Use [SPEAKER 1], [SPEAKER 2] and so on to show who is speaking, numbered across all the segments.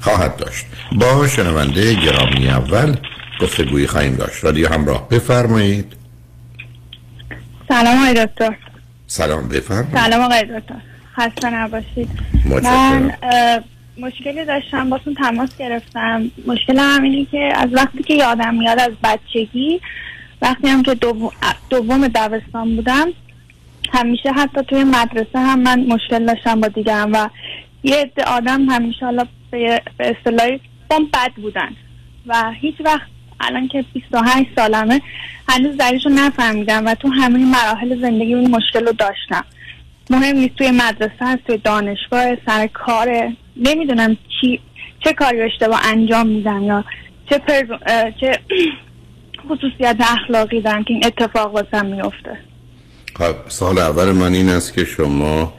[SPEAKER 1] خواهد داشت. با شنونده گرامی اول گفتگوی خواهیم داشت. رادیو همراه. بفرمایید.
[SPEAKER 2] سلام آقای دکتر.
[SPEAKER 1] سلام بفرمایید.
[SPEAKER 2] سلام آقای دکتر. خسته نباشید. من مشکلی داشتم باتون تماس گرفتم. مشکل هم اینه که از وقتی که یادم میاد از بچگی وقتی هم که دوم, دوم دبستان بودم همیشه حتی توی مدرسه هم من مشکل داشتم با دیگرم و یه عده آدم همیشه حالا به اصطلاحی بد بودن. و هیچ وقت الان که 28 سالمه هنوز دلیلش رو نفهمیدم و تو همه مراحل زندگی این مشکل رو داشتم. مهم نیست توی مدرسه هست توی دانشگاه سر کاره نمی‌دونم چی چه کاری اشتباه انجام میدم یا چه. چه خصوصیت اخلاقی دارم که این اتفاق واسم میفته
[SPEAKER 1] خب سال اول من این است که شما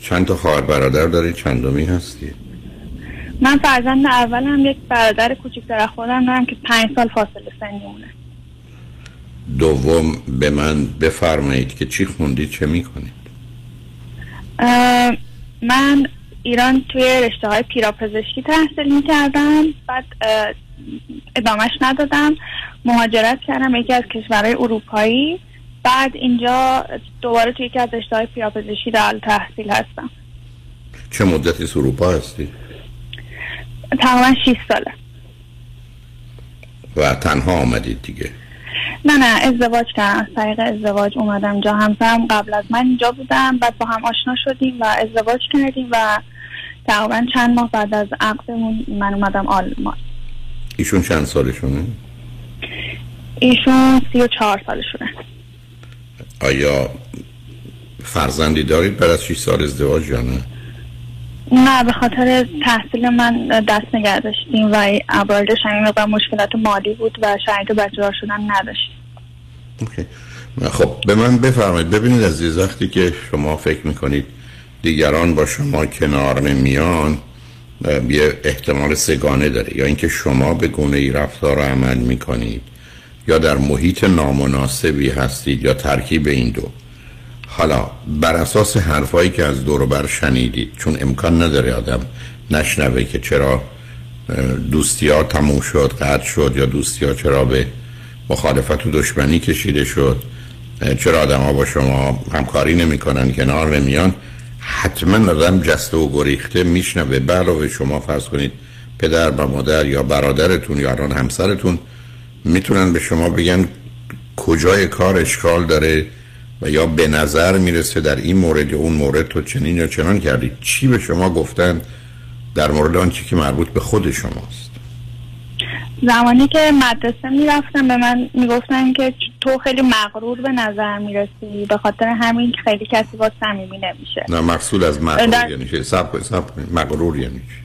[SPEAKER 1] چند تا خواهر برادر دارید؟ چندمی هستید؟
[SPEAKER 2] من فرزند اول هم یک برادر کوچکتر خودم دارم که پنج سال فاصله سنی مونه
[SPEAKER 1] دوم به من بفرمایید که چی خوندید چه می‌کنید؟
[SPEAKER 2] من ایران توی رشته های پیراپزشکی تحصیل می‌کردم. بعد ادامش ندادم. مهاجرت کردم یکی از کشورهای اروپایی. بعد اینجا دوباره توی یکی از رشته های پیراپزشکی در تحصیل هستم.
[SPEAKER 1] چه مدتی اروپا هستی؟
[SPEAKER 2] تقریبا 6 ساله.
[SPEAKER 1] و تنها آمدید دیگه.
[SPEAKER 2] نه نه ازدواج کردم. از طریق ازدواج اومدم اینجا همسرم قبل از من اینجا بودم بعد با هم آشنا شدیم و ازدواج کردیم و تقریبا چند ماه بعد از عقدمون من اومدم آلمان.
[SPEAKER 1] ایشون چند سالشونه؟
[SPEAKER 2] ایشون سی و چهار سالشونه.
[SPEAKER 1] آیا فرزندی دارید بعد از 6 سال ازدواج یا نه؟
[SPEAKER 2] نه به خاطر تحصیل من دست نگه داشتیم و عبار داشتم و مشکلات مالی بود و شرایط بچه شدن نداشتیم
[SPEAKER 1] اوکی. خب به من بفرمایید. ببینید از وقتی که شما فکر می‌کنید دیگران با شما کنار نمیان یه احتمال سگانه داره یا اینکه شما به گونه ای رفتار و عمل می‌کنید یا در محیط نامناسبی هستید یا ترکیب این دو. حالا بر اساس حرفایی که از دور بر شنیدید چون امکان نداره آدم نشنوه که چرا دوستی ها تموم شد قطع شد یا دوستی ها چرا به مخالفت و دشمنی کشیده شد چرا آدم ها با شما همکاری نمی‌کنن کنار نمیان. حتما آدم جسته و گریخته میشنوه. علاوه شما فرض کنید پدر و مادر یا برادرتون یا الان همسرتون می‌تونن به شما بگن کجای کار اشکال داره و یا به نظر می‌رسه در این مورد یا اون مورد تو چنین یا چنان کردی چی به شما گفتن در مورد آنچه که مربوط به خود شماست؟
[SPEAKER 2] زمانی که مدرسه می‌رفتم به من می‌گفتن که تو خیلی مغرور به نظر می‌رسی به خاطر همین خیلی کسی با صمیمی نمیشه.
[SPEAKER 1] نه مقصود از مغرور در... یعنی چه سب مغرور یعنی چی؟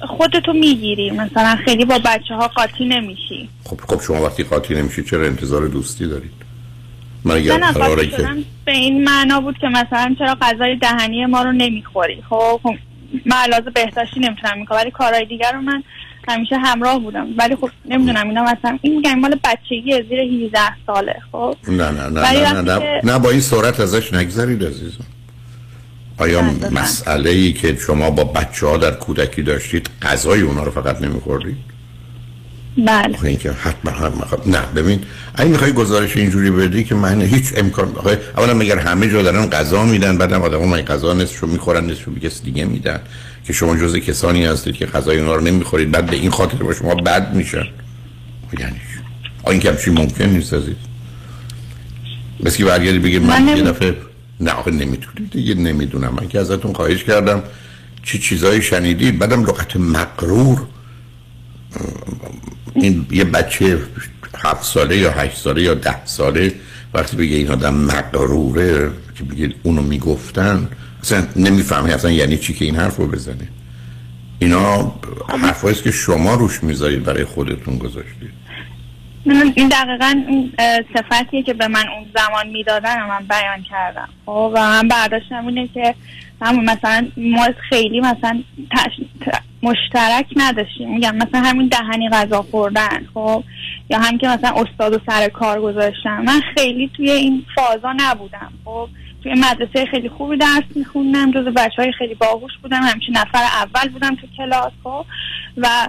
[SPEAKER 2] خودتو می‌گیری. مثلا خیلی با بچه ها قاطی نمیشی.
[SPEAKER 1] خب خب شما وقتی قاطی نمیشی چرا انتظار دوستی دارید
[SPEAKER 2] مگر قراره که به این معنا بود که مثلا چرا غذای دهنی ما رو نمی‌خوری. خب, خب من علاوه بهداشتی نمی‌تونم می‌کنم ولی کارهای دیگر رو من همیشه همراه بودم. ولی خب نمی‌دونم اینا مثلا این میگم مال بچگی زیر 18 ساله خب.
[SPEAKER 1] نه نه نه نه نه, نه, نه با این صورت ازش نگذرید عزیزم. آیا مسئله ای که شما با بچه ها در کودکی داشتید غذای اونا رو فقط نمیخوردید؟
[SPEAKER 2] بله.
[SPEAKER 1] اینکه حتما هم خب نه ببین اگه می‌خوای گزارش اینجوری بدی که من هیچ امکان بخوای اولا مگر همه جا دارن غذا میدن بعدم آدم‌ها من غذا نصفشو می‌خورن نصفشو به کسی دیگه میدن. که شما جزء کسانی هستید که غذای اونا رو نمی‌خورید بعد به این خاطر با شما بد میشن. یعنی این که همچین ممکن نیست عزیز. مثل که برگردی بگید من, من یه دفعه نه آخه نمی‌تونید دیگه نمی‌دونم. من که ازتون خواهش کردم. چی چیزایی شنیدید بعدم لغت مقرور این یه بچه هفت ساله یا هشت ساله یا ده ساله وقتی بگه این آدم مقروره که بگید اونو می‌گفتن اصلا نمی‌فهمه اصلا یعنی چی که این حرف رو بزنه. اینا حرفاییست که شما روش می‌ذارید برای خودتون گذاشتید.
[SPEAKER 2] این دقیقا این صفتیه که به من اون زمان می‌دادن من بیان کردم. خب و من برداشتم اینه که همون مثلا ما خیلی مثلا مشترک نداشتیم. میگم مثلا همین دهنی غذا خوردن خب یا هم که مثلا استاد و سر کار گذاشتم من خیلی توی این فازا نبودم. خب توی مدرسه خیلی خوبی درس میخوندم جز بچه های خیلی باهوش بودم. همیشه نفر اول بودم تو کلاس خب و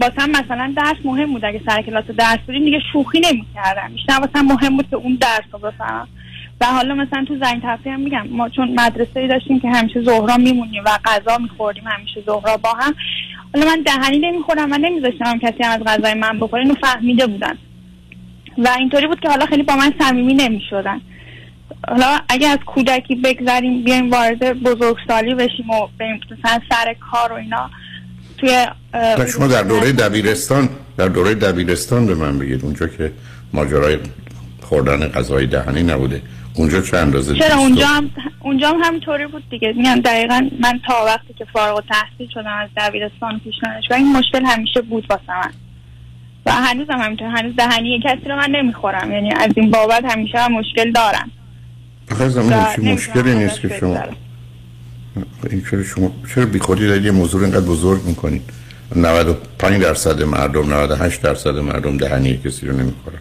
[SPEAKER 2] واسم مثلا درس مهم بود. اگه سر کلاس درس بودیم دیگه شوخی نمی‌کردم. بیشتر واسم مهم بود که اون درس رو بفهمم. و حالا مثلا تو زنگ تفریح هم میگم ما چون مدرسه ای داشتیم که همیشه ظهرا میمونیم و غذا میخوردیم همیشه ظهرا با هم. حالا من دهنی نمی‌خورم و نمیذاشتم کسی هم از غذای من بخوره. اینو فهمیده بودن. و اینطوری بود که حالا خیلی با من صمیمی نمی‌شدن. حالا اگه از کودکی بگذاریم بیایم وارد بزرگسالی بشیم و بریم مثلا سر کار و اینا. توی
[SPEAKER 1] شما در دوره دبیرستان در دوره دبیرستان به من بگید اونجا که ماجرای خوردن غذای دهنی نبوده. اونجا چه اندازه
[SPEAKER 2] چرا؟ اونجا هم اونجا هم همینطوری بود دیگه. میگم دقیقا من تا وقتی که فارغ تحصیل شدم از دبیرستان پیش و این مشکل همیشه بود واسه من. و هنوز هم همینطور هنوز دهنی کسی رو من نمی‌خورم. یعنی از این بابت همیشه هم مشکل دارم.
[SPEAKER 1] آخه مشکلی نیست که شما این چرا شما چرا بی خودی دارید یه موضوع اینقدر بزرگ می‌کنید؟ 95 درصد مردم 98 درصد مردم دهنی کسی رو نمی‌خورن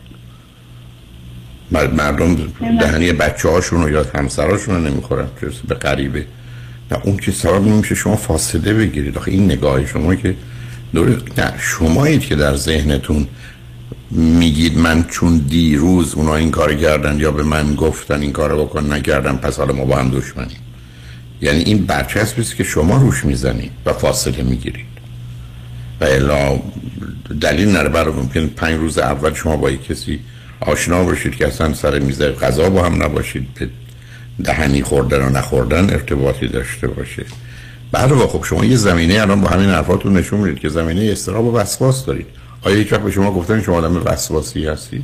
[SPEAKER 1] مردم دهنی بچه هاشون یا همسراشون رو نمی‌خورن به قریبه نه اون که سبب نمیشه شما فاصله بگیرید. آخه این نگاه شما که دور نه شمایید که در ذهنتون میگید من چون دیروز اونا این کار کردن یا به من گفتن این کار بکن نکردم پس حالا ما با هم دشمنیم. یعنی این برچسبی است که شما روش می‌زنید و فاصله می‌گیرید. و الا دلیل نره برای ممکن پنج روز اول شما با کسی آشنا باشید که اصلا سر میز غذا با هم نباشید به دهنی خوردن و نخوردن ارتباطی داشته باشه. بعد با خب شما یه زمینه الان با همین حرفاتون نشون می‌دید که زمینه استراب و وسواس دارید. آیا هیچ وقت به شما گفتن شما آدم وسواسی هستید؟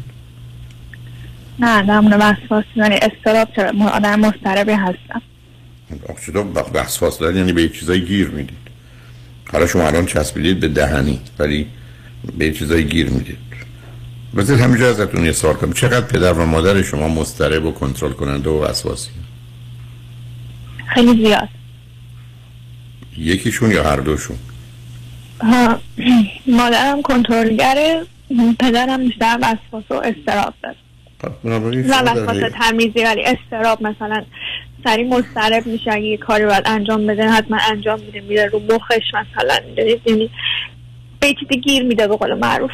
[SPEAKER 2] نه نه وسواسی یعنی استراب چرا؟ آدم مضطربی هستم.
[SPEAKER 1] چطور وسواس دارید یعنی به یه چیزایی گیر می‌دید. حالا شما الان چسبیدید به دهنی ولی به چیزایی گیر می‌دید. بذارید همینجا ازتون یه سوال کنم. چقدر پدر و مادر شما مضطرب و کنترل کننده و وسواسی
[SPEAKER 2] خیلی زیاد.
[SPEAKER 1] یکیشون یا هر دوشون؟
[SPEAKER 2] مادرم کنترلگره پدرم بیشتر وسواس و استراب داره. خب، نه وسواس تمیزی ولی استراب مثلا سری مضطرب میشه. اگه یه کاری باید انجام بده حتما انجام میده. میره رو مخش مثلا. یعنی به چیزی گیر میده به قول معروف.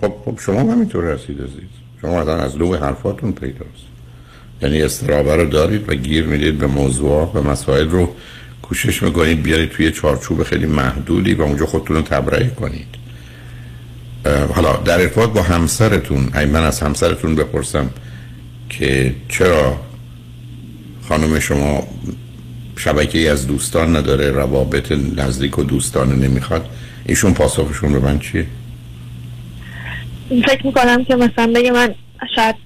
[SPEAKER 1] خب خب شما هم همینطور هستید عزیز. شما الان از لوب حرفاتون پیداست. یعنی استرابه رو دارید و گیر می‌دید به موضوع و مسائل رو کوشش می‌کنید. بیارید توی چارچوب خیلی محدودی و اونجا خودتون رو تبرئه کنید. حالا در ارتباط با همسرتون ای من از همسرتون بپرسم که چرا خانم شما شبکه از دوستان نداره روابط نزدیک و دوستان نمی‌خواد. ایشون پاسخشون به من چیه؟
[SPEAKER 2] فکر می‌کنم که مثلا بگه من شاید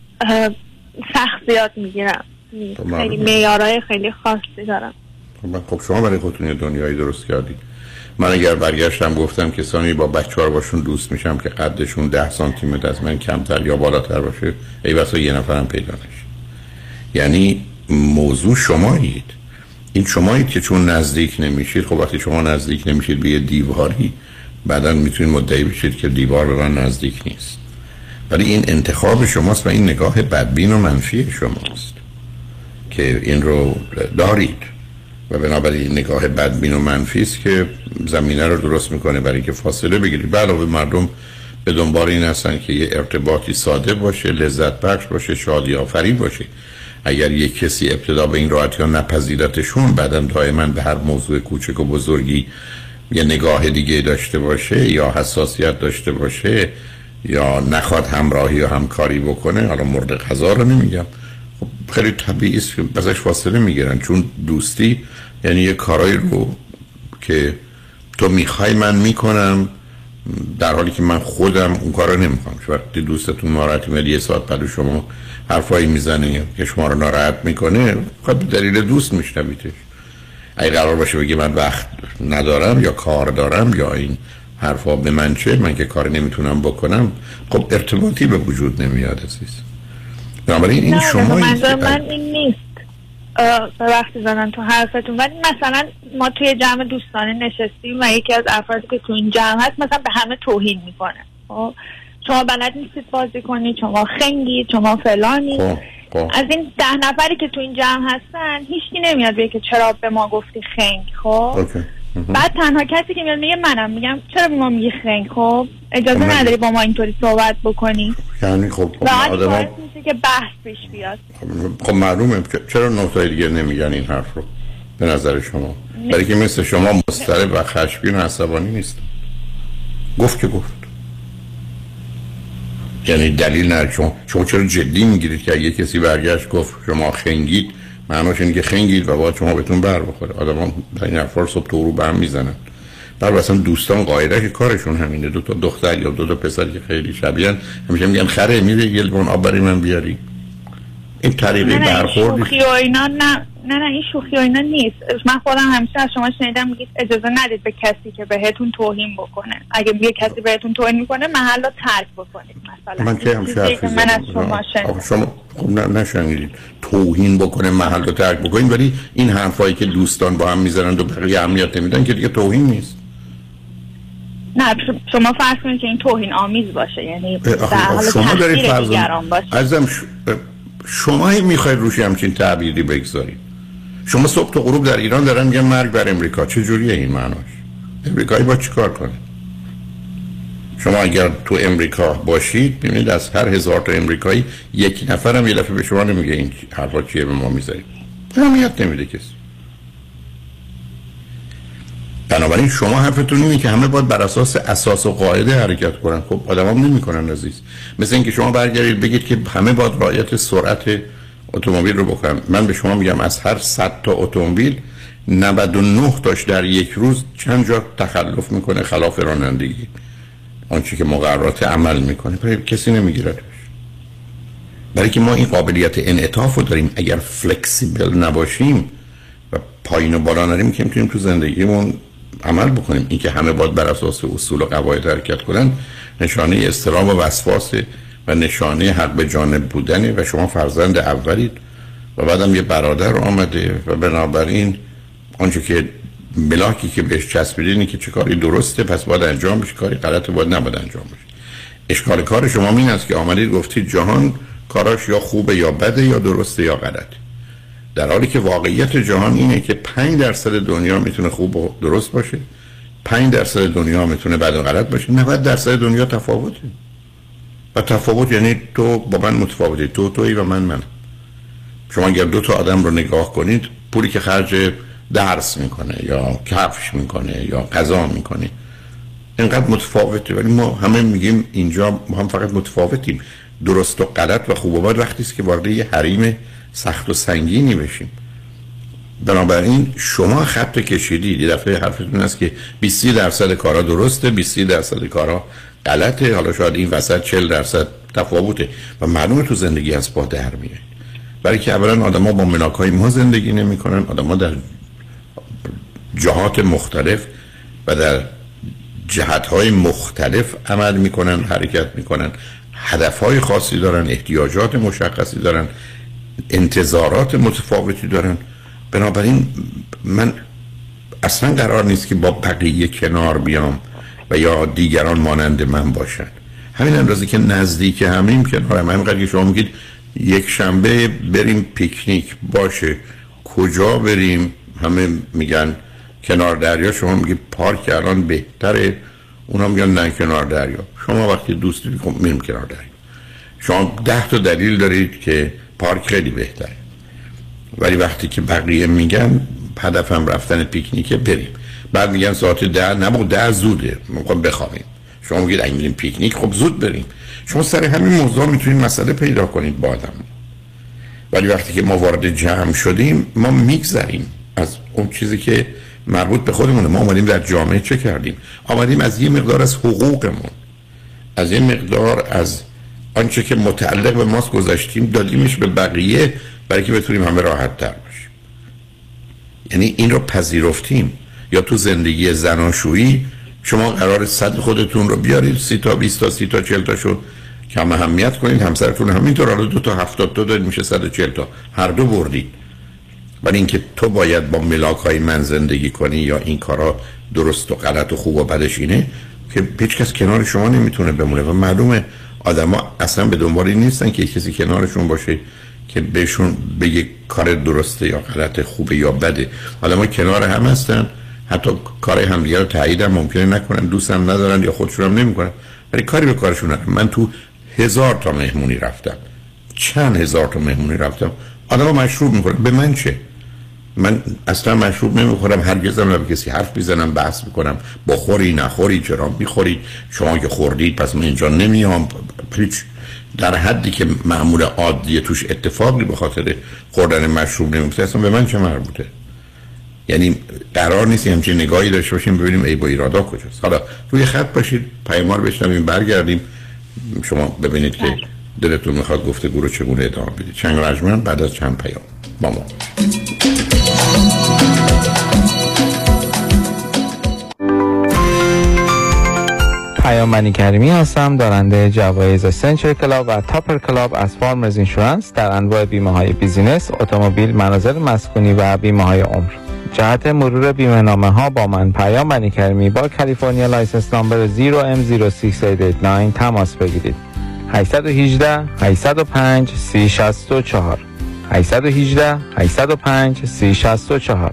[SPEAKER 2] سخت زیاد می‌گیرم. خب، خیلی میارای خیلی خاصی دارم.
[SPEAKER 1] خب, خب شما برای خودتون یه دنیایی درست کردید. من اگر برگشتم گفتم کسانی با بچه ها باشون دوست میشم که قدشون ده سانتی متر از من کمتر یا بالاتر باشه ای بسا یه نفرم پیدا نشه. یعنی موضوع شمایید. این شمایید که چون نزدیک نمیشید خب وقتی شما نزدیک نمیشید به یه دیواری بعدا می‌تونید مدعی بشید که دیوار به من نزدیک نیست. ولی این انتخاب شماست و این نگاه بدبین و منفی شماست که این رو دارید. و بنابراین نگاه بدبین و منفی است که زمینه رو درست می‌کنه برای که فاصله بگیرید. علاوه مردم به دنبال این هستن که یه ارتباطی ساده باشه لذت بخش باشه شادی آفرین باشه. اگر یک کسی ابتدا به این راحتی ها نپذیرتشون بعدا دائما به هر موضوع کوچک و بزرگی یه نگاه دیگه داشته باشه یا حساسیت داشته باشه یا نخواد همراهی یا همکاری بکنه حالا مورد غذا رو نمیگم. خب خیلی طبیعی است که ازش فاصله می‌گیرن. چون دوستی یعنی یه کارایی رو که تو می‌خوای من می‌کنم در حالی که من خودم اون کار رو نمی‌کنم وقتی دوستتون ناراحتی میاد یه ساعت بعد شما حرفایی می‌زنه که شما رو ناراحت می‌کنه خب دلیل دوست میشنویدش. اگه قرار باشه بگه من وقت ندارم یا کار دارم یا این حرفا به من چه من که کار نمی‌تونم بکنم خب ارتباطی به وجود نمیاد عزیز.
[SPEAKER 2] بنابراین این شما من این نیست. وقتی زدن تو حرفتون. ولی مثلا ما توی جمع دوستانه نشستیم و یکی از افرادی که تو این جمع هست مثلا به همه توهین می‌کنه. خب؟ شما بلد نیستید بازی کنید شما خنگید شما فلانید خب، خب. از این ده نفری که تو این جمع هستن هیچکی نمیاد بگه که چرا به ما گفتی خنگ خب؟ بعد تنها کسی که میاد میگه منم. میگم چرا به ما میگی خنگ خب؟ اجازه خب نداری با ما اینطوری صحبت بکنی.
[SPEAKER 1] یعنی خب
[SPEAKER 2] آدم میشه که بحث پیش بیاد.
[SPEAKER 1] خب معلومه چرا نقطه دیگه نمیگن این حرف رو به نظر شما؟ برای که مثل شما مسترب و خشبین و عصبانی نیست. گفت که گفت. یعنی دلیل نداره شما شما چرا جدی می‌گیرید که اگه کسی برگشت گفت شما خنگید معناش اینه که خنگید و باید شما بهتون بر بخوره. آدم ها این حرفا صبح تو رو به هم می‌زنن. بر اصلا دوستان قاعده که کارشون همینه. دو تا دختر یا دو تا پسر که خیلی شبیهن همیشه میگن خره میره یه لیوان آب برای من بیاری. این طریقه برخورد
[SPEAKER 2] شوخی و اینا نه. نه نه این شوخی و اینا نیست. من خودم همیشه از شما شنیدم میگید اجازه ندید به کسی که بهتون توهین بکنه. اگه یه کسی بهتون توهین می‌کنه محل رو ترک بکنید مثلا.
[SPEAKER 1] من که همیشه من از شما شنیدم. شما خب نه نشنیدید. توهین بکنه محل رو ترک بکنید. ولی این حرفایی که دوستان با هم می‌زنن و بقیه اهمیت نمیدن که دیگه توهین نیست.
[SPEAKER 2] نه شما فرض کنید که این توهین آمیز باشه. یعنی در حال
[SPEAKER 1] شما دارید فرض ازم. شما می‌خواید روشی همچین تعبیری بگذارید. شما صبح تو غروب در ایران دارن میگن مرگ بر امریکا. چه جوریه این معناش؟ امریکایی با چیکار کنه؟ شما اگر تو امریکا باشید ببینید از هر هزار تا امریکایی یک نفرم یه دفعه به شما نمیگه این حرفا چیه به ما می‌ذارید اهمیت نمیده کسی. بنابراین شما حرفتون اینه که همه باید بر اساس اساس و قاعده حرکت کنن. خب آدمام نمی‌کنن عزیز. مثل اینکه شما برگردید بگید که همه باید رعایت سرعت اتومبیل رو بکنم من به شما میگم از هر 100 تا اتومبیل 99 تاش در یک روز چند جا تخلف می‌کنه خلاف رانندگی. آنچه که مقررات عمل می‌کنه. برای کسی نمی‌گیره. برای که ما این قابلیت انعطاف رو داریم. اگر فلکسیبل نباشیم و پایین و بالا نریم که می‌تونیم تو زندگیمون عمل بکنیم. این که همه باید بر اساس اصول و قواعد حرکت کنن نشانه استرام و وسواسه و نشانه حق به جانب بودنه و شما فرزند اولید و بعدم یه برادر آمده و بنابراین آنچه که ملاکی که بهش چسبیده اینه که چه کاری درسته پس باید انجام بشه. کاری غلطه باید نباید انجام بشه. اشکال کار شما این است که آمدید گفتید جهان کاراش یا خوبه یا بده یا درسته یا غلطه. در حالی که واقعیت جهان اینه که 5 درصد دنیا می‌تونه خوب و درست باشه. 5 درصد دنیا می‌تونه بد و غلط باشه. 90 درصد دنیا تفاوته. و تفاوت یعنی تو با من متفاوتی تو توی و من من شما اگر دو تا آدم رو نگاه کنید پولی که خرج درس می‌کنه یا کفش می‌کنه یا غذا می‌کنه اینقدر متفاوته. ولی ما همه میگیم اینجا ما هم فقط متفاوتیم. درست و غلط و خوب و بد وقتی است که وارد یه حریم سخت و سنگینی بشیم. بنابراین شما خط کشیدید. یه دفعه حرفتون است که 20 درصد کارا درسته 20 درصد کارا غلطه. حالا شاید این وسط 40 درصد تفاوته و معلومه تو زندگی از با در میاد برای که اولا آدما با ملاک های ما زندگی نمی‌کنن آدما در جهات مختلف و در جهت های مختلف عمل می‌کنن حرکت می‌کنن هدف های خاصی دارن احتیاجات مشخصی دارن انتظارات متفاوتی دارن. بنابراین من اصلا قرار نیست که با بقیه کنار بیام. و یا دیگران مانند من باشن همین اندازه که نزدیک همیم کنار هم. همینقدر که شما میگید یک شنبه بریم پیکنیک باشه. کجا بریم؟ همه میگن کنار دریا. شما میگید پارک الان بهتره. اونا میگن نه کنار دریا. شما وقتی دوست دارید خب میریم کنار دریا. شما ده تا دلیل دارید که پارک خیلی بهتره. ولی وقتی که بقیه میگن هدفم رفتن پیکنیکه بریم. بعد میگن ساعت ده نبود ده زوده می‌خوام بخوابیم. شما میگید اگه میریم پیکنیک خب زود بریم. شما سر همین موضوع می‌تونید مسئله پیدا کنید با آدم. ولی وقتی که ما وارد جمع شدیم ما میگذریم از اون چیزی که مربوط به خودمونه. ما آمدیم در جامعه چه کردیم؟ آمدیم از یه مقدار از حقوقمون. از یه مقدار از آنچه که متعلق به ماست گذاشتیم دادیمش به بقیه برای که بتونیم همه راحت تر باشیم. یعنی این رو پذیرفتیم. یا تو زندگی زناشویی شما قرار صد خودتون رو بیارید سی تا 20 تا سی تا 40 تا شو کم اهمیت کنید همسرتون همینطور حالا دو تا 70 تا دارید میشه 140 تا. هر دو بردید. ولی اینکه تو باید با ملاک های من زندگی کنی یا این کارا درست و غلط و خوب و بدش اینه که هیچ کس کنار شما نمی‌تونه بمونه و معلومه آدما اصلا به دنبال نیستن که کسی کنارشون باشه که بهشون بگه کار درسته یا غلط خوبه یا بده. آدما کنار هم هستن. حتی کار همدیگه رو تایید هم ممکنه نکنن دوستم ندارن یا خودشون هم نمی‌کنن. ولی کاری به کارشون ندارن. من تو هزار تا مهمونی رفتم. چند هزار تا مهمونی رفتم. آدم مشروب می‌کنه به من چه؟ من اصلا مشروب نمی‌خورم. هم به کسی حرف می‌زنم بحث می‌کنم. بخوری نخوری چرا می‌خوری؟ شما که خوردید پس من اینجا نمیام. هیچ. در حدی که معمول عادی توش اتفاقی به خاطر خوردن مشروب نمیفته اصلا به من چه مربوطه؟ یعنی قرار نیست همچین نگاهی داشته باشیم ببینیم ای با ایرادا کجاست. حالا روی خط باشید پیامار بشنویم برگردیم. شما ببینید که بله. دلتون می‌خواد گفته رو چگونه ادامه بدید. چنگ رجمن بعد از چند پیام. با ما.
[SPEAKER 3] پیام کریمی هستم دارنده جوایز Century Club و Topper Club از Farmers Insurance در انواع بیمه های business، اتومبیل، منازل مسکونی و بیمه های عمر. جهت مرور بیمه نامه ها با من پیام بنی کریمی با کالیفرنیا license number 0M06889 تماس بگیرید. 818 805 3064 818 805 3064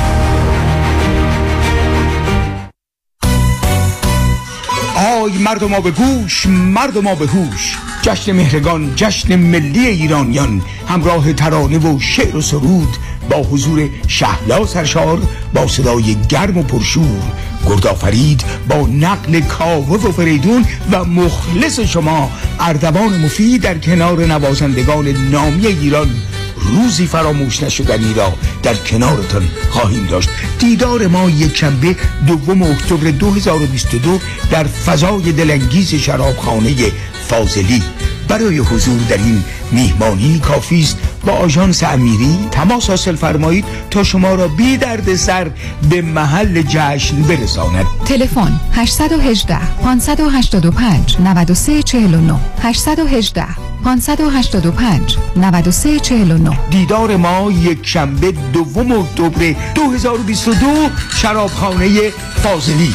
[SPEAKER 4] آی مرد ما به گوش مرد ما به هوش. جشن مهرگان جشن ملی ایرانیان. همراه ترانه و شعر و سرود با حضور شهلا سرشار با صدای گرم و پرشور. گردآفرید با نقل کاوه و فریدون و مخلص شما اردوان مفید در کنار نوازندگان نامی ایران. روزی فراموش نشدنی را در کنارتان خواهیم داشت. دیدار ما یک شنبه دوم اکتبر 2022 در فضای دلانگیز شرابخانه فاضلی برای حضور در این میهمانی کافی است. با آژانس امیری تماس حاصل فرمایید تا شما را بی درد سر به محل جشن برساند.
[SPEAKER 5] تلفن 818 585 9349 818 585 9349
[SPEAKER 4] دیدار ما یک شنبه دوم اکتبر 2022 شرابخانه فاضلی.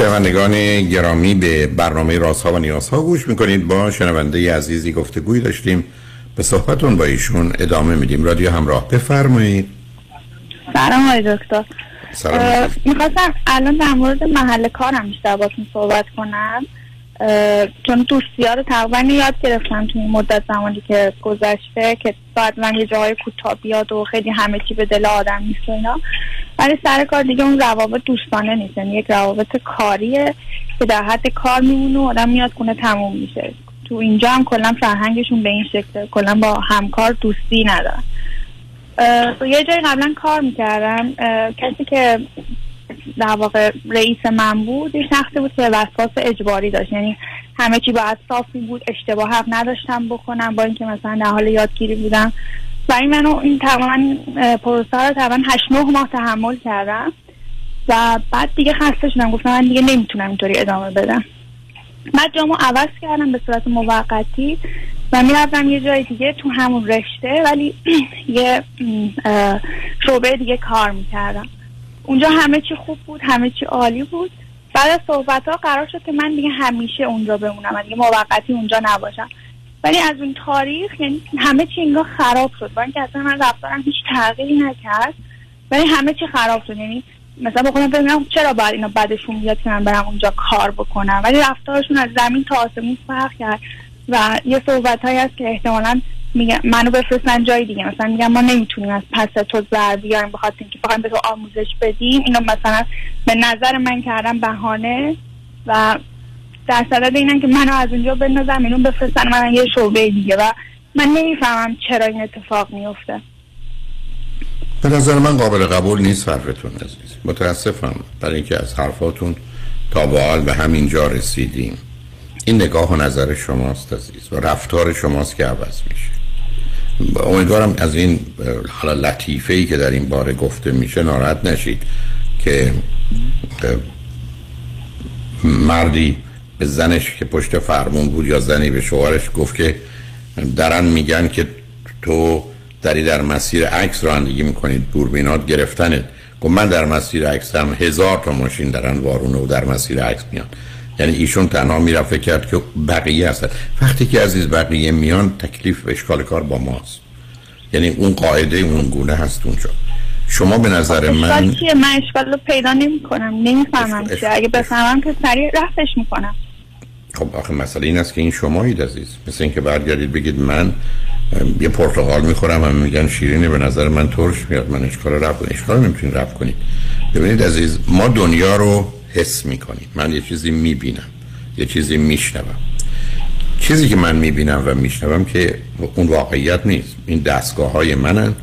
[SPEAKER 1] شنوندگان گرامی به برنامه رازها و نیازها گوش می‌کنید. با شنونده عزیزی گفتگوی داشتیم. به صحبتون با ایشون ادامه میدیم. رادیو همراه. بفرمایید.
[SPEAKER 2] سلام آقای دکتر. می‌خواستم الان در مورد محل کارم بیشتر باتون صحبت کنم. چون دوستی رو تقریبا یاد گرفتم تو این مدت زمانی که گذشته که بعد من یه جاهای کوتاه بیاد و خیلی همه چی به دل آدم نیست و اینا. ولی سر کار دیگه اون روابط دوستانه نیست. یعنی یک روابط کاریه که در حد کار میمونه و آدم میاد کنه تموم میشه. تو اینجا هم کلا فرهنگشون به این شکل کلا با همکار دوستی ندارن. یه جای قبلا کار می‌کردم. کسی که در واقع رئیس من بود یه شخصی بود که وسواس اجباری داشت. یعنی همه چی باید صافی بود اشتباه حق نداشتم بکنم با اینکه مثلا در حال یادگیری بودم. برای من این تقریبا پروسه رو تقریبا هشت نه ماه تحمل کردم. و بعد دیگه خسته شدم. گفتم من دیگه نمی‌تونم اینطوری ادامه بدم. بعد جامو عوض کردم به صورت موقتی و می‌رفتم یه جای دیگه تو همون رشته ولی یه شعبه دیگه کار می‌کردم. اونجا همه چی خوب بود همه چی عالی بود. بعد از صحبت ها قرار شد که من دیگه همیشه اونجا بمونم دیگه موقتی اونجا نباشم. ولی از اون تاریخ یعنی همه چی اینجا خراب شد. با اینکه اصلا من رفتارم هیچ تغییری نکرد ولی همه چی خراب شد. یعنی مثلا بخونم ببینم چرا باید اینا بعدشون بیاد که من برم اونجا کار بکنم. ولی رفتارشون از زمین تا آسمون فرق کرد. و یه صحبت هایی هست که احتمالا میگن منو بفرستن جای دیگه. مثلا میگن ما نمی‌تونیم از پس تو زر بیاریم بخاطر اینکه بخوایم به تو آموزش بدیم. اینو مثلا به نظر من کردم بهانه و در صدد اینن که منو از اونجا بندازم اینو بفرستن من یه شعبه دیگه. و من نمی‌فهمم چرا این اتفاق میفته.
[SPEAKER 1] به نظر من قابل قبول نیست حرفتون عزیز. متاسفم برای اینکه از حرفاتون تا به به همین جا رسیدیم. این نگاه و نظر شماست عزیز و رفتار شماست که عوض میشه. امیدوارم از این حالا لطیفه ای که در این باره گفته میشه ناراحت نشید که مردی به زنش که پشت فرمون بود یا زنی به شوهرش گفت که درن میگن که تو داری در مسیر عکس رانندگی می‌کنید دوربینات گرفتنت. گفت من در مسیر عکس هم هزار تا ماشین درن وارونه و در مسیر عکس میان. یعنی ایشون تنها می‌رفت کرد که بقیه هستن. وقتی که عزیز بقیه میان تکلیف و اشکال کار با ماست. یعنی اون قاعده اون گونه هست اونجا. شما به نظر من
[SPEAKER 2] چیه؟ من اشکال رو پیدا نمی کنم نمی‌فهمم چیه. اگه بفهمم که سریع رفتش می‌کنم.
[SPEAKER 1] خب آخه مسئله این است که این شمایید عزیز. مثل اینکه برگردید بگید من یه پرتقال می‌خورم هم میگن شیرینه به نظر من ترش میاد. من اشکال رفت اشکال نمی‌تونید رفت کنید. ببینید عزیز ما دنیا رو حس می‌کنیم من یه چیزی می‌بینم. یه چیزی میشنوم. چیزی که من می‌بینم و میشنوم که اون واقعیت نیست. این دستگاه های منن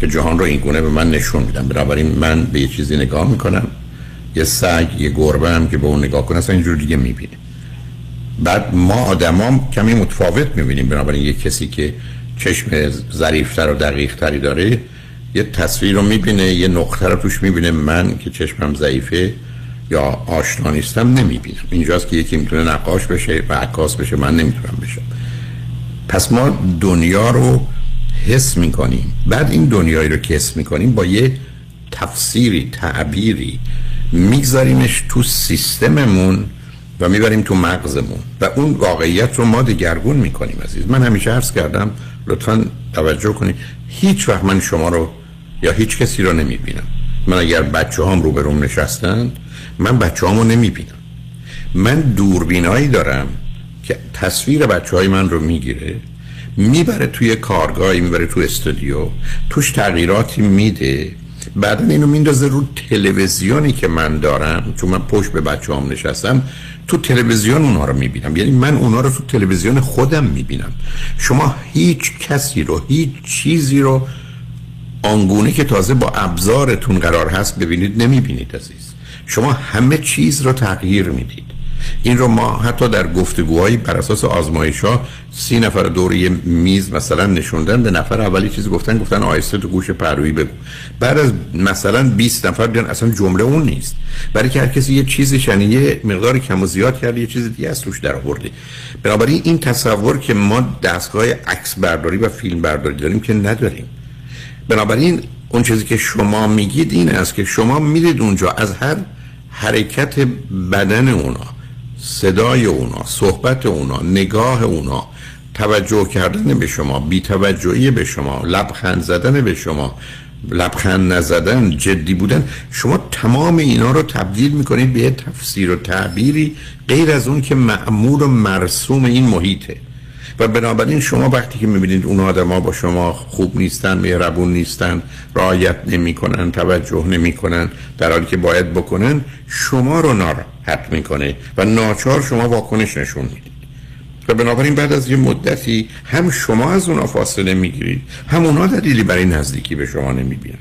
[SPEAKER 1] که جهان رو این گونه به من نشون میدن. بنابراین من به یه چیزی نگاه می‌کنم. یه سگ یه گربه هم که به اون نگاه کنه اصلا اینجور دیگه می‌بینه. بعد ما آدمام کمی متفاوت می‌بینیم. بنابراین یه کسی که چشم ظریفتر و دقیقتری داره یه تصویر رو می‌بینه یه نقطه رو توش می‌بینه. من که چشمم ضعیفه یا آشنا نیستم نمی‌بینم. اینجاست که یکی می‌تونه نقاش بشه و عکاس بشه من نمی‌تونم بشم. پس ما دنیا رو حس می‌کنیم. بعد این دنیایی رو که حس می‌کنیم با یه تفسیری تعبیری میگذاریمش تو سیستممون و می‌بریم تو مغزمون. و اون واقعیت رو ما دگرگون می‌کنیم عزیز. من همیشه عرض کردم لطفا توجه کنید. هیچ وقت من شما رو یا هیچ کسی رو نمی‌بینم. من اگر بچه هم رو بروم نشستند من بچه رو نمی‌بینم. من دوربینایی دارم که تصویر بچه های من رو می‌گیره می‌بره توی کارگاهی می‌بره تو استودیو توش تغییراتی میده. بعدا اینو میندازه رو تلویزیونی که من دارم. چون من پشت به بچه هم نشستم تو تلویزیون اونها رو می‌بینم. یعنی من اونها رو تو تلویزیون خودم می‌بینم. شما هیچ کسی رو هیچ چیزی رو آنگونه که تازه با ابزارتون قرار هست ببینید نمی‌بینید عزیز. شما همه چیز رو تغییر می‌دید. این رو ما حتی در گفتگوهایی بر اساس آزمایش ها سی نفر دور یه میز مثلا نشوندن به نفر اولی چیزی گفتن گفتن آیسته تو گوش پرویی بگو. بعد از مثلا 20 نفر دیدن اصلا جمله اون نیست. برای که هر کسی یه چیزی شنی یه مقدار کم و زیاد کرده یه چیز دیگه از توش در آورده بنابراین این تصور که ما دستگاه عکس برداری و فیلم برداری داریم که نداریم. بنابراین اون چیزی که شما میگید این است که شما میرید اونجا از هر حرکت بدن اونا صدای اونا صحبت اونا نگاه اونا توجه کردن به شما بی توجهی به شما لبخند زدن به شما لبخند نزدن جدی بودن شما تمام اینا رو تبدیل می‌کنید به تفسیر و تعبیری غیر از اون که معمول و مرسوم این محیطه. و بنابراین شما وقتی که می‌بینید اون آدما با شما خوب نیستن مهربون نیستن رعایت نمی‌کنن توجه نمی‌کنن در حالی که باید بکنن شما رو ناراحت می‌کنه و ناچار شما واکنش نشون می‌دید. و بنابراین بعد از یه مدتی هم شما از اونا فاصله می‌گیرید هم اونا دلیلی برای نزدیکی به شما نمی‌بینن.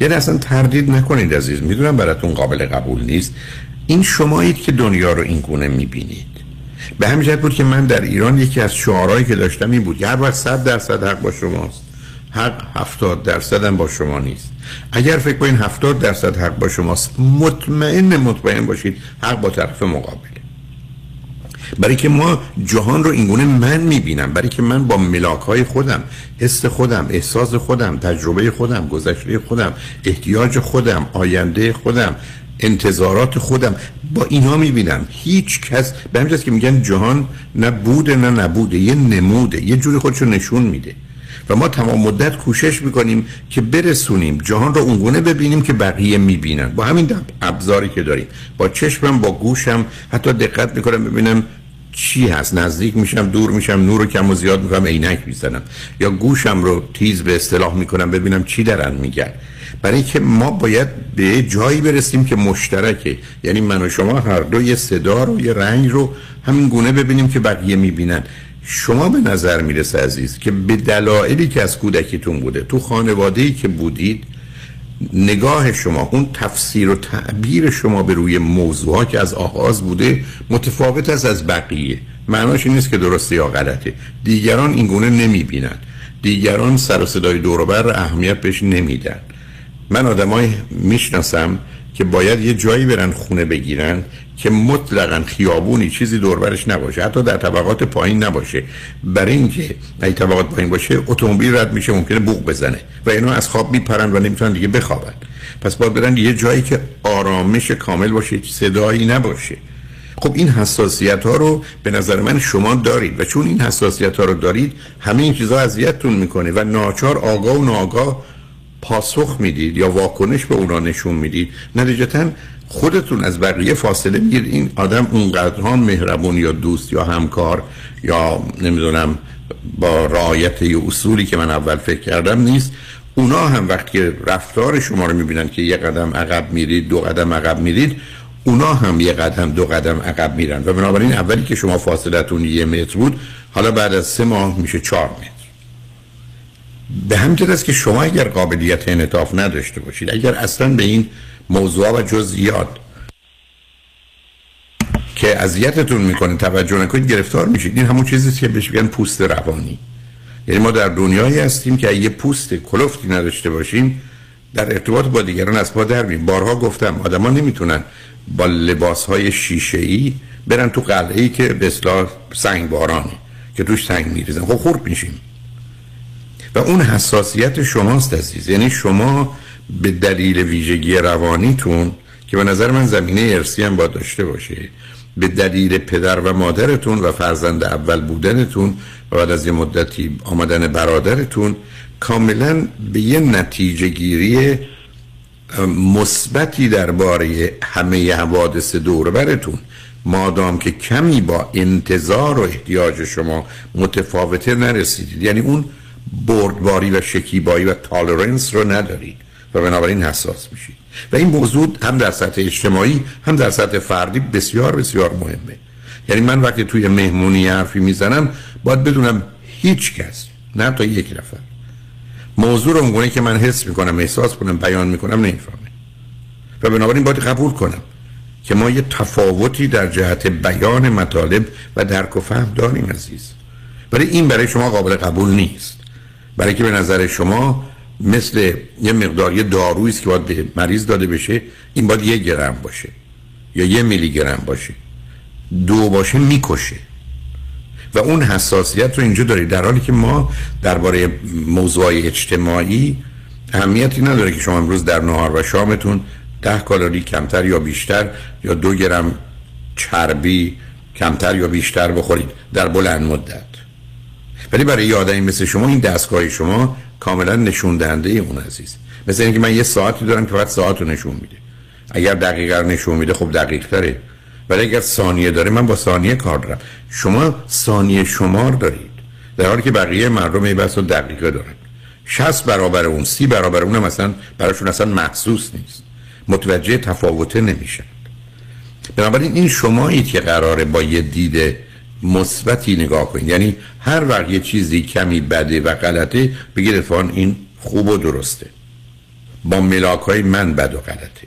[SPEAKER 1] یعنی اصلا تردید نکنید عزیز می‌دونم براتون قابل قبول نیست. این شمایید که دنیا رو این گونه می‌بینید. به همین جهت بود که من در ایران یکی از شعارهایی که داشتم این بود هر وقت صد درصد حق با شماست حق هفتاد درصد هم با شما نیست. اگر فکر کنید هفتاد درصد حق با شماست مطمئن مطمئن باشید حق با طرف مقابله. برای که ما جهان رو اینگونه من می‌بینم برای که من با ملاک های خودم حس خودم احساس خودم تجربه خودم گذشته خودم احتیاج خودم آینده خودم انتظارات خودم با اینا می‌بینم. هیچ کس به همین که میگن جهان نه بوده نه نبوده یه نموده یه جوری خودشو نشون میده. و ما تمام مدت کوشش می‌کنیم که برسونیم جهان رو اونگونه ببینیم که بقیه می‌بینن. با همین ابزاری که داریم. با چشمم با گوشم حتی دقت می‌کنم ببینم چی هست؟ نزدیک میشم دور میشم نور رو کم و زیاد می‌کنم عینک می‌زنم. یا گوشم رو تیز به اصطلاح می‌کنم ببینم چی دارن میگن. برای اینکه ما باید به جایی برسیم که مشترکه. یعنی من و شما هر دو یه صدا رو یه رنگ رو همین گونه ببینیم که بقیه می‌بینن. شما به نظر می‌رسه عزیز که به دلایلی که از کودکیتون بوده تو خانواده ای که بودید نگاه شما اون تفسیر و تعبیر شما به روی موضوع که از آغاز بوده متفاوت است از بقیه. معناش این نیست که درسته یا غلطه. دیگران این گونه نمی‌بینن دیگران سر و صدای دوروبر اهمیت بهش نمیدن. من آدمای می‌شناسم که باید یه جایی برن خونه بگیرن که مطلقا خیابونی چیزی دوربرش نباشه حتی در طبقات پایین نباشه. برای اینکه اگه طبقات پایین باشه اتومبیل رد میشه ممکنه بوق بزنه و اینا از خواب میپرن و نمی‌تونن دیگه بخوابن. پس باید برن یه جایی که آرامش کامل باشه صدایی نباشه. خب این حساسیت ها رو به نظر من شما دارید و چون این حساسیت ها رو دارید همه این چیزها اذیتتون می‌کنه و ناچار آگاه و ناآگاه پاسخ می‌دید یا واکنش به اونا نشون می‌دید. نتیجتا خودتون از بقیه فاصله می‌گیرید این آدم اونقدرها مهربون یا دوست یا همکار یا نمی‌دونم با رعایت اصولی که من اول فکر کردم نیست. اونا هم وقتی رفتار شما رو می‌بینن که یه قدم عقب میرید دو قدم عقب میرید اونا هم یه قدم دو قدم عقب میرن. و بنابراین اولی که شما فاصلتون یه متر بود حالا بعد از سه ماه میشه چهار متر. به همین است که شما اگر قابلیت انعطاف نداشته باشید اگر اصلا به این موضوع و جزئیات که اذیتتون می‌کنه توجه نکنید گرفتار میشید. این همون چیزی که بهش میگن پوست روانی. یعنی ما در دنیایی هستیم که یه پوست کلفتی نداشته باشیم در ارتباط با دیگران از پا در میم بارها گفتم آدما نمی‌تونن با لباس های شیشه ای برن تو قلعه ای که به اصطلاح سنگ بارانه که توش سنگ میریزن. خب خورد میشیم. و اون حساسیت شماست عزیز. یعنی شما به دلیل ویژگی روانیتون که به نظر من زمینه ارسی هم باید داشته باشه به دلیل پدر و مادرتون و فرزند اول بودنتون و بعد از یه مدتی آمدن برادرتون کاملا به یه نتیجه گیری مثبتی درباره همه حوادث دور برتون. مادام که کمی با انتظار و احتیاج شما متفاوته نرسیدید. یعنی اون بردباری و شکیبایی و تالرنس رو ندارید. و بنابراین حساس میشید و این موضوع هم در سطح اجتماعی هم در سطح فردی بسیار بسیار مهمه. یعنی من وقتی توی مهمونی حرفی می‌زنم باید بدونم هیچ کس نه تا یک نفر. موضوع رو اونگونه که من حس می‌کنم احساس کنم بیان می‌کنم نمی‌فهمه. و بنابراین باید قبول کنم که ما یه تفاوتی در جهت بیان مطالب و درک و فهم داریم عزیز. ولی این برای شما قابل قبول نیست. برای که به نظر شما مثل یه مقدار یه دارویی که باید به مریض داده بشه این باید یه گرم باشه یا یه میلی گرم باشه. دو باشه می‌کشه. و اون حساسیت رو اینجا دارید. در حالی که ما درباره موضوع اجتماعی اهمیتی نداره که شما امروز در نهار و شامتون ده کالری کمتر یا بیشتر یا دو گرم چربی کمتر یا بیشتر بخورید. در بلند مدت. ولی برای آدمی مثل شما این دستگاه شما کاملا نشون دهنده اون عزیز. مثل اینکه من یه ساعتی دارم که فقط ساعت رو نشون میده. اگر دقیقه نشون میده خب دقیق تره. ولی اگر ثانیه داره من با ثانیه کار دارم. شما ثانیه شمار دارید. در حالی که بقیه مردم این بس دقیقه دارن. 60 برابر اون سی برابر اون مثلا براشون اصلا محسوس نیست. متوجه تفاوته نمیشن. بنابراین این شمایید که قراره با یه دید مثبتی نگاه کنید. یعنی هر وقت یه چیزی کمی بده و غلطه بگید اتفاقا این خوب و درسته. با ملاک های من بد و غلطه.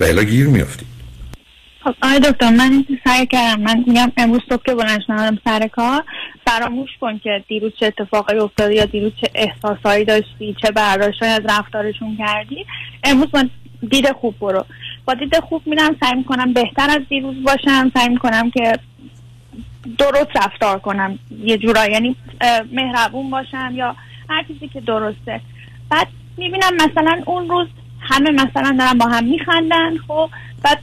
[SPEAKER 1] و گیر میافتید.
[SPEAKER 2] خب آقای دکتر من سعی کردم. من میگم امروز صبح که بلند شدم سر کار فراموش کن که دیروز چه اتفاقی افتاده یا دیروز چه احساسایی داشتی چه برداشتهایی از رفتارشون کردی. امروز من دید خوب برو. با دید خوب میرم سعی می‌کنم بهتر از دیروز باشم. سعی می‌کنم که درست رفتار کنم. یه جورایی. یعنی مهربون باشم یا هر چیزی که درسته. بعد می‌بینم مثلا اون روز همه مثلا دارن با هم میخندن خب؟ بعد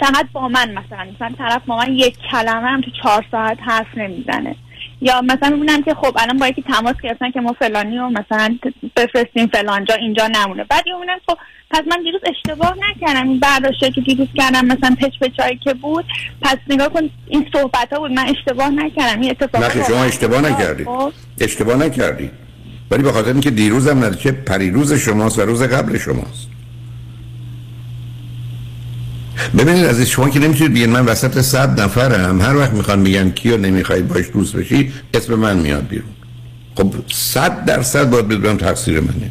[SPEAKER 2] فقط با من مثلا. مثلا طرف با من یک کلمه هم تو چهار ساعت حرف نمی‌زنه. یا مثلا می‌بینم که خب الان با یکی تماس گرفتن که ما فلانی رو مثلا بفرستیم فلانجا اینجا نمونه. بعد می‌بینم خب پس من دیروز اشتباه نکردم. این برداشته که دیروز کردم مثلا پچ پچایی که بود. پس نگاه کن این صحبت ها بود. من اشتباه نکردم. این اتفاق
[SPEAKER 1] نه شما اشتباه نکردی. خب. اشتباه نکردی. ولی به خاطر اینکه دیروزم نتیجه پریروز شماست و روز قبل شماست. ببینید از شما که نمی‌تونید بیان من وسط صد نفرم هر وقت می‌خوان میگن کیو نمی‌خواید باش دوست بشی اسم من میاد بیرون. خب صد درصد باید بدونم تقصیر منه.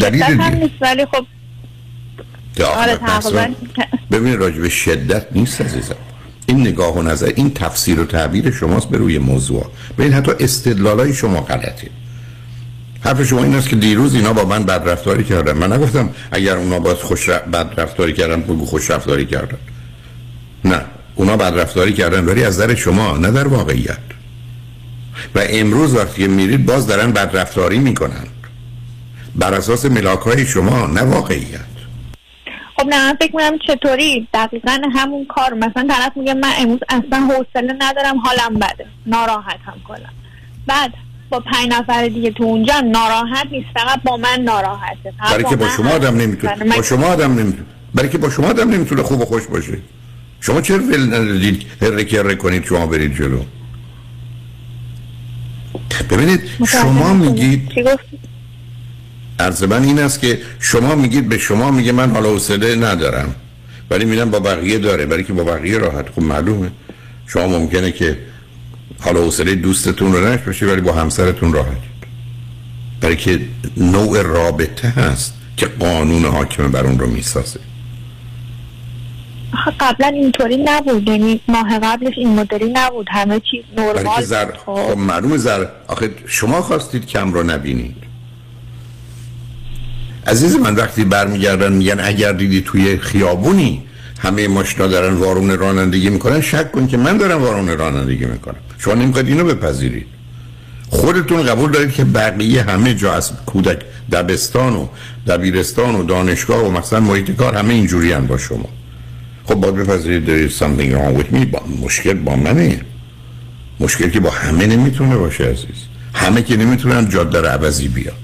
[SPEAKER 2] دلیل ولی خب
[SPEAKER 1] آره ببینید راجع به شدت نیست عزیزم. این نگاه و نظر این تفسیر و تعبیر شماست به روی موضوع. ببین حتی استدلالای شما غلطه. حرف شما این است که دیروز اینا با من بد رفتاری کردن. من نگفتم اگر اونا با خوش بد رفتاری کردن بگو خوش رفتاری کردن. نه اونا بد رفتاری کردن ولی از در شما نه در واقعیت. و امروز وقتی میرید باز دارن بد رفتاری می‌کنن. بر اساس ملاک های شما نه واقعیت.
[SPEAKER 2] خب نه من فکر می‌کنم چطوری؟ دقیقا همون کار. مثلا طرف میگه من امروز اصلا حوصله ندارم حالم بده. ناراحتم کنم. بعد با پنج نفر دیگه تو اونجا ناراحت نیست فقط با من ناراحته.
[SPEAKER 1] برای که با شما آدم نمی‌تونه با شما آدم نمی‌تونه برای که با شما آدم نمی‌تونه خوب و خوش باشه. شما چرا ول ندادید هر کره کنید شما برید جلو. ببینید شما میگید عرض من این است که شما میگید به شما میگه من حالا حوصله ندارم. ولی میدم با بقیه داره. برای که با بقیه راحت خب معلومه. شما ممکنه که حالا حوصله دوستتون رو نش بشه ولی با همسرتون راحت برای که نوع رابطه هست که قانون حاکم بر اون رو می‌سازه.
[SPEAKER 2] قبلا اینطوری نبود یعنی ماه قبلش این مدلی نبود همه چیز نرمال
[SPEAKER 1] زر... خب, خب معلوم زر آخه شما خواستید کم رو نبینید. عزیز من وقتی برمیگردن میگن اگر دیدی توی خیابونی همه ماشینا دارن وارون رانندگی می‌کنن. شک کن که من دارم وارون رانندگی می‌کنم. شما نمی‌خواید اینو بپذیرید. خودتون قبول دارید که بقیه همه جا از کودک دبستان و دبیرستان و دانشگاه و مثلا محیط کار همه اینجوری با شما. خب باید بپذیرید دارید something wrong with me. با مشکل با منه. مشکل که با همه نمی‌تونه باشه عزیز. همه که نمی‌تونن جاده رو عوضی بیاد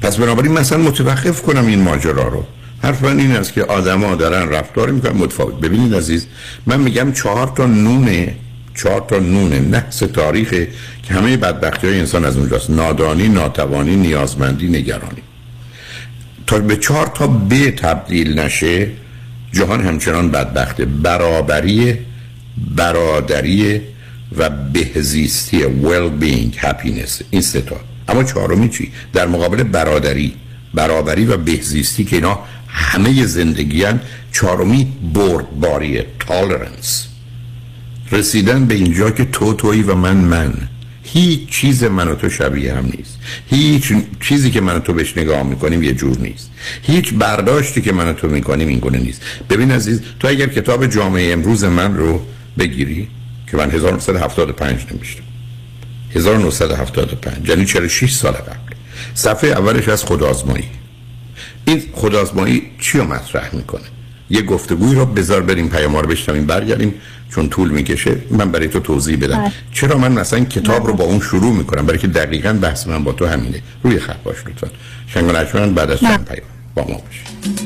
[SPEAKER 1] پس بنابراین مثلا متوقف کنم این ماجرا رو. حرف من این است که آدما دارن رفتار می‌کنن. متفاوت. ببینید عزیز من میگم چهار تا نونه چهار تا نونه نحس تاریخه که همه بدبختی های انسان از اونجاست. نادانی ناتوانی نیازمندی نگرانی. تا به چهار تا ب تبدیل نشه جهان همچنان بدبخته. برابری برادری و بهزیستی well being happiness. این ستا اما چهارمی چی؟ در مقابل برادری. برابری و بهزیستی که اینا همه زندگیان چهارمی بردباریه تالرنس رسیدن به اینجا که تو تویی و من من. هیچ چیز من و تو شبیه هم نیست. هیچ چیزی که من و تو بهش نگاه می‌کنیم یه جور نیست. هیچ برداشتی که من و تو می‌کنیم این گونه نیست. ببین عزیز تو اگر کتاب جامعه امروز من رو بگیری که من 1975 نمیشتم 1975 یعنی 46 سال قبل. صفحه اولش از خودآزمایی این خودآزمایی چی رو مطرح می‌کنه؟ یه گفتگوی رو بذار بریم پیام رو بشنویم برگردیم چون طول می‌کشه من برای تو توضیح بدم. بله. چرا من مثلا کتاب رو با اون شروع می‌کنم؟ برای که دقیقا بحث من با تو همینه. روی خط باش لطفا. شنگ بعد از چند پیام با ما باش.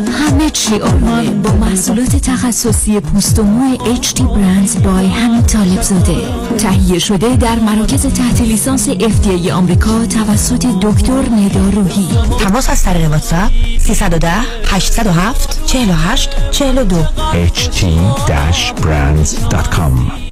[SPEAKER 6] همه چی آرومه با محصولات تخصصی پوست و مو HD برندز بای همین طالب زاده. تهیه شده در مراکز تحت لیسانس FDA آمریکا توسط دکتر ندا روحی.
[SPEAKER 7] تماس از طریق واتساپ 310 807 48 42
[SPEAKER 8] ht-brands.com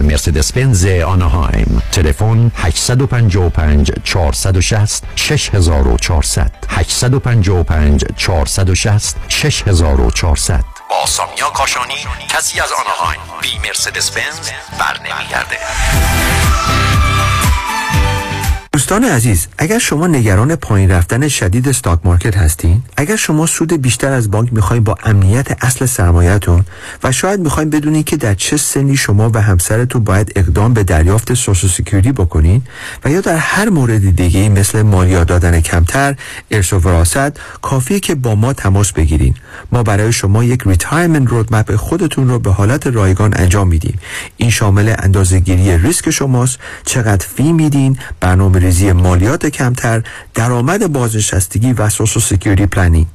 [SPEAKER 8] مرسدس بنز آنهایم. تلفن 855 460 6400 855 460 6400 با سامیا کاشانی کسی از آنهایم. بی مرسدس بنز بر نمیگرده
[SPEAKER 9] دوستان عزیز اگر شما نگران پایین رفتن شدید stock market هستین اگر شما سود بیشتر از بانک می‌خواین با امنیت اصل سرمایهتون و شاید می‌خواین بدونین که در چه سنی شما و همسرتون باید اقدام به دریافت Social Security بکنین و یا در هر مورد دیگه مثل مالیات دادن کمتر ارث و وراثت کافیه که با ما تماس بگیرین. ما برای شما یک retirement roadmap خودتون رو به حالت رایگان انجام میدیم. این شامل اندازهگیری ریسک شماست. چقدر fee میدین برنامه ریزی مالیات کمتر درآمد بازنشستگی و Social Security planning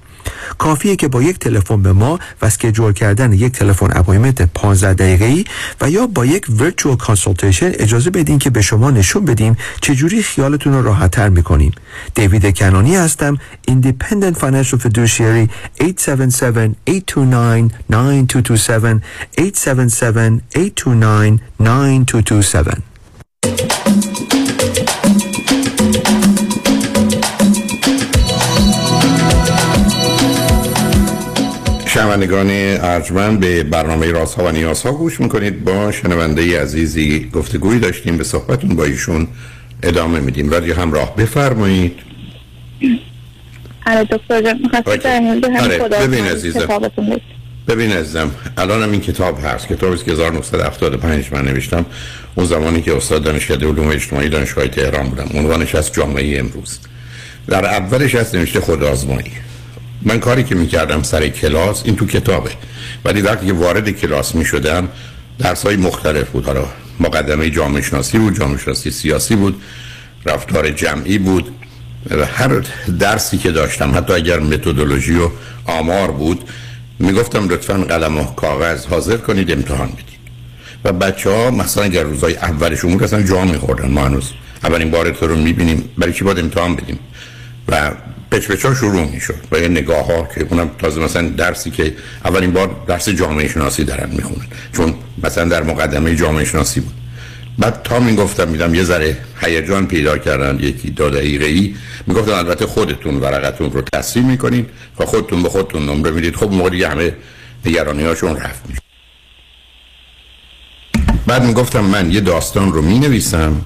[SPEAKER 9] کافیه که با یک تلفن به ما و schedule کردن یک تلفن appointment 15 دقیقه‌ای و یا با یک virtual consultation اجازه بدین که به شما نشون بدیم چجوری خیالتون رو راحتتر می‌کنیم. دیوید کنانی هستم Independent Financial Fiduciary 877-829-9227 877-829-9227
[SPEAKER 1] شنوندگان ارجمند به برنامه راست ها و نیاز ها گوش می‌کنید. با شنونده عزیزی گفتگوی داشتیم به صحبتون با ایشون ادامه میدیم. رادیو همراه بفرمایید.
[SPEAKER 2] آره دکتر جان
[SPEAKER 1] آره. ببین عزیزم. ببین عزیزم الان هم این کتاب هست. کتابی که 1975 من نوشتم. اون زمانی که استاد دانشکده علوم اجتماعی دانشگاه تهران بودم. عنوانش از جامعه امروز. در اولش هست نوشته خودآزمایی من کاری که می‌کردم سر کلاس این تو کتابه. ولی وقتی که وارد کلاس می‌شدم درس های مختلف بود. حالا مقدمه جامعه شناسی بود جامعه شناسی سیاسی بود رفتار جمعی بود. و هر درسی که داشتم حتی اگر متدولوژی و آمار بود می‌گفتم لطفا قلم و کاغذ حاضر کنید امتحان بدید. و بچه ها مثلا اگر روزای اولش امور اصلا جا میخوردن. ما هنوز اولین بار تو رو می‌بینیم. برای چی باید امتحان بدیم؟ و پچ ها شروع می شد و یه نگاه ها که اونم تازه مثلا درسی که اولین بار درس جامعه شناسی دارن می‌خونن چون مثلا در مقدمه جامعه شناسی بود. بعد تا می‌گفتم میدم یه ذره هیجان پیدا کردن یکی دو دقیقه ای می‌گفتم البته خودتون ورقتون رو تصحیح می‌کنین و خودتون به خودتون نمره می‌دید. خب موقع دیگه همه نگرانی هاشون رفت میشه بعد می‌گفتم من یه داستان رو می‌نویسم.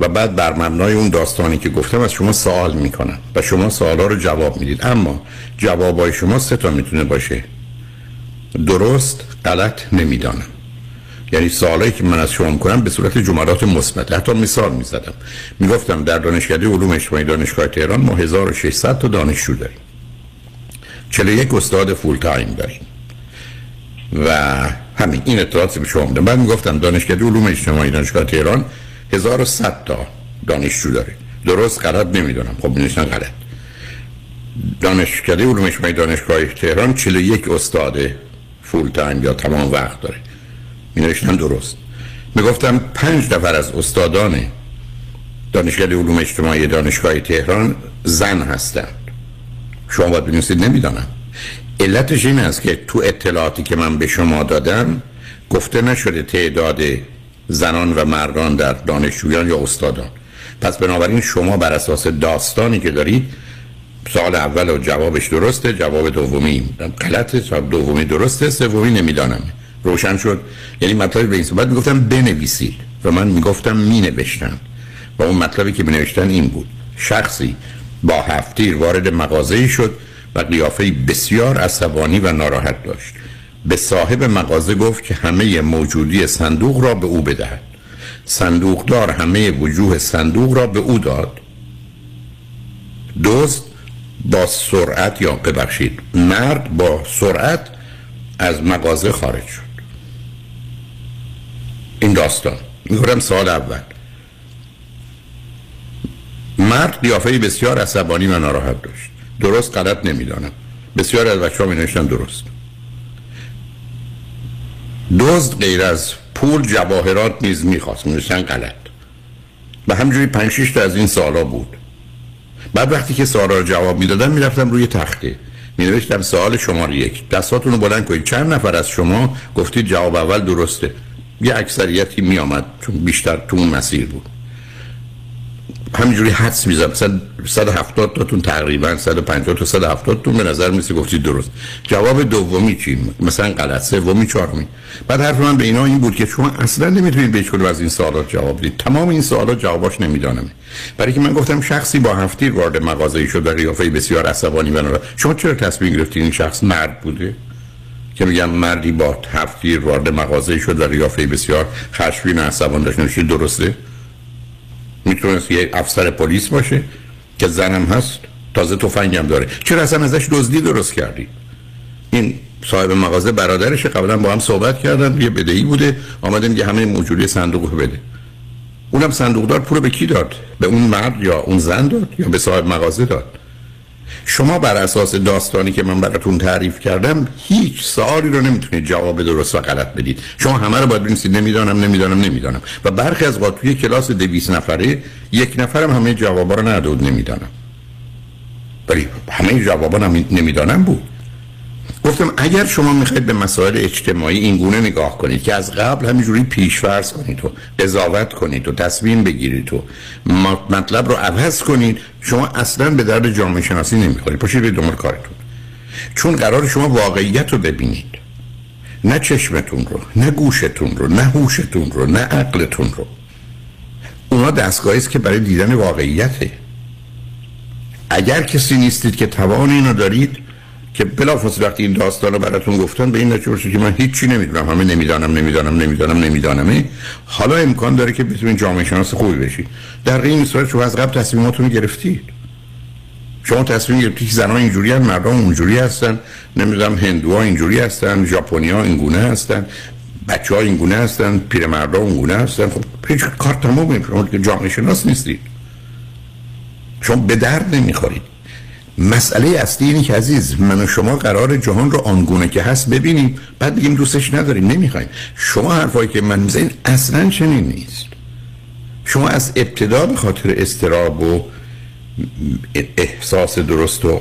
[SPEAKER 1] و بعد بر مبنای اون داستانی که گفتم از شما سوال می‌کنم و شما سوالا رو جواب می‌دید. اما جوابای شما سه تا می‌تونه باشه. درست غلط نمی‌دانم. یعنی سوالایی که من از شما می‌کنم به صورت جملات مثبت. حتی مثال می‌زدم. می‌گفتم در دانشکده علوم اجتماعی دانشگاه تهران ما 1600 تا دانشجو داریم. 41 استاد فول تایم داریم. و همین این اطلاعاتی به شما میدم. بعد می‌گفتم دانشکده علوم اجتماعی دانشگاه تهران 1100 تا دانشجو داره. درست غلط نمی‌دونم. خب نشن غلط. دانشکده علوم اجتماعی دانشگاه تهران 41 استاد فول تایم یا تمام وقت داره. می نوشتم درست. می‌گفتم پنج نفر از استادان دانشکده علوم اجتماعی دانشگاه تهران زن هستند. شما باید بنویسید نمی‌دانم. علتش این است که تو اطلاعاتی که من به شما دادم گفته نشده تعداد زنان و مردان در دانشجویان یا استادان. پس بنابراین شما بر اساس داستانی که دارید سال اول و جوابش درسته جواب دومی غلطه جواب دومی درسته سومی نمی‌دانم. روشن شد. یعنی مطلب به این صورت می‌گفتم بنویسید و من می‌گفتم مینوشتم و اون مطلبی که بنوشتن این بود. شخصی با هفتیر وارد مغازه شد و قیافه بسیار عصبانی و ناراحت داشت. به صاحب مغازه گفت که همه موجودی صندوق را به او بدهد. صندوقدار همه وجوه صندوق را به او داد. دوست با سرعت یا ببخشید مرد با سرعت از مغازه خارج شد. این داستان. میگورم سال اول. مرد قیافه بسیار عصبانی و ناراحت داشت. درست غلط نمی‌دانم. بسیار از بچه ها درست. دزد غیر از پول جواهرات نیز می‌خواست. میشن غلط. و همجوری پنج تا از این سوالا بود. بعد وقتی که سوالا رو جواب می‌دادم می‌رفتم روی تخته. می نوشتم سوال شماره یک. دستاتون رو بلند کنید. چند نفر از شما گفتید جواب اول درسته؟ یه اکثریتی می آمد چون بیشتر تو اون مسیر بود. همینجوری حدس مثلا 170 تاتون تقریبا 150 تا 170 تون به نظر میسه گفتید درست. جواب دومی چی؟ مثلا غلط. سومی چهارمی. بعد حرف من به اینا این بود که شما اصلا نمی‌تونید به هیچ از این سوالات جواب بدید. تمام این سوالات جواباش نمی‌دانم. برای که من گفتم شخصی با هفتیر وارد مغازه شد و قیافه بسیار عصبانی و شما چرا تصمیم گرفتید این شخص مرد بوده؟ که میگم مردی با هفتیر وارد مغازه شد و قیافه بسیار خشمگین و عصبانی داشت. درسته؟ می‌تونست یه افسر پلیس باشه که زنم هست تازه تفنگم داره. چرا اصلا ازش دزدی درست کردی؟ این صاحب مغازه برادرش قبلا با هم صحبت کردن یه بدهی بوده آمده میگه همه موجودی صندوق بده. اونم صندوقدار پول به کی داد؟ به اون مرد یا اون زن داد یا به صاحب مغازه داد؟ شما بر اساس داستانی که من براتون تعریف کردم هیچ سوالی رو نمی‌تونید جواب درست و غلط بدید. شما همه رو باید بنویسید. نمی‌دانم نمی‌دانم نمی‌دانم. و برخی از وقت توی کلاس 200 نفره یک نفرم همه جوابا رو نداد نمی‌دانم. ولی همه جوابا نمی‌دانم بود. گفتم اگر شما می‌خواید به مسائل اجتماعی این گونه نگاه کنید که از قبل همینجوری پیشفرض کنید و قضاوت کنید و تصمیم بگیرید و مطلب رو عوض کنید شما اصلا به درد جامعه شناسی نمی‌خورید. پاشید به دنبال کارتون. چون قرار شما واقعیت رو ببینید. نه چشمتون رو نه گوشتون رو نه هوشتون رو نه عقلتون رو. اونا دستگاهی است که برای دیدن واقعیته. اگر کسی نیستید که توان اینو دارید که بلافاصله وقتی این داستان رو براتون گفتن به این نتیجه که من هیچی نمی‌دونم. همه نمی‌دانم نمی‌دانم نمی‌دانم نمی‌دانم. حالا امکان داره که بتونید جامعه شناس خوبی بشید در این صورت شما از قبل تصمیماتون گرفتید. شما تصمیم گرفتید که زنان اینجوری هستن مردم اونجوری هستن. نمی‌دونم هندوها اینجوری هستن ژاپنیا اینگونه هستن بچه ها اینگونه هستن پیرمردا اونگونه هستن. خب هیچ کار تمومه شما که جامعه شناس نیستید. شما به درد نمی‌خورید. مسئله اصلی اینه که عزیز من و شما قرار جهان رو آنگونه که هست ببینیم. بعد بگیم دوستش نداریم نمی‌خوایم. شما حرفایی که من می‌زنید اصلا چنین نیست. شما از ابتدا به خاطر استراب و احساس درست و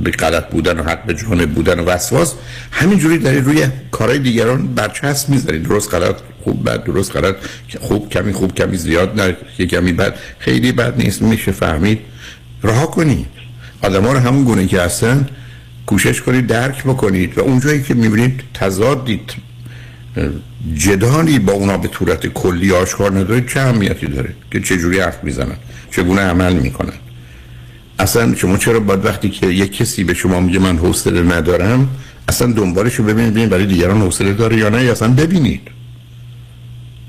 [SPEAKER 1] به غلط بودن و حق به جانب بودن و وسواس همینجوری دارید روی کارهای دیگران برچسب می‌ذارید. درست غلط خوب بد درست غلط خوب کمی خوب کمی زیاد نه کمی بد. خیلی بد نیست میشه فهمید. رها کنید. آدم ها رو همون گونه که هستن کوشش کنید درک بکنید و اونجایی که می‌بینید تضادید جدالی با اونا به طورت کلی آشکار نداره چه اهمیتی داره؟ که چجوری حرف می‌زنن؟ چگونه عمل می‌کنن؟ اصلا شما چرا باید وقتی که یک کسی به شما میگه من حوصله ندارم اصلا دنبالش رو ببینید ببینید برای دیگران حوصله داره یا نه اصلا ببینید.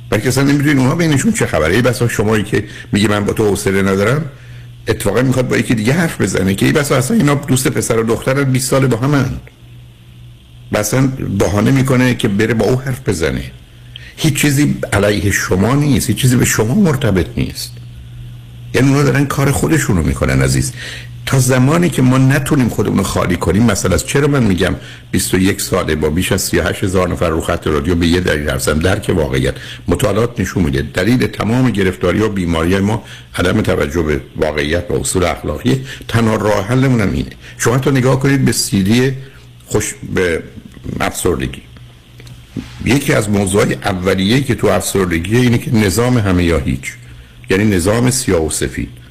[SPEAKER 1] بلکه اصلا نمی‌دونید اونها بینشون چه خبره. ای بسا شمایی که میگه من با تو حوصله ندارم اتفاقا می‌خواد با یکی دیگه حرف بزنه که ای بس اصلا اینا دوست پسر و دختر 20 سال با همن. مثلا بهانه می‌کنه که بره با او حرف بزنه. هیچ چیزی علیه شما نیست هیچ چیزی به شما مرتبط نیست. یعنی اونا دارن کار خودشونو می‌کنن عزیز. تا زمانی که ما نتونیم خودمون خالی کنیم مثلا چرا من میگم 21 ساله با بیش از 38 هزار نفر رو خط رادیو به یه دلیل هستم درک واقعیت. مطالعات نشون میده. دلیل تمام گرفتاری و بیماری ما عدم توجه به واقعیت و اصول اخلاقی تنها راه حلمون هم اینه. شما تا نگاه کنید به سیدی خوش به افسردگی. یکی از موضوعات اولیه که تو افسردگی اینه که نظام همه یا هیچ. یعنی نظام سیاه و سفید.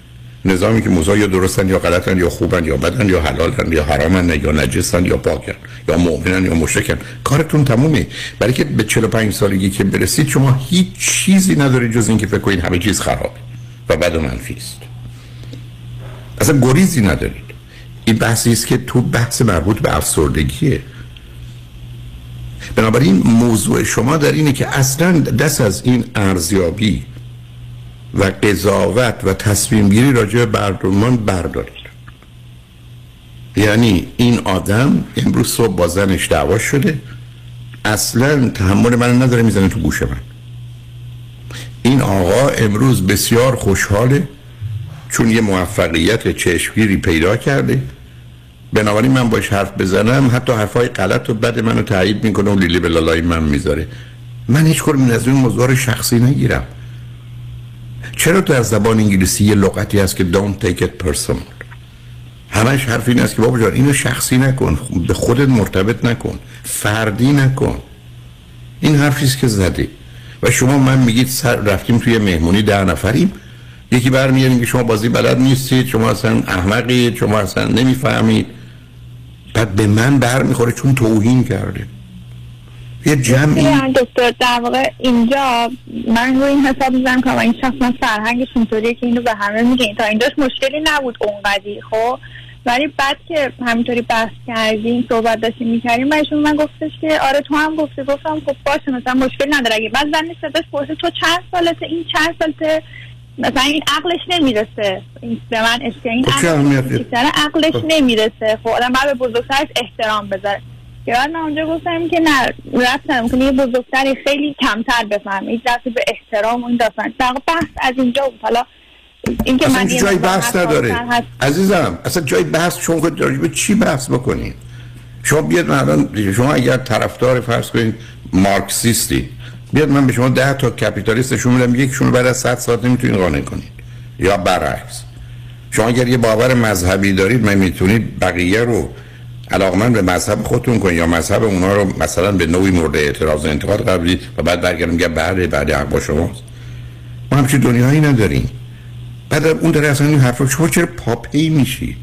[SPEAKER 1] نظامی که موضوع یا درستن یا غلطن یا خوبن یا بدن یا حلالن یا حرامن یا نجسن یا پاکن یا مؤمنن یا مشرکن. کارتون تمومه. برای که به 45 سالگی که برسید شما هیچ چیزی ندارید جز اینکه فکر کنید همه چیز خرابه و بد و منفی است. اصلا گریزی ندارید. این بحثی است که تو بحث مربوط به افسردگیه. بنابراین موضوع شما در اینه که اصلا دست از این ارزیابی و قضاوت و تصمیم گیری راجع به بردمان بردارید. یعنی این آدم امروز صبح با زنش دعوا شده اصلا تحمل من نداره می‌زنه تو گوش من. این آقا امروز بسیار خوشحاله چون یه موفقیت چشمگیری پیدا کرده. بنابراین من باش حرف بزنم حتی حرفای غلط و بد منو تایید می‌کنه و لیلی به من می‌ذاره. من هیچ من از این موضوع شخصی نگیرم. چرا از زبان انگلیسی یه لغتی هست که don't take it personal همش حرف این است که بابا جان اینو شخصی نکن به خودت مرتبط نکن فردی نکن. این حرفی است که زدی. و شما من میگید سر رفتیم توی مهمونی ده نفریم. یکی برمیاد میگه شما بازی بلد نیستید شما اصلا احمقید شما اصلا نمی‌فهمید. بعد به من برمیخوره چون توهین کرده. یه جمعی
[SPEAKER 2] دکتر در واقع اینجا من رو این حساب می‌زنم که این شخص من فرهنگش اینطوریه که اینو به همه میگه. تا اینجاش مشکلی نبود اونقدی خب؟ ولی بعد که همینطوری بحث کردیم صحبت داشتیم می‌کردیم و من گفتش که آره تو هم گفته گفتم خب باشه مثلا مشکل نداره. اگه بعد زنی صداش پرسه تو چند سالته؟ این چند سالته؟ مثلا این عقلش نمی‌رسه. این به من این
[SPEAKER 1] خب
[SPEAKER 2] عقلش نمی‌رسه. خب آدم بعد به بزرگترش احترام بذاره. که بعد من اونجا گفتم که نه رفتم. که یه بزرگتری خیلی کمتر بفهمه هیچ به احترام و این داستان. بحث از اینجا بود. حالا این که
[SPEAKER 1] اصلا جای بحث نداره. عزیزم اصلا جای بحث چون که به چی بحث بکنین شما بیاد من شما اگر طرفدار فرض کنید مارکسیستی بیاد من به شما ده تا کپیتالیستشون میدم یکشون بعد از 100 ساعت نمی‌تونید قانع کنید. یا برعکس. شما اگر یه باور مذهبی دارید من می‌تونید بقیه رو علاقمند به مذهب خودتون کنید یا مذهب اونا رو مثلا به نوعی مورد اعتراض و انتقاد قرار و بعد برگردم میگم بله بعد حق با شماست. ما همچین دنیایی نداریم. بعد اون داره اصلا این حرف رو شما چرا پاپی میشید؟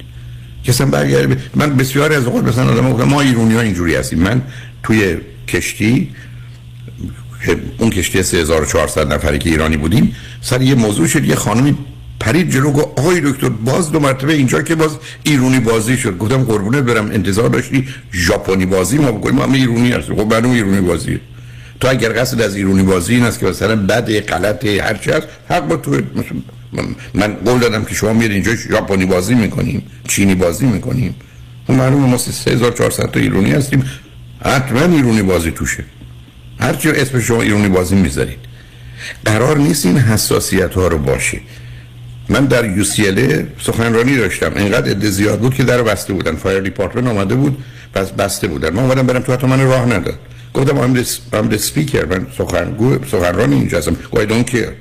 [SPEAKER 1] که اصلا برگرده من بسیاری از اوقات مثلا آدم ما ایرونی ها اینجوری هستیم. من توی کشتی اون کشتی 3400 نفری که ایرانی بودیم سر یه موضوع شد یه خانمی پرید جلو گفت آقای دکتر باز دو مرتبه اینجا که باز ایرونی بازی شد. گفتم قربونه برم انتظار داشتی ژاپنی بازی ما بکنیم؟ ما ایرونی هستیم. خب برنامه ایرونی بازی تو اگر قصد از ایرونی بازی این است که مثلا بد غلط هر چی هست حق با تو. من قول دادم که شما میاد اینجا ژاپنی بازی می‌کنیم چینی بازی می‌کنیم. اون معلومه ما 3400 تا ایرونی هستیم. حتما ایرونی بازی توشه. هر چی اسم شما ایرونی بازی می‌ذارید. قرار نیست این حساسیت ها رو باشه. من در یو سخنرانی داشتم. اینقدر عده زیاد بود که در بسته بودن. fire department آمده بود پس بسته بودن. من اومدم برم تو حتی من راه نداد. گفتم I'm the, speaker. من سخنگو سخنرانی اینجا هستم. I don't care.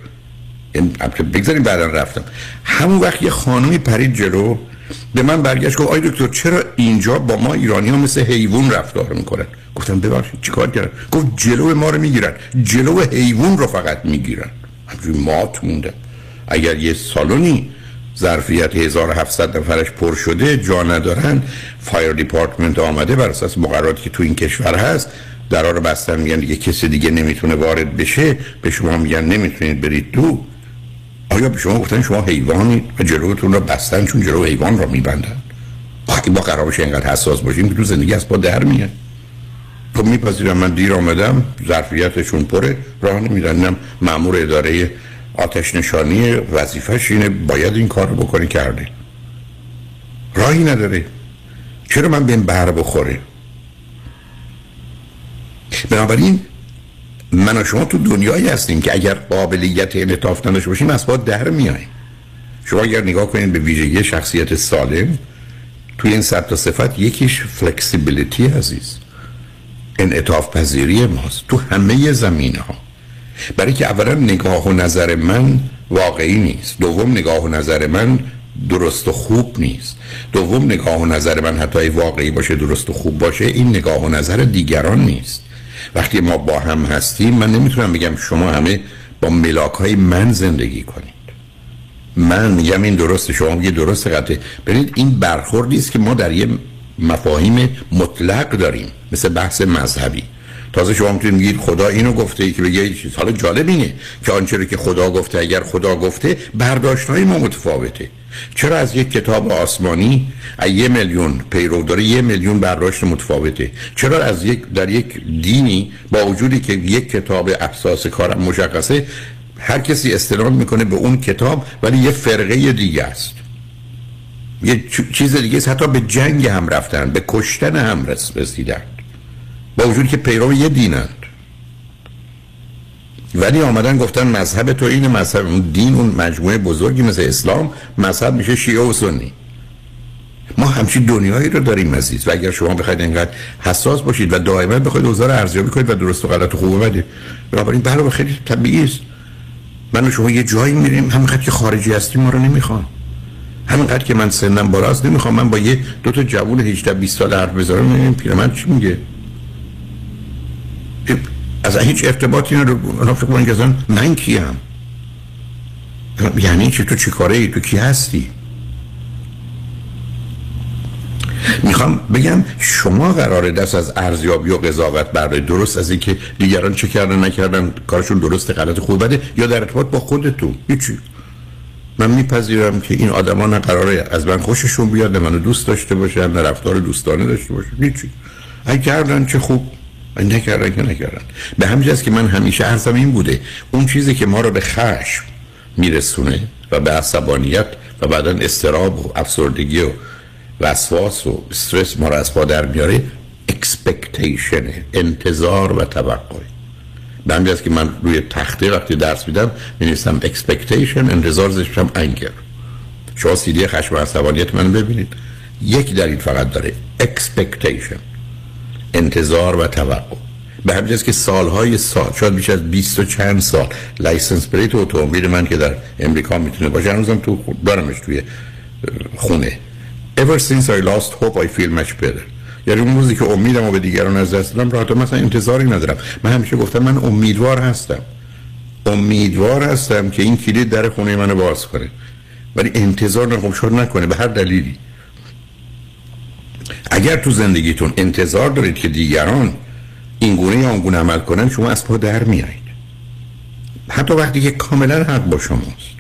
[SPEAKER 1] بگذاریم بعدا رفتم. همون وقت یه خانمی پرید جلو. به من برگشت گفت آقای دکتر چرا اینجا با ما ایرانی ها مثل حیوان رفتار می‌کنن؟ گفتم ببخشید چیکار کردن؟ گفت جلو ما رو می‌گیرن. جلو حیوان رو فقط می‌گیرن. همینجوری مات مونده اگر یه سالونی ظرفیت 1700 نفرش پر شده جا ندارن. fire department آمده بر اساس مقرراتی که تو این کشور هست. درا رو بستن میگن دیگه کسی دیگه نمی‌تونه وارد بشه. به شما میگن نمی‌تونید برید تو. آیا به شما گفتن شما حیوانید و جلوتون رو بستن چون جلو حیوان رو میبندن؟ وقتی با قرار اینقدر حساس باشیم که تو زندگی از با در میاد. تو خب میپذیرم من دیر آمدم. ظرفیتشون پره. راه نمیدنم مامور اداره آتش نشانی وظیفش اینه باید این کار رو بکنی کرده. راهی نداره. چرا من بهم بر بخوره؟ بنابراین من و شما تو دنیایی هستیم که اگر قابلیت انعطاف نداشته باشیم از در میاییم. شما اگر نگاه کنید به ویژگی شخصیت سالم توی این صد صفت یکیش فلکسیبیلیتی عزیز. انعطاف پذیری ماست. تو همه زمین ها برای که اولا نگاه و نظر من واقعی نیست. دوم نگاه و نظر من درست و خوب نیست. دوم نگاه و نظر من حتی واقعی باشه درست و خوب باشه این نگاه و نظر دیگران نیست. وقتی ما با هم هستیم من نمی‌تونم بگم شما همه با ملاک های من زندگی کنید. من میگم این درسته شما میگه درست قطعه. ببینید این برخوردی است که ما در یه مفاهیم مطلق داریم مثل بحث مذهبی. تازه شما می‌تونید بگید خدا اینو گفته ای که بگه چیز. حالا جالب اینه که آنچه که خدا گفته اگر خدا گفته برداشت های ما متفاوته. چرا از یک کتاب آسمانی یه میلیون پیرو داره یه میلیون برداشت متفاوته؟ چرا از یک در یک دینی با وجودی که یک کتاب اساس کارم مشخصه هر کسی استناد می‌کنه به اون کتاب ولی یه فرقه دیگه است. یه چیز دیگه است. حتی به جنگ هم رفتن به کشتن هم رسیدن. با وجودی که پیرو یه دینند ولی آمدن گفتن مذهب تو این مذهب اون دین اون مجموعه بزرگی مثل اسلام مذهب میشه شیعه و سنی. ما همچین دنیایی رو داریم عزیز و اگر شما بخواید اینقدر حساس باشید و دائما بخواید اوضاع رو ارزیابی کنید و درست و غلط و خوب بده بنابراین برای خیلی طبیعی است من و شما یه جایی میریم همینقدر که خارجی هستیم ما رو نمی‌خوام همینقدر که من سنم بالاست نمی‌خوام. من با یه دو تا جوون 18 20 سال حرف بزنم ببینیم پیرمرد چی میگه؟ از هیچ ارتباطی نداره فکر کنم که من کیم یعنی چی تو چی کاره ای تو کی هستی می‌خوام بگم شما قرار دست از ارزیابی و قضاوت بردارید درست از اینکه دیگران چه کردن نکردن کارشون درست غلط خوب بده یا در ارتباط با خودتون هیچی من میپذیرم که این آدما نه قراره از من خوششون بیاد نه منو دوست داشته باشن نه رفتار دوستانه داشته باشن هیچی اگه کردن چه خوب نکردن که نکردن. به همین که من همیشه عرضم این بوده اون چیزی که ما رو به خشم میرسونه و به عصبانیت و بعدا اضطراب و افسردگی و وسواس و استرس ما رو از پا در میاره expectation انتظار و توقع. به همین که من روی تخته وقتی درس میدم می‌نویسم expectation انتظار ;زشتم انگر شما سیدی خشم و عصبانیت من ببینید. یک دلیل فقط داره expectation. انتظار و توقع. به همین که سالهای سال شاید بیش از 20 و چند سال license plate اتومبیل من که در امریکا می‌تونه باشه هنوزم تو دارمش توی خونه. Ever since I lost hope I feel much better. یعنی اون روزی که امیدم و به دیگران از دست دادم راحت مثلا انتظاری ندارم. من همیشه گفتم من امیدوار هستم. امیدوار هستم که این کلید در خونه منو باز کنه. ولی انتظار نخوام داشت نکنه. به هر دلیلی. اگر تو زندگیتون انتظار دارید که دیگران این گونه یا اون گونه عمل کنن شما از پا در میایید. حتی وقتی که کاملا حق با شماست.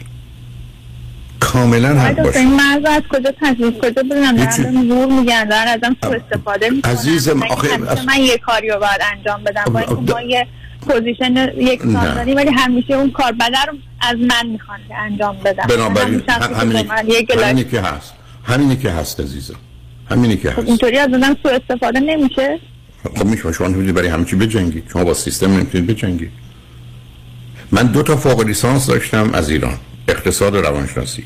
[SPEAKER 1] کاملا حق باشه
[SPEAKER 2] مرز از کجا تجربه کجا بدونم دارم زور میگن دارن ازم سوء استفاده می‌کنن.
[SPEAKER 1] عزیزم آخه
[SPEAKER 2] من یه کاری رو باید انجام بدم. با اینکه ما یه position یک سال داریم ولی همیشه اون کار بده رو از من می‌خوان که انجام بدم.
[SPEAKER 1] بنابراین همینی که هست. همینی که هست عزیزم. همینی که
[SPEAKER 2] خب
[SPEAKER 1] هست.
[SPEAKER 2] اینطوری از آدم سو استفاده نمیشه.
[SPEAKER 1] خب میشه شما نمی‌تونید برای همه چی بجنگید. شما با سیستم نمی‌تونید بجنگید. من دو تا فوق لیسانس داشتم از ایران. اقتصاد و روانشناسی.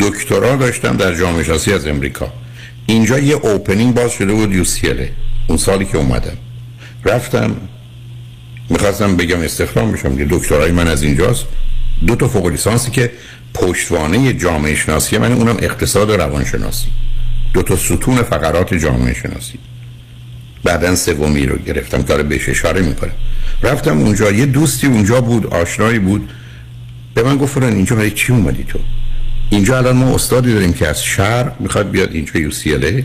[SPEAKER 1] دکترا داشتم در جامعه شناسی از امریکا. اینجا یه اوپنینگ باز شده بود یو اون سالی که اومدم. رفتم. می‌خواستم بگم استخدام بشم که دکترای من از اینجاست. دو تا فوق لیسانسی که پشتوانه جامعه شناسی من اونم اقتصاد و روانشناسی. دو تا ستون فقرات جامعه شناسی. بعدا سومی رو گرفتم کار بهش اشاره می‌کنم. رفتم اونجا یه دوستی اونجا بود آشنایی بود. به من گفت اینجا برای چی اومدی تو؟ اینجا الان ما استادی داریم که از شهر می‌خواد بیاد اینجا یو سی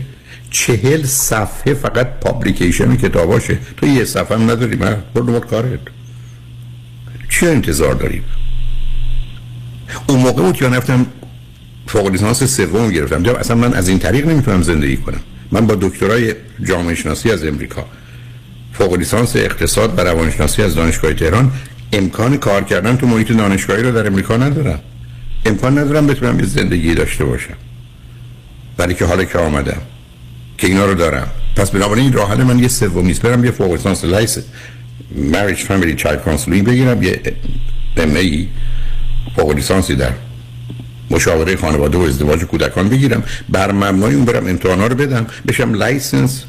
[SPEAKER 1] چهل صفحه فقط پابلیکیشن کتاباشه تو یه صفحه هم نداری من برو کارت. چی انتظار داریم اون موقع بود که رفتم فوق لیسانس سوم گرفتم. اصلا من از این طریق نمی‌تونم زندگی کنم. من با دکترای جامعه شناسی از امریکا فوق لیسانس اقتصاد و روانشناسی از دانشگاه تهران امکان کار کردن تو محیط دانشگاهی رو در امریکا ندارم. امکان ندارم بتونم یه زندگی داشته باشم. ولی که حالا که آمدم که اینا رو دارم. پس بنابراین این راه من یه سومیست برم یه فوق لیسانس لایس marriage family child counseling بگیرم یه MA فوق لیسانسی در مشاوره خانواده و ازدواج کودکان بگیرم. بر مبنای اون برم امتحانا رو بدم. بشم license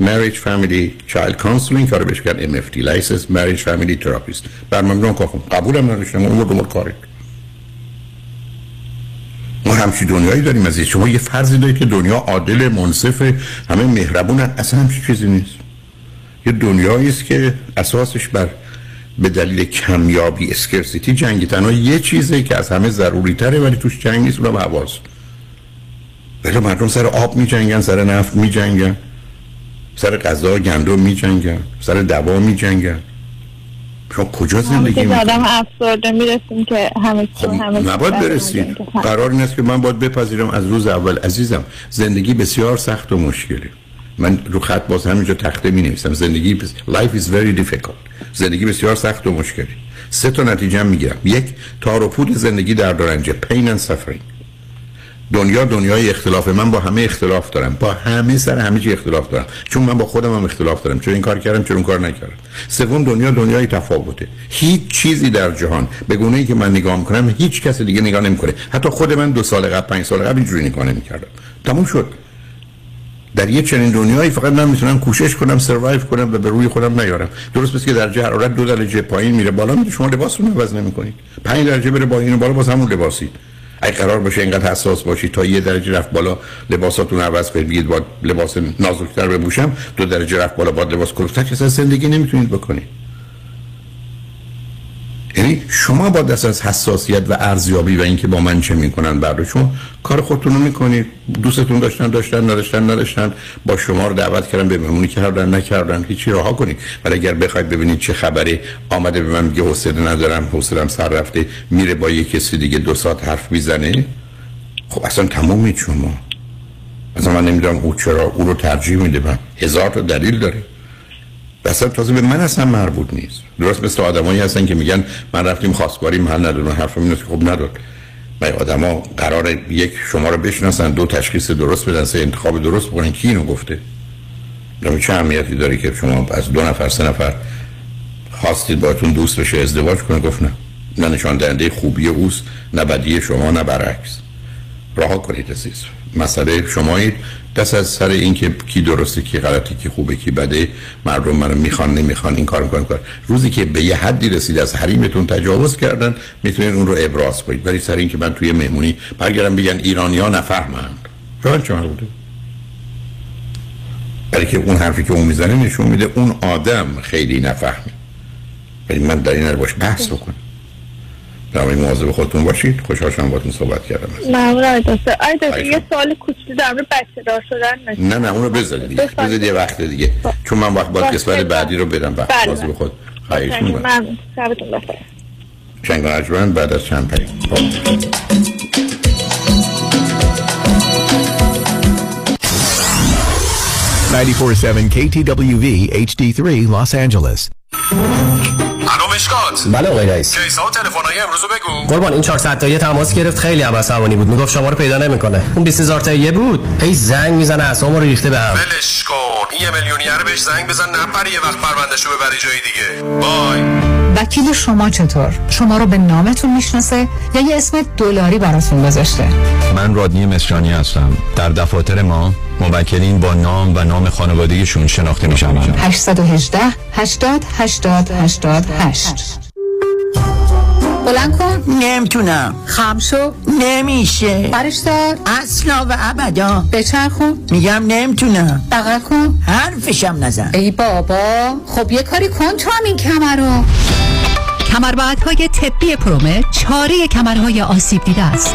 [SPEAKER 1] marriage family child counseling. کارو بهش کرد MFT license marriage family therapist. بر مبنای کافم قبولم نداشتم. اون رو کاری. ما همچی دنیایی داریم از شما یه فرضی دارید که دنیا عادل منصف همه مهربون اصلا همچی چیزی نیست. یه دنیایی است که اساسش بر به دلیل کمیابی اسکرسیتی جنگی. تنها یه چیزه که از همه ضروری تره ولی توش جنگ نیست اونم حواظ ولی مردم سر آب می جنگن سر نفت می جنگن سر غذا گندم می جنگن سر دوا می جنگن شما کجا زندگی
[SPEAKER 2] می آدم افسرده می‌رسیم که همه
[SPEAKER 1] خب نباید برسید قرار این است که من باید بپذیرم از روز اول. عزیزم زندگی بسیار سخت و مشکلی. من رو خط باز همینجا تخته می نویسم زندگی بس... life is very difficult. زندگی بسیار سخت و مشکلی. سه تا نتیجه می‌گیرم. یک تار و پود زندگی در دارنجه pain and suffering. دنیا دنیای اختلاف. من با همه اختلاف دارم. با همه سر همه چی اختلاف دارم. چون من با خودم هم اختلاف دارم. چون این کار کردم چون اون کار نکردم. سوم دنیا دنیای تفاوته. هیچ چیزی در جهان به گونه ای که من نگاه می‌کنم هیچ کس دیگه نگاه نمی‌کنه. حتی خود من دو سال قبل پنج سال قبل اینجوری نگاه نمی‌کردم. تموم شد. در یه چنین دنیایی فقط من می‌تونم کوشش کنم سروایو کنم و به روی خودم نیارم. درست مثل که درجه حرارت دو درجه پایین میره بالا میره شما لباس رو عوض نمی‌کنید. 5 درجه بره پایین بالا باز همون لباسی اگه قرار باشه اینقدر حساس باشی تا یه درجه رفت بالا لباساتون عوض کنید. بگید با لباس نازکتر بپوشم دو درجه رفت بالا با لباس کلفتر که زندگی نمی‌تونید بکنید. یعنی شما با دست از حساسیت و ارزیابی و اینکه با من چه می‌کنن برای شما کار خودتون رو می‌کنید. دوستتون داشتن داشتن نداشتن نداشتن. با شما رو دعوت کردن به مهمونی کردن نکردن هیچی راه کنید. ولی اگر بخواید ببینید چه خبری آمده به من میگه حوصله ندارم حوصله‌ام سر رفته میره با یه کسی دیگه دو ساعت حرف می‌زنه. خب اصلا تمومید شما. اصلا من نمی‌دونم او چرا او رو ترجیح میده. من هزار تا دلیل داره. اصلا تازه به من اصلا مربوط نیست. درست مثل آدمایی هستن که میگن من رفتیم خواستگاری محل ندارم حرف این که خب نداد و آدما قرار یک شما رو بشناسن دو تشخیص درست بدن سه انتخاب درست بکنن. کی اینو گفته؟ چه اهمیتی داره که شما از دو نفر سه نفر خواستید باتون دوست بشه ازدواج کنه؟ گفت نه. نه نشان دهنده خوبی اوست نه بدی شما نه برعکس. رها کنید عزیز مسئله شمایید. دست از سر اینکه کی درسته کی غلطی کی خوبه کی بده مردم منو می‌خوان نمی‌خوان این کار می‌کنن کار روزی که به یه حدی رسید از حریمتون تجاوز کردن می‌تونید اون رو ابراز کنید. ولی سر اینکه من توی مهمونی برگردم بگن ایرانی ها نفهمند. چون چه بوده؟ برای که اون حرفی که اون می‌زنه نشون میده اون آدم خیلی نفهمی ولی من در این باش بحث بکنم. در مواظب خودتون باشید. خوشحال شدم باهاتون صحبت کردم.
[SPEAKER 2] ممنون آقای دکتر. یه سوال کوچولو در مورد بچه دار شدن
[SPEAKER 1] نه نه اونو بذارید دیگه. بذارید یه وقت دیگه. چون من وقت باید قسمت بعدی رو بدم وقت. مواظب خود خواهش می‌کنم.
[SPEAKER 2] ممنون. شبتون بخیر.
[SPEAKER 1] شنگ ارجمند بعد از چند پیام
[SPEAKER 10] 947 KTWV HD3 Los Angeles.
[SPEAKER 11] الو مشکات
[SPEAKER 12] بله آقای رئیس.
[SPEAKER 11] کیسا و تلفن‌های امروز بگو.
[SPEAKER 12] قربان این 400 تایی تماس گرفت خیلی هم عصبانی بود. می‌گفت شما رو پیدا نمی‌کنه. اون 20000 تایی بود. هی زنگ می‌زنه اسمو رو ریخته به هم.
[SPEAKER 11] ولش کن. یه میلیونیر بهش زنگ بزن نپری یه وقت پروندهشو ببری جای دیگه. بای.
[SPEAKER 13] وکیل شما چطور؟ شما رو به نامتون می‌شناسه یا یه اسم دلاری براتون گذاشته؟
[SPEAKER 14] من رادنی مصریانی هستم. در دفاتر ما موکلین با نام و نام خانوادگیشون شناخته می شوند
[SPEAKER 13] 818 80 80 88 بلند کن.
[SPEAKER 15] نمی‌تونم.
[SPEAKER 13] خم شو.
[SPEAKER 15] نمیشه.
[SPEAKER 13] برش دار
[SPEAKER 15] اصلا و ابدا.
[SPEAKER 13] بچرخون.
[SPEAKER 15] میگم نمی‌تونم.
[SPEAKER 13] بغل کن.
[SPEAKER 15] حرفشم نزن.
[SPEAKER 13] ای بابا. خب یه کاری کن تو هم این کمر رو
[SPEAKER 16] کمربندهای طبی پرومت چاره کمرهای آسیب دیده است.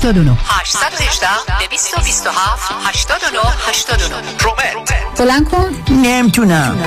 [SPEAKER 16] 818 227 89 89 پرومت
[SPEAKER 13] بلند کن.
[SPEAKER 15] نمی‌تونم.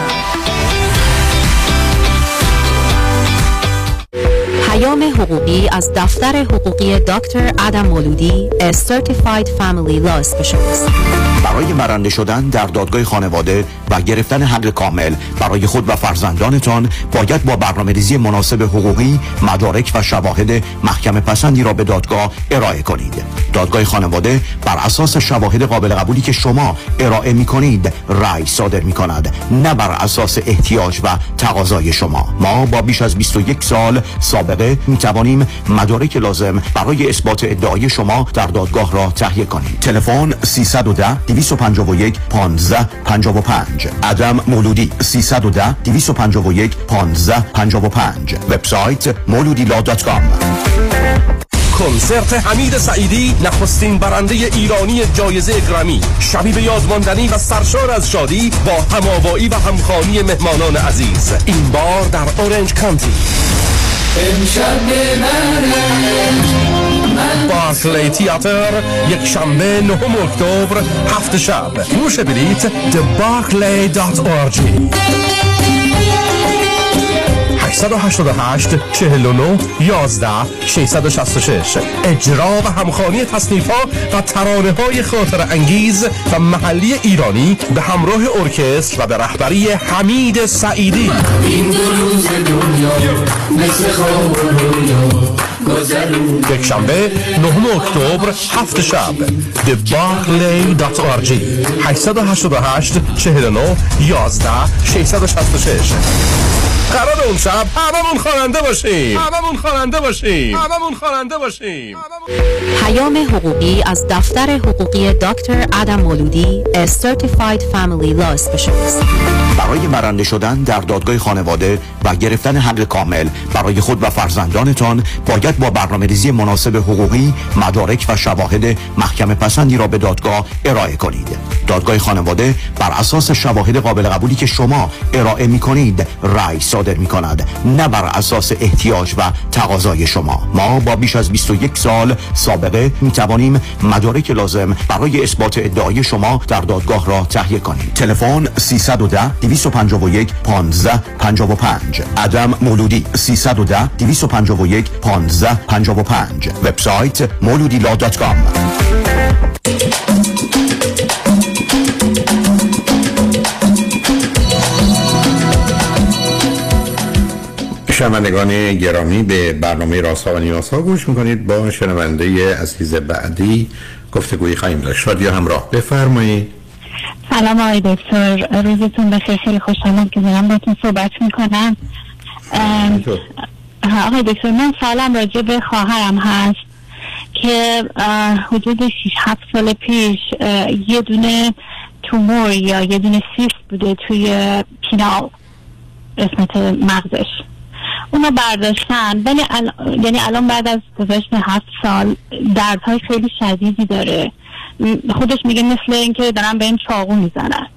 [SPEAKER 16] پیام حقوقی از دفتر حقوقی دکتر ادم مولودی A Certified Family Law Specialist.
[SPEAKER 17] برای برنده شدن در دادگاه خانواده و گرفتن حق کامل. برای خود و فرزندانتان باید با برنامه ریزی مناسب حقوقی مدارک و شواهد محکم پسندی را به دادگاه ارائه کنید. دادگاه خانواده بر اساس شواهد قابل قبولی که شما ارائه می کنید رأی صادر می کند نه بر اساس احتیاج و تقاضای شما. ما با بیش از 21 سال سابقه می توانیم مدارک لازم برای اثبات ادعای شما در دادگاه را تهیه کنیم. تلفن 310 251 15 55 عدم مولودی 310 251 15 55 وبسایت مولودیلا.com
[SPEAKER 11] کنسرت حمید سعیدی نخستین برنده ایرانی جایزه گرمی شبی به یادماندنی و سرشار از شادی با هماوایی و همخانی مهمانان عزیز. این بار در اورنج کانتی.
[SPEAKER 18] امشب
[SPEAKER 11] بارکلی تیاتر یک شنبه نهم اکتبر هفت شب فروش بلیت thebarclay.org 888 49 11 666 اجرا و همخانی تصنیف ها و ترانه های خاطر انگیز و محلی ایرانی به همراه ارکستر و به رهبری حمید سعیدی
[SPEAKER 18] این دو روز دنیا مثل خواب
[SPEAKER 11] یک شنبه 9 اکتبر هفت شب thebarclay.org 888 49 11 666 قرار اون شب هممون خواننده باشیم هممون خواننده باشیم هممون خواننده باشیم
[SPEAKER 16] پیام حقوقی از دفتر حقوقی دکتر ادم مولودی A Certified Family Law Specialist.
[SPEAKER 17] برای برنده شدن در دادگاه خانواده و گرفتن حق کامل برای خود و فرزندانتان باید با برنامه ریزی مناسب حقوقی مدارک و شواهد محکم پسندی را به دادگاه ارائه کنید. دادگاه خانواده بر اساس شواهد قابل قبولی که شما ارائه می کنید رأی صادر می کند نه بر اساس احتیاج و تقاضای شما. ما با بیش از 21 سال سابقه می توانیم مدارک لازم برای اثبات ادعای شما در دادگاه را تهیه کنیم. تلفن 310 251 15 55 ادم مولودی 310 251 15 55 وبسایت مولودیلا.com
[SPEAKER 1] شنوندگان گرامی به برنامه راسا و نیاسا گوش می‌کنید. با شنونده عزیز بعدی گفتگویی خواهیم داشت. شادی همراه. بفرمایید.
[SPEAKER 19] سلام آقای دکتر. روزتون بخیر. خیلی خوشحالم که دارم باتون صحبت می‌کنم. آقای دکتر من سالم راجع به خواهرم هست که حدود 6 7 سال پیش یه دونه تومور یا یه دونه سیست بوده توی پینال قسمت مغزش. اونو برداشتن. ولی ال... یعنی الان بعد از گذشت هفت سال دردهای خیلی شدیدی داره. خودش میگه مثل اینکه دارن به این چاقو می‌زنن.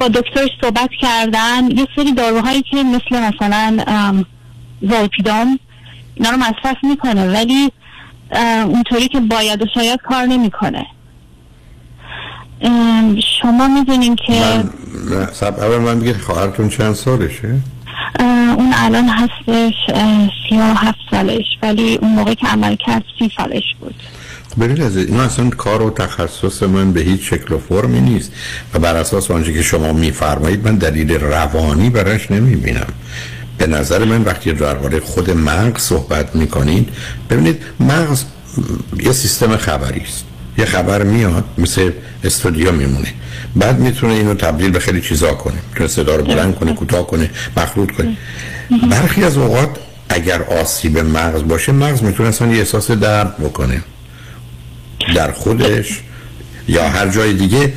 [SPEAKER 19] با دکترش صحبت کردن یه سری داروهایی که مثل مثلا ام، زولپیدام اینا رو مصرف می‌کنه ولی اونطوری که باید و شاید کار نمی‌کنه. شما می‌دونین که
[SPEAKER 1] اول من بگید خواهرتون چند سالشه؟
[SPEAKER 19] اون الان هستش سی و هفت سالش ولی اون موقع که عمل کرد سی سالش بود.
[SPEAKER 1] ببینید از این اصلا کار و تخصص من به هیچ شکل و فرمی نیست. و بر اساس آنچه که شما میفرمایید من دلیل روانی براش نمی‌بینم. به نظر من وقتی درباره خود مغز صحبت می‌کنید ببینید مغز یه سیستم خبری است یه خبر میاد مثل استودیو میمونه. بعد می‌تونه اینو تبدیل به خیلی چیزا کنه. می‌تونه صدا رو بلند کنه کوتاه کنه مخلوط کنه. برخی از اوقات اگر آسیب مغز باشه مغز می‌تونه اصلا یه احساس درد بکنه. در خودش یا هر جای دیگه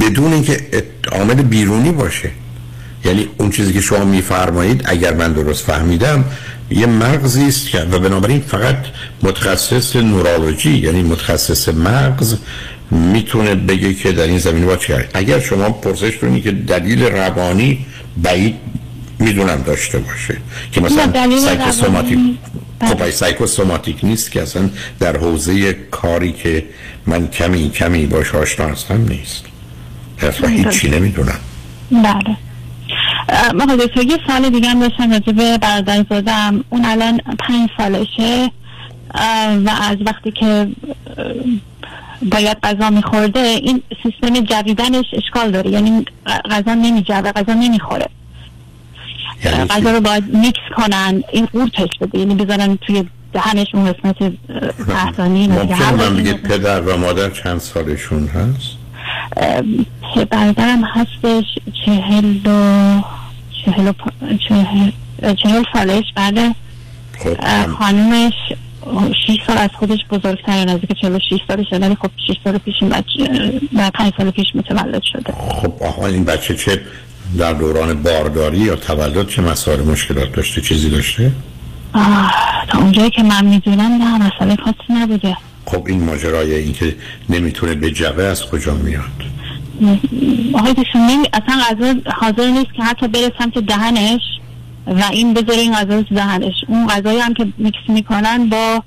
[SPEAKER 1] بدون اینکه عامل بیرونی باشه. یعنی اون چیزی که شما میفرمایید اگر من درست فهمیدم یه مغزی است که و بنابراین فقط متخصص نورولوژی یعنی متخصص مغز می‌تونه بگه که در این زمینه کرد اگر شما پرسش کنید که دلیل روانی بعید می‌دونم داشته باشه که مثلا سایکوسوماتیک خب ای سایکوسوماتیک نیست که اصلا در حوزه کاری که من کمی کمی باش آشنا هستم نیست. اصلا هیچی نمی‌دونم.
[SPEAKER 19] بله. آقای دکتر یه سال دیگه هم داشتم راجع به برادر زادم. اون الان پنج سالشه. و از وقتی که باید غذا میخورده این سیستم جویدنش اشکال داره. یعنی غذا نمیجوه غذا نمی‌خوره.
[SPEAKER 1] یعنی
[SPEAKER 19] غذا رو باید میکس کنن این قورتش بده. یعنی بذارن توی دهنش اون قسمت تحتانی هر
[SPEAKER 1] من بگید پدر و مادر چند سالشون هست؟
[SPEAKER 19] برادرم هستش چهل و چهل, و چهل, چهل سالش بعد خانومش شیش سال از خودش بزرگتره نزدیک چهل و شیش سالشه ولی خب شیش سال پیش این بچه و پنج سال پیش متولد شده.
[SPEAKER 1] خب آها این بچه چه در دوران بارداری یا تولد چه مسائل مشکلات داشته چیزی داشته؟
[SPEAKER 19] آه، تا اونجایی که من می‌دونم نه مسئله خاصی نبوده.
[SPEAKER 1] خب این ماجرای این که نمی‌تونه به جوه از کجا میاد؟
[SPEAKER 19] آقای دکتر نمی اصلا غذا حاضر نیست که حتی بره سمت دهنش و این بذاره این غذا رو دهنش. اون غذایی هم که میکس می‌کنن با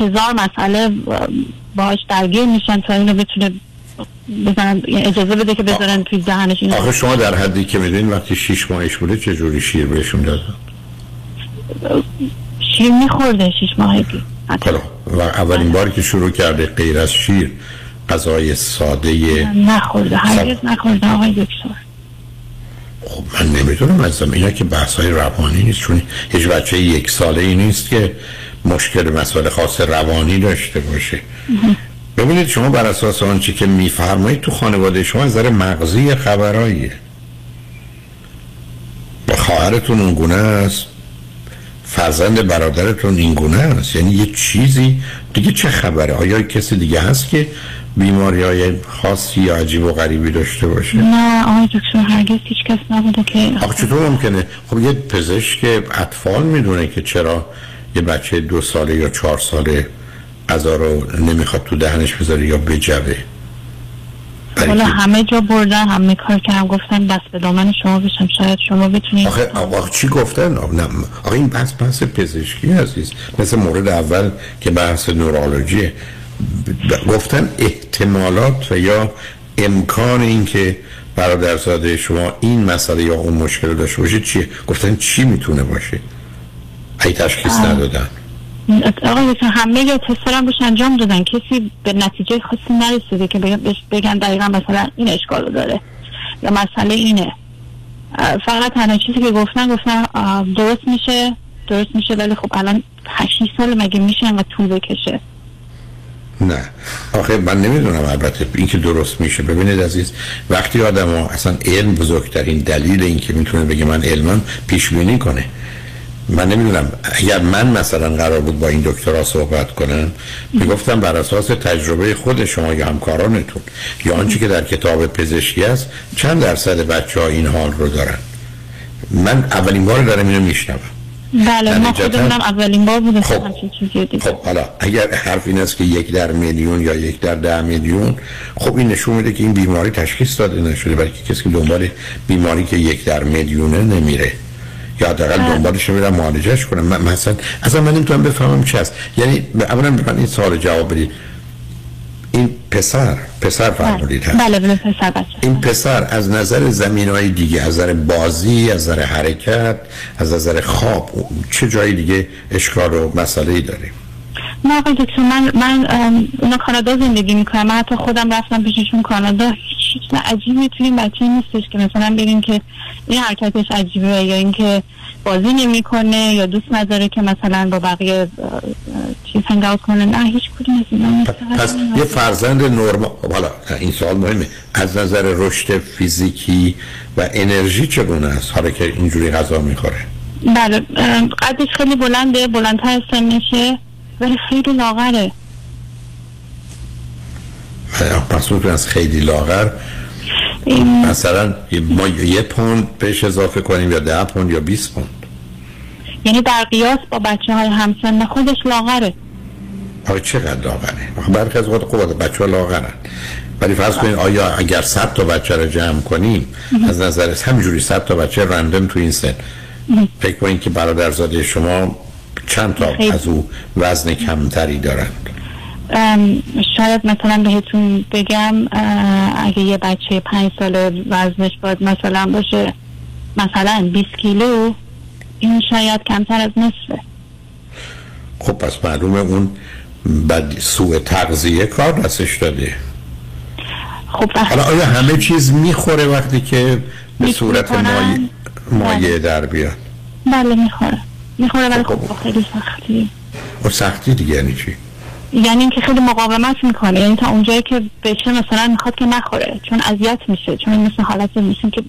[SPEAKER 19] هزار مسئله باش درگیر میشن تا اینو بتونه بزنن یعنی اجازه بده که بذارن توی دهنش اینو
[SPEAKER 1] آخه شما در حدی که می‌دونین وقتی شیش ماهش بوده چه جوری شیر بهشون دادن؟
[SPEAKER 19] شیر میخورده شیش ماهگی.
[SPEAKER 1] حالا و اولین باری که شروع کرده غیر از شیر غذای ساده.
[SPEAKER 19] نخورده هرگز نخورده آقای دکتر.
[SPEAKER 1] خب من نمی‌دونم از اینا که بحث های روانی نیست چون هیچ بچه یک ساله ای نیست که مشکل مسئله خاص روانی داشته باشه. ببینید شما بر اساس آنچه که میفرمایید تو خانواده شما از نظر مغزی خبراییه. به خواهرتون اون گونه است فرزند برادرتون این گونه است. یعنی یه چیزی دیگه چه خبره؟ آیا کسی دیگه هست که بیماری های خاصی یا عجیب و غریبی داشته باشه؟
[SPEAKER 19] نه آقای دکتر هرگز هیچ کس نبوده که
[SPEAKER 1] آخه چطور ممکنه؟ خب یه پزشک اطفال می‌دونه که چرا یه بچه دو ساله یا چهار ساله غذا رو نمی‌خواد تو دهنش بذاره یا بجوه.
[SPEAKER 19] حالا همه جا بردن همه کار کردم گفتن دست به دامن شما بشم شاید شما بتونید
[SPEAKER 1] آخه آقا چی گفتن؟ آخه, این بحث بحث پزشکی عزیز. مثل مورد اول که بحث نورولوژیه. گفتن احتمالات و یا امکان این که برادرزاده شما این مسئله یا اون مشکل داشته باشه چیه؟ گفتن چی می‌تونه باشه؟ ای تشخیص ندادن.
[SPEAKER 19] آقا همه یا تسترم روش انجام دادن. کسی به نتیجه خاصی نرسیده که بگن دقیقا مثلا این اشکال رو داره یا مسئله اینه. فقط تنها چیزی که گفتن گفتن درست میشه درست میشه ولی خب الان 8 سال مگه میشه انقدر طول بکشه؟
[SPEAKER 1] نه. آخه من نمی‌دونم البته این که درست میشه. ببینید عزیز وقتی آدم ها اصلا علم بزرگترین دلیل این که می‌تونه بگه من علمم پیش بینی کنه. من نمی‌دونم اگر من مثلا قرار بود با این دکترها صحبت کنم می‌گفتم بر اساس تجربه خود شما یا همکارانتون یا آنچه که در کتاب پزشکی است چند درصد بچه ها این حال رو دارن. من اولین بار دارم اینو میشنوم.
[SPEAKER 19] بله ما خودمونم اولین بار بوده
[SPEAKER 1] خب خب حالا اگر حرف این است که یک در میلیون یا یک در ده میلیون خب این نشون میده که این بیماری تشخیص داده نشده بلکه کسی که دنبال بیماری که یک در میلیونه نمیره. یا حداقل دنبالش میرم معالجهش کنم من مثلا اصلا من نمی‌تونم بفهمم چی است یعنی اولا من این سوال جواب بدید. این پسر پسر فرمودید هست
[SPEAKER 19] بله بله پسر بچه.
[SPEAKER 1] این پسر از نظر زمین های دیگه از نظر بازی از نظر حرکت از نظر خواب چه جای دیگه اشکال و مسئله ای داریم
[SPEAKER 19] نه آقای دکتر من من اونا کانادا زندگی می‌کنم من حتی خودم رفتم پیششون کانادا. هیچ چیز عجیبی توی این بچه نیستش که مثلا بگیم که این حرکتش عجیبه یا اینکه بازی نمی‌کنه یا دوست نداره که مثلا با بقیه هنگاوت کنه نه هیچ کدوم از
[SPEAKER 1] پس یه فرزند نرمال حالا این سوال مهمه. از نظر رشد فیزیکی و انرژی چگونه است؟ حالا که اینجوری غذا می‌خوره.
[SPEAKER 19] بله قدش خیلی بلنده بلندتر از سنشه ولی خیلی لاغره.
[SPEAKER 1] پس از خیلی لاغر؟ مثلا ما یه پوند پیش اضافه کنیم یا ده پوند یا 20 پوند؟
[SPEAKER 19] یعنی در قیاس با بچه های همسن خودش لاغره.
[SPEAKER 1] آیا چقدر لاغره؟ برخی از وقت خوب بچه ها لاغرن. ولی فرض کنید آیا اگر 100 تا بچه رو جمع کنیم از نظر همینجوری 100 تا بچه رندم تو این سن. فکر کنید که برادرزاده شما چند تا از او وزن کمتری دارند؟
[SPEAKER 19] شاید مثلا بهتون بگم اگه یه بچه پنج ساله وزنش باید مثلا باشه مثلا 20 کیلو این شاید کمتر از نصفه.
[SPEAKER 1] خب پس معلومه اون بد سوء تغذیه کار دستش داده.
[SPEAKER 19] خب
[SPEAKER 1] حالا آیا همه چیز می‌خوره وقتی که به صورت مایه, مایه در بیاد؟
[SPEAKER 19] بله می‌خوره. می‌خوره ولی خب خیلی سختی.
[SPEAKER 1] و سختی دیگه یعنی چی؟
[SPEAKER 19] یعنی اینکه خیلی مقاومت می‌کنه. یعنی تا اونجایی که بشه مثلا می‌خواد که نخوره. چون اذیت میشه. چون مثل حالت میشه که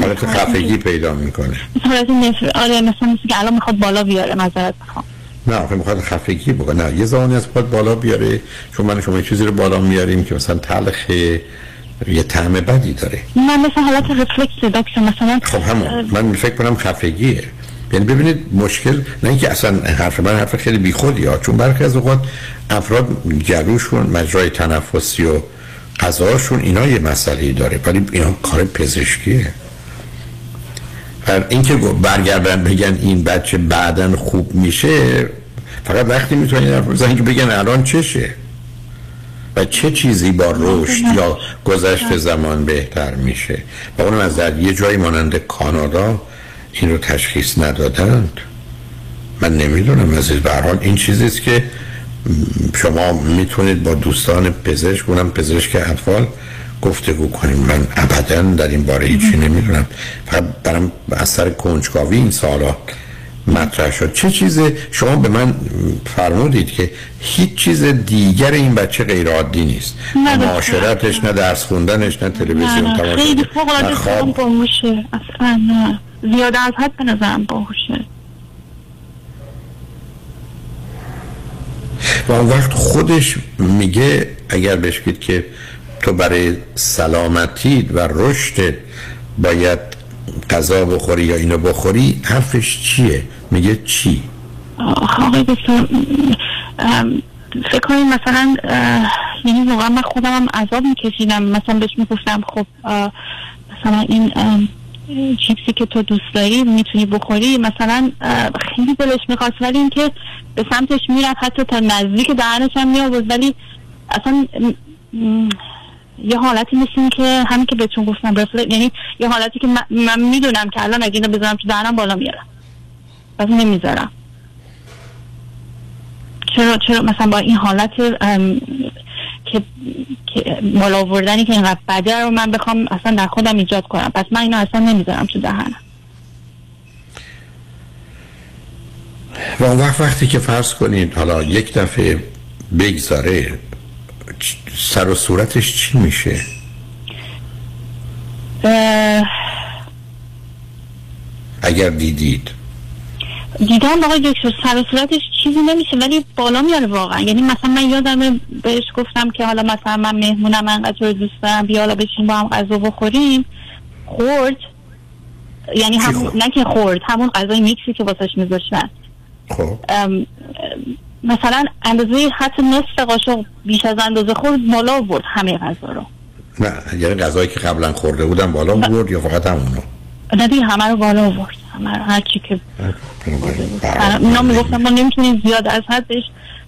[SPEAKER 1] حالت خفگی پیدا می‌کنه.
[SPEAKER 19] مثل حالت نفر آره مثلا مثل که الان می‌خواد بالا بیاره مذارت بخوام
[SPEAKER 1] نه آخه می‌خواد خفگی بکنه. نه یه زمانی از خود بالا بیاره چون من شما چیزی رو بالا میاریم که مثلا تلخه یه طعم بدی داره.
[SPEAKER 19] من مثل حالت رفلکس دکتر مثلا
[SPEAKER 1] خب همون. من فکر کنم خفگیه. یعنی ببینید مشکل نه اینکه اصلا حرف من حرف خیلی بیخودی ها چون برخی از اوقات افراد گلوشون مجرای تنفسی و غذاشون اینا یه مسئله داره. ولی اینا کار پزشکیه. اینکه برگردن بگن این بچه بعدا خوب میشه فقط وقتی می‌تونن حرف بزنن که بگن الان چشه و چه چیزی با رشد یا گذشت زمان بهتر میشه؟ و اونم از در یه جایی مانند کانادا این رو تشخیص ندادند. من نمی‌دونم از حال این چیزیست که شما می‌تونید با دوستان پزشک اونم پزشک اطفال گفتگو کنیم. من ابدا در این باره هیچی نمی‌دونم. فقط برم اثر کنجکاوی این سالا مطرح شد. چه چیز شما به من فرمودید که هیچ چیز دیگر این بچه غیر عادی نیست. نه معاشرتش نه درس خوندنش نه تلویزیون
[SPEAKER 19] تماشا خیلی فوق العاده باهوشه. اصلا نه. زیاده از حد به نظرم باهوشه.
[SPEAKER 1] و اون وقت خودش میگه اگر بشکید که تو برای سلامتی و رشد باید غذا بخوری یا اینو بخوری حرفش چیه؟ میگه چی؟
[SPEAKER 19] آقای بسیار فکر کنید مثلا یعنی واقعا من خودم هم عذاب میکشیدم. مثلا بهش می‌گفتم خب مثلا این چیپسی که تو دوست داری می‌تونی بخوری. مثلا خیلی دلش می‌خواست ولی اینکه به سمتش می‌رفت حتی تا نزدیک دهنش هم میآورد. ولی اصلا یه حالتی مثل که همین که بهتون گفتم یعنی یه حالتی که من, من می‌دونم که الان اگه اینو بذارم تو دهنم بالا میارم پس نمی‌ذارم. چرا چرا مثلا با این حالت که که بالا آوردنی که اینقدر بده رو من بخوام اصلا در خودم ایجاد کنم. پس من اینو اصلا نمی‌ذارم تو دهنم.
[SPEAKER 1] و اون وقت وقتی که فرض کنید حالا یک دفعه بگذاره سر و صورتش چی میشه؟
[SPEAKER 19] اه،
[SPEAKER 1] اگر دیدید.
[SPEAKER 19] دیدم آقای دکتر سر و صورتش چیزی نمیشه ولی بالا میاره واقعا. یعنی مثلا من یادم بهش گفتم که حالا مثلا من مهمونم من انقدر رو دوست دارم بیا حالا بشین با هم غذا بخوریم. خورد. یعنی همون نه که خورد همون غذای میکسی که واسش میذاشتن.
[SPEAKER 1] خب.
[SPEAKER 19] مثلا اندازه حتی نصف قاشق بیش از اندازه خورد بالا آورد همه غذا رو.
[SPEAKER 1] نه یعنی غذایی که قبلا خورده بودم بالا برد یا فقط همونو؟
[SPEAKER 19] نه دیگه همه رو بالا آورد. همه رو هر چی که اینا می‌گفتم ما نمی‌تونیم زیاد از حدش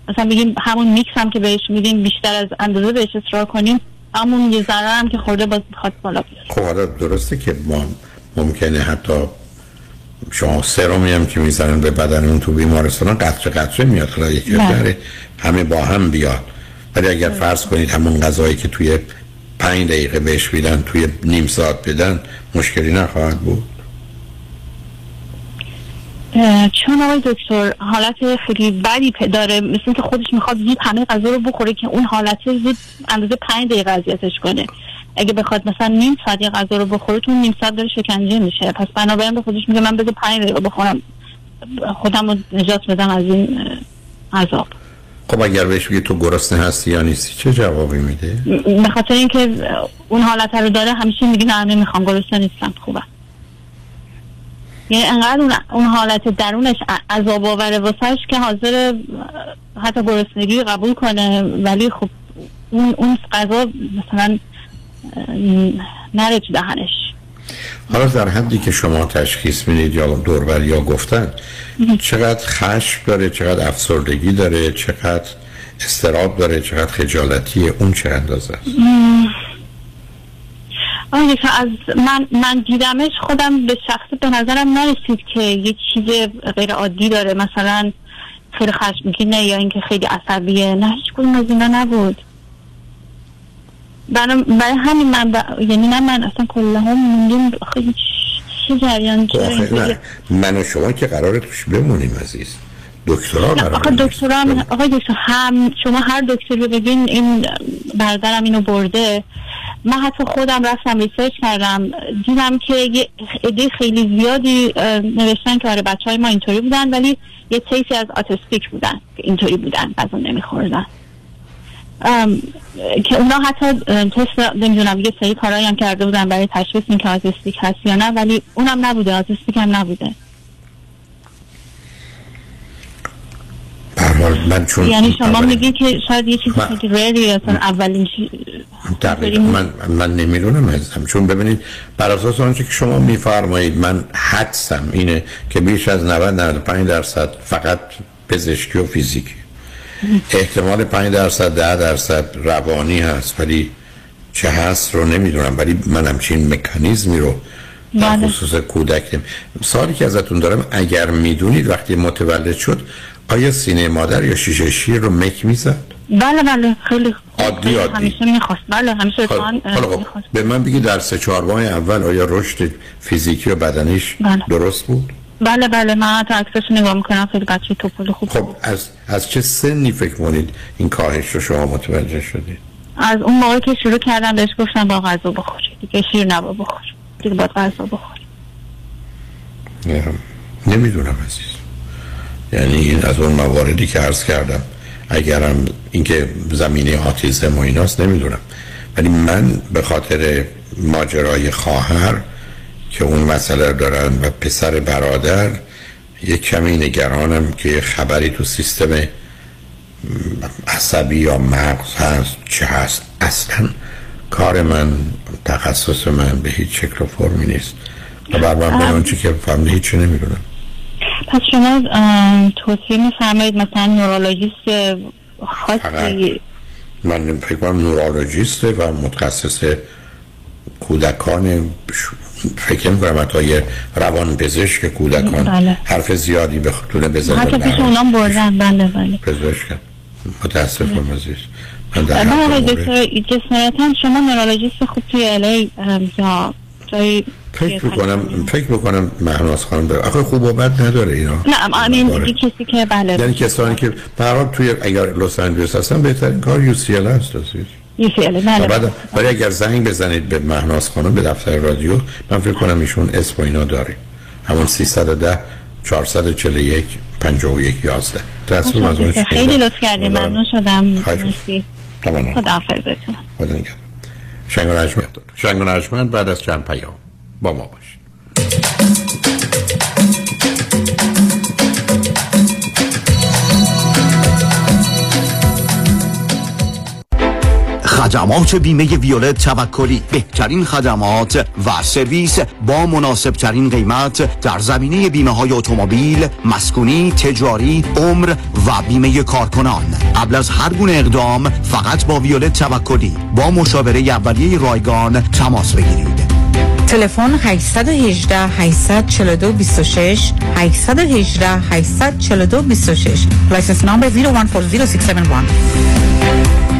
[SPEAKER 19] مثلا بگیم همون میکس هم که بهش میدیم بیشتر از اندازه بهش اصرار کنیم همون یه ذره هم که خورده باز بخواد بالا بیاره
[SPEAKER 1] خب حالا درسته که ما ممکنه حتی شما سرومی هم که می‌زنن به بدن اون تو بیمارستان قطره قطره میاد حالا یک
[SPEAKER 19] نه.
[SPEAKER 1] ذره همه با هم بیاد. ولی اگر فرض کنید همون غذایی که توی پنج دقیقه بهش میدن توی نیم ساعت بدن مشکلی نخواهد بود؟
[SPEAKER 19] چون آقای دکتر حالت خیلی بدی داره. مثل اینکه خودش می‌خواد زود همه غذا رو بخوره که اون حالت زود اندازه پنج دقیقه اذیتش کنه. اگه بخواد مثلا نیم ساعت یه غذا رو بخوره تو نیم ساعت داره شکنجه میشه. پس بنابراین به خودش میگه من بذار پنج دقیقه بخورم. خودم رو نجات بدم از این عذاب.
[SPEAKER 1] خب اگر بهش بگی تو گرسنه هستی یا نیستی چه جوابی میده؟
[SPEAKER 19] به خاطر اینکه اون حالت رو داره همیشه میگه نه نمی‌خوام گرسنه نیستم خوبه. یعنی انقدر اون, حالت درونش عذاب آوره واسش که حاضر حتی گرسنگی قبول کنه. ولی خب اون اون غذا مثلا نره تو دهنش.
[SPEAKER 1] حالا در حدی که شما تشخیص می‌دید یا دوربر یا گفتن چقدر خشم داره چقدر افسردگی داره چقدر استراب داره چقدر خجالتیه اون چه اندازه است؟
[SPEAKER 19] آقای دکتر، از من من دیدمش خودم به شخص به نظرم نرسید که یه چیز غیر عادی داره. مثلا خیلی خشمگینه یا اینکه خیلی عصبیه. نه هیچ از اینا نبود. برای, برای همین من ب... یعنی نه من اصلا کلا هم موندیم خیلی چه جریان
[SPEAKER 1] آخه نه. من و شما که قرار توش بمونیم عزیز. دکترا قرار
[SPEAKER 19] آقا دکتر هم آقای دکتر هم شما هر دکتری رو ببین این برادرم اینو برده. من حتی خودم رفتم ریسرچ کردم. دیدم که یه عده خیلی زیادی نوشتن که آره بچه های ما اینطوری بودن ولی یه تیسی از آتستیک بودن اینطوری بودن غذا نمیخوردن. که اونا حتی تست نمی‌دونم یه سری کارایی هم کرده بودن برای تشخیص اینکه آتستیک هست یا نه ولی اونم نبوده آتستیک هم نبوده.
[SPEAKER 1] من چون
[SPEAKER 19] یعنی شما میگی که شاید یه چیز
[SPEAKER 1] من-
[SPEAKER 19] خیلی ریری اصلا اولین چی...
[SPEAKER 1] دقیقا. من من نمی‌دونم عزیزم. چون ببینید بر اساس آنچه که شما میفرمایید من حدسم اینه که بیش از 90 95 درصد فقط پزشکی و فیزیکی. احتمال 5 درصد 10 درصد روانی هست ولی چه هست رو نمی‌دونم ولی من همچین مکانیزمی رو در
[SPEAKER 19] بله.
[SPEAKER 1] خصوص کودک نمی- سوالی که ازتون دارم اگر می‌دونید وقتی متولد شد آیا سینه مادر یا شیشه شیر رو مک می‌زد؟
[SPEAKER 19] بله بله خیلی
[SPEAKER 1] عادی عادی
[SPEAKER 19] همیشه می‌خواست بله همیشه
[SPEAKER 1] خب، خب،
[SPEAKER 19] می‌خواست.
[SPEAKER 1] به من بگی در سه چهار ماه اول آیا رشد فیزیکی و بدنیش
[SPEAKER 19] بله.
[SPEAKER 1] درست بود؟
[SPEAKER 19] بله بله من حتی عکسش نگاه می‌کنم خیلی بچه توپل خوب.
[SPEAKER 1] خب از از چه سنی فکر کنید این کاهش رو شما متوجه شدید؟
[SPEAKER 19] از اون موقع که شروع کردم بهش گفتم با غذا بخوری دیگه شیر نبا بخور دیگه باید غذا بخوری
[SPEAKER 1] نمی‌دونم عزیز. یعنی این از اون مواردی که عرض کردم اگرم اینکه زمینه آتیزم و ایناست نمی‌دونم. ولی من به خاطر ماجرای خواهر که اون مسئله دارن و پسر برادر یک کمی نگرانم که خبری تو سیستم عصبی یا مغز هست چه هست. اصلا کار من تخصص من به هیچ شکل و فرمی نیست. و بر مبنای
[SPEAKER 19] ام.
[SPEAKER 1] آنچه که فهمیده هیچی نمی‌دونم.
[SPEAKER 19] پس شما توصیه میفرمایید مثلا نورولوژیست خاصی؟
[SPEAKER 1] من فکر کنم نورولوژیسته و متخصص کودکان فکر کنم حتی یه روان پزشک کودکان.
[SPEAKER 20] بله.
[SPEAKER 1] حرف زیادی به خطونه بزنه
[SPEAKER 20] حتی پیش اونام بردن. بله بله.
[SPEAKER 1] پزشکم متاسفم عزیز. من در
[SPEAKER 20] بله دکتر جسمانتا شما نورولوژیست خوب توی الی یا جایی
[SPEAKER 1] فکر می‌کنم فکر می‌کنم مهناز خانم داره. آخه خوب و بد نداره اینا.
[SPEAKER 20] نه
[SPEAKER 1] داره.
[SPEAKER 20] دیگه کسی که بله.
[SPEAKER 1] یعنی کسانی که حال توی اگر لس آنجلس هستن بهترین کار یو سی ال هست
[SPEAKER 20] بله
[SPEAKER 1] بعد ولی اگر زنگ بزنید به مهناز خانم به دفتر رادیو من فکر کنم ایشون اسم و اینا داره. همون 310 441 51 11 تصمیم از اون
[SPEAKER 20] خیلی لطف کردیم ممنون شدم. مرسی. خداحافظتون
[SPEAKER 1] خدا نگهدار. شنگ و نجمن شنگ و نجمن بعد از چند پیام. با ما باش.
[SPEAKER 17] خدمات بیمه ویولت توکلی. بهترین خدمات و سرویس با مناسب ترین قیمت در زمینه بیمه های اتومبیل، مسکونی، تجاری، عمر و بیمه کارکنان. قبل از هر گونه اقدام فقط با ویولت توکلی. با مشاوره اولیه رایگان تماس بگیرید.
[SPEAKER 7] تلفن 818 842 26 818 842 26 license number 01406771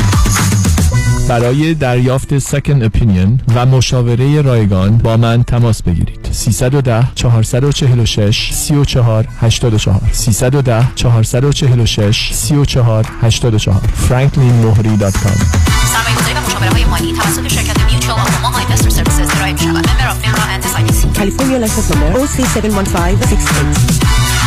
[SPEAKER 21] برای دریافت second opinion و مشاوره رایگان با من تماس بگیرید. 310 446 34 84 310 446 34 84 franklinmohri.com
[SPEAKER 22] سرمایه‌گذاری و مشاوره های مالی توسط شرکت Mutual of Investor Services ارائه می‌شود. member of FINRA and SIPC.
[SPEAKER 7] کالیفرنیا license number OC71568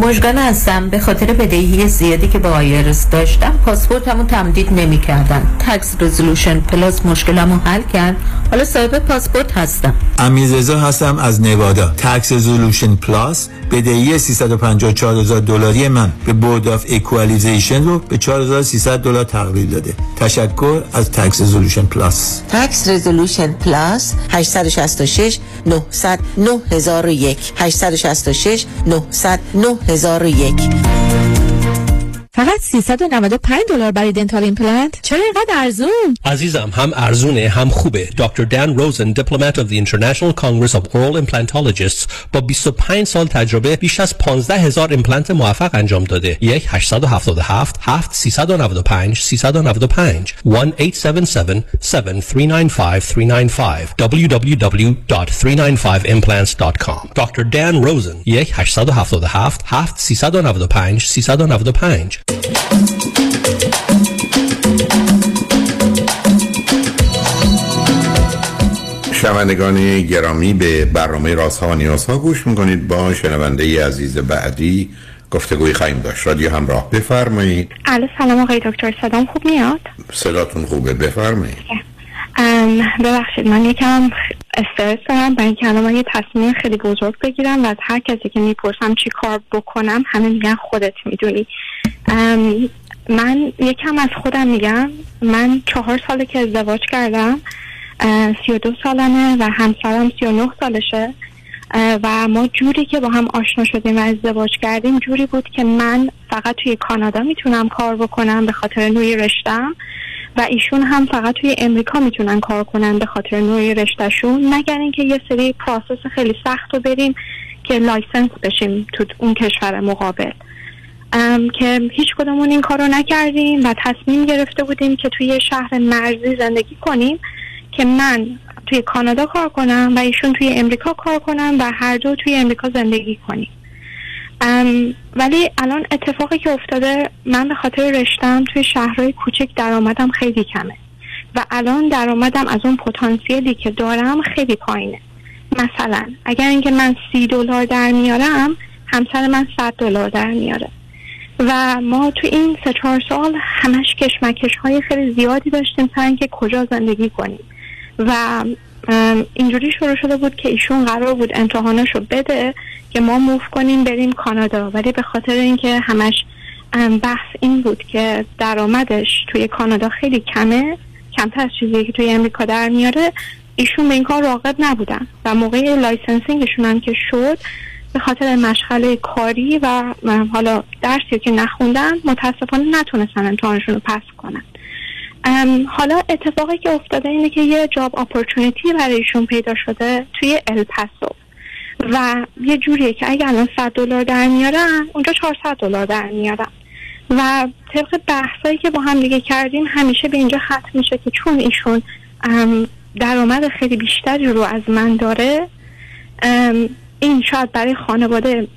[SPEAKER 23] مژگان هستم. به خاطر بدهی زیادی که با IRS داشتم پاسپورتمو تمدید نمی کردن Tax Resolution Plus مشکلمو حل کرد. حالا صاحب پاسپورت هستم.
[SPEAKER 24] امیررضا هستم از نوادا. Tax Resolution Plus بدهی 354 هزار دلاری من به Board of Equalization رو به 4300 دلار تقلیل داده. تشکر از Tax Resolution Plus
[SPEAKER 7] Tax Resolution Plus 866 900 9001 866 900 9001 هزار و یک.
[SPEAKER 25] فقط 395 دلار برای dental implant؟ چرا اینقدر ارزون؟
[SPEAKER 26] عزیزم هم ارزونه هم خوبه. دکتر دان روزن Diplomate of the International Congress of Oral Implantologists با 25 سال تجربه بیش از 15 هزار ایمپلنت موفق انجام داده. یک 877 7 395 395 1 877 7395 395 www.395implants.com دکتر دان روزن. یک 877 7 395 395
[SPEAKER 1] شنوندگان گرامی به برنامه رازها و نیازها گوش می‌کنید. با شنونده عزیز بعدی گفتگوی خواهیم داشت. رادیو همراه بفرمایید.
[SPEAKER 20] الو سلام آقای دکتر. صدام خوب میاد؟
[SPEAKER 1] صداتون خوبه. بفرمایید.
[SPEAKER 20] ببخشید من یکم استرس دارم. برای اینکه الان یه تصمیم خیلی بزرگ بگیرم و از هر کسی که می‌پرسم چی کار بکنم همه میگن خودت می‌دونی. من یکم از خودم میگم من چهار ساله که ازدواج کردم سی و دو سالمه و همسرم سی و نه سالشه. و ما جوری که با هم آشنا شدیم و ازدواج کردیم جوری بود که من فقط توی کانادا می‌تونم کار بکنم به خاطر نوع رشتم و ایشون هم فقط توی امریکا می‌تونن کار کنن به خاطر نوع رشته‌شون مگر اینکه یه سری process خیلی سخت رو بریم که license بشیم تو اون کشور مقابل. که هیچ کدومون این کار نکردیم و تصمیم گرفته بودیم که توی شهر مرزی زندگی کنیم که من توی کانادا کار کنم و ایشون توی امریکا کار کنم و هر دو توی امریکا زندگی کنیم. ولی الان اتفاقی که افتاده من به خاطر رشتم توی شهرهای کوچک درآمدم خیلی کمه. و الان درآمدم از اون پتانسیلی که دارم خیلی پایینه. مثلا اگر اینکه من سی دلار در میارم همسر من صد دلار در میاره. و ما تو این سه چهار سال همش کشمکش های خیلی زیادی داشتیم سر اینکه کجا زندگی کنیم. و اینجوری شروع شده بود که ایشون قرار بود امتحاناشو بده که ما move کنیم بریم کانادا. ولی به خاطر اینکه همش بحث این بود که درآمدش توی کانادا خیلی کمه کمتر از چیزی که توی امریکا در میاره ایشون به این کار راغب نبودن و موقع licensing شون هم که شد به خاطر مشغله کاری و حالا درسی که نخوندن متاسفانه نتونستن امتحانشون رو پس کنن. حالا اتفاقی که افتاده اینه که یه جاب اپورتونیتی برایشون پیدا شده توی الپاسو و یه جوریه که اگر الان 100 دلار در میارن اونجا 400 دلار در میارن و طبق بحثایی که با هم دیگه کردیم همیشه به اینجا ختم میشه که چون ایشون درآمد خیلی بیشتری رو از من داره این شاید برای خانواده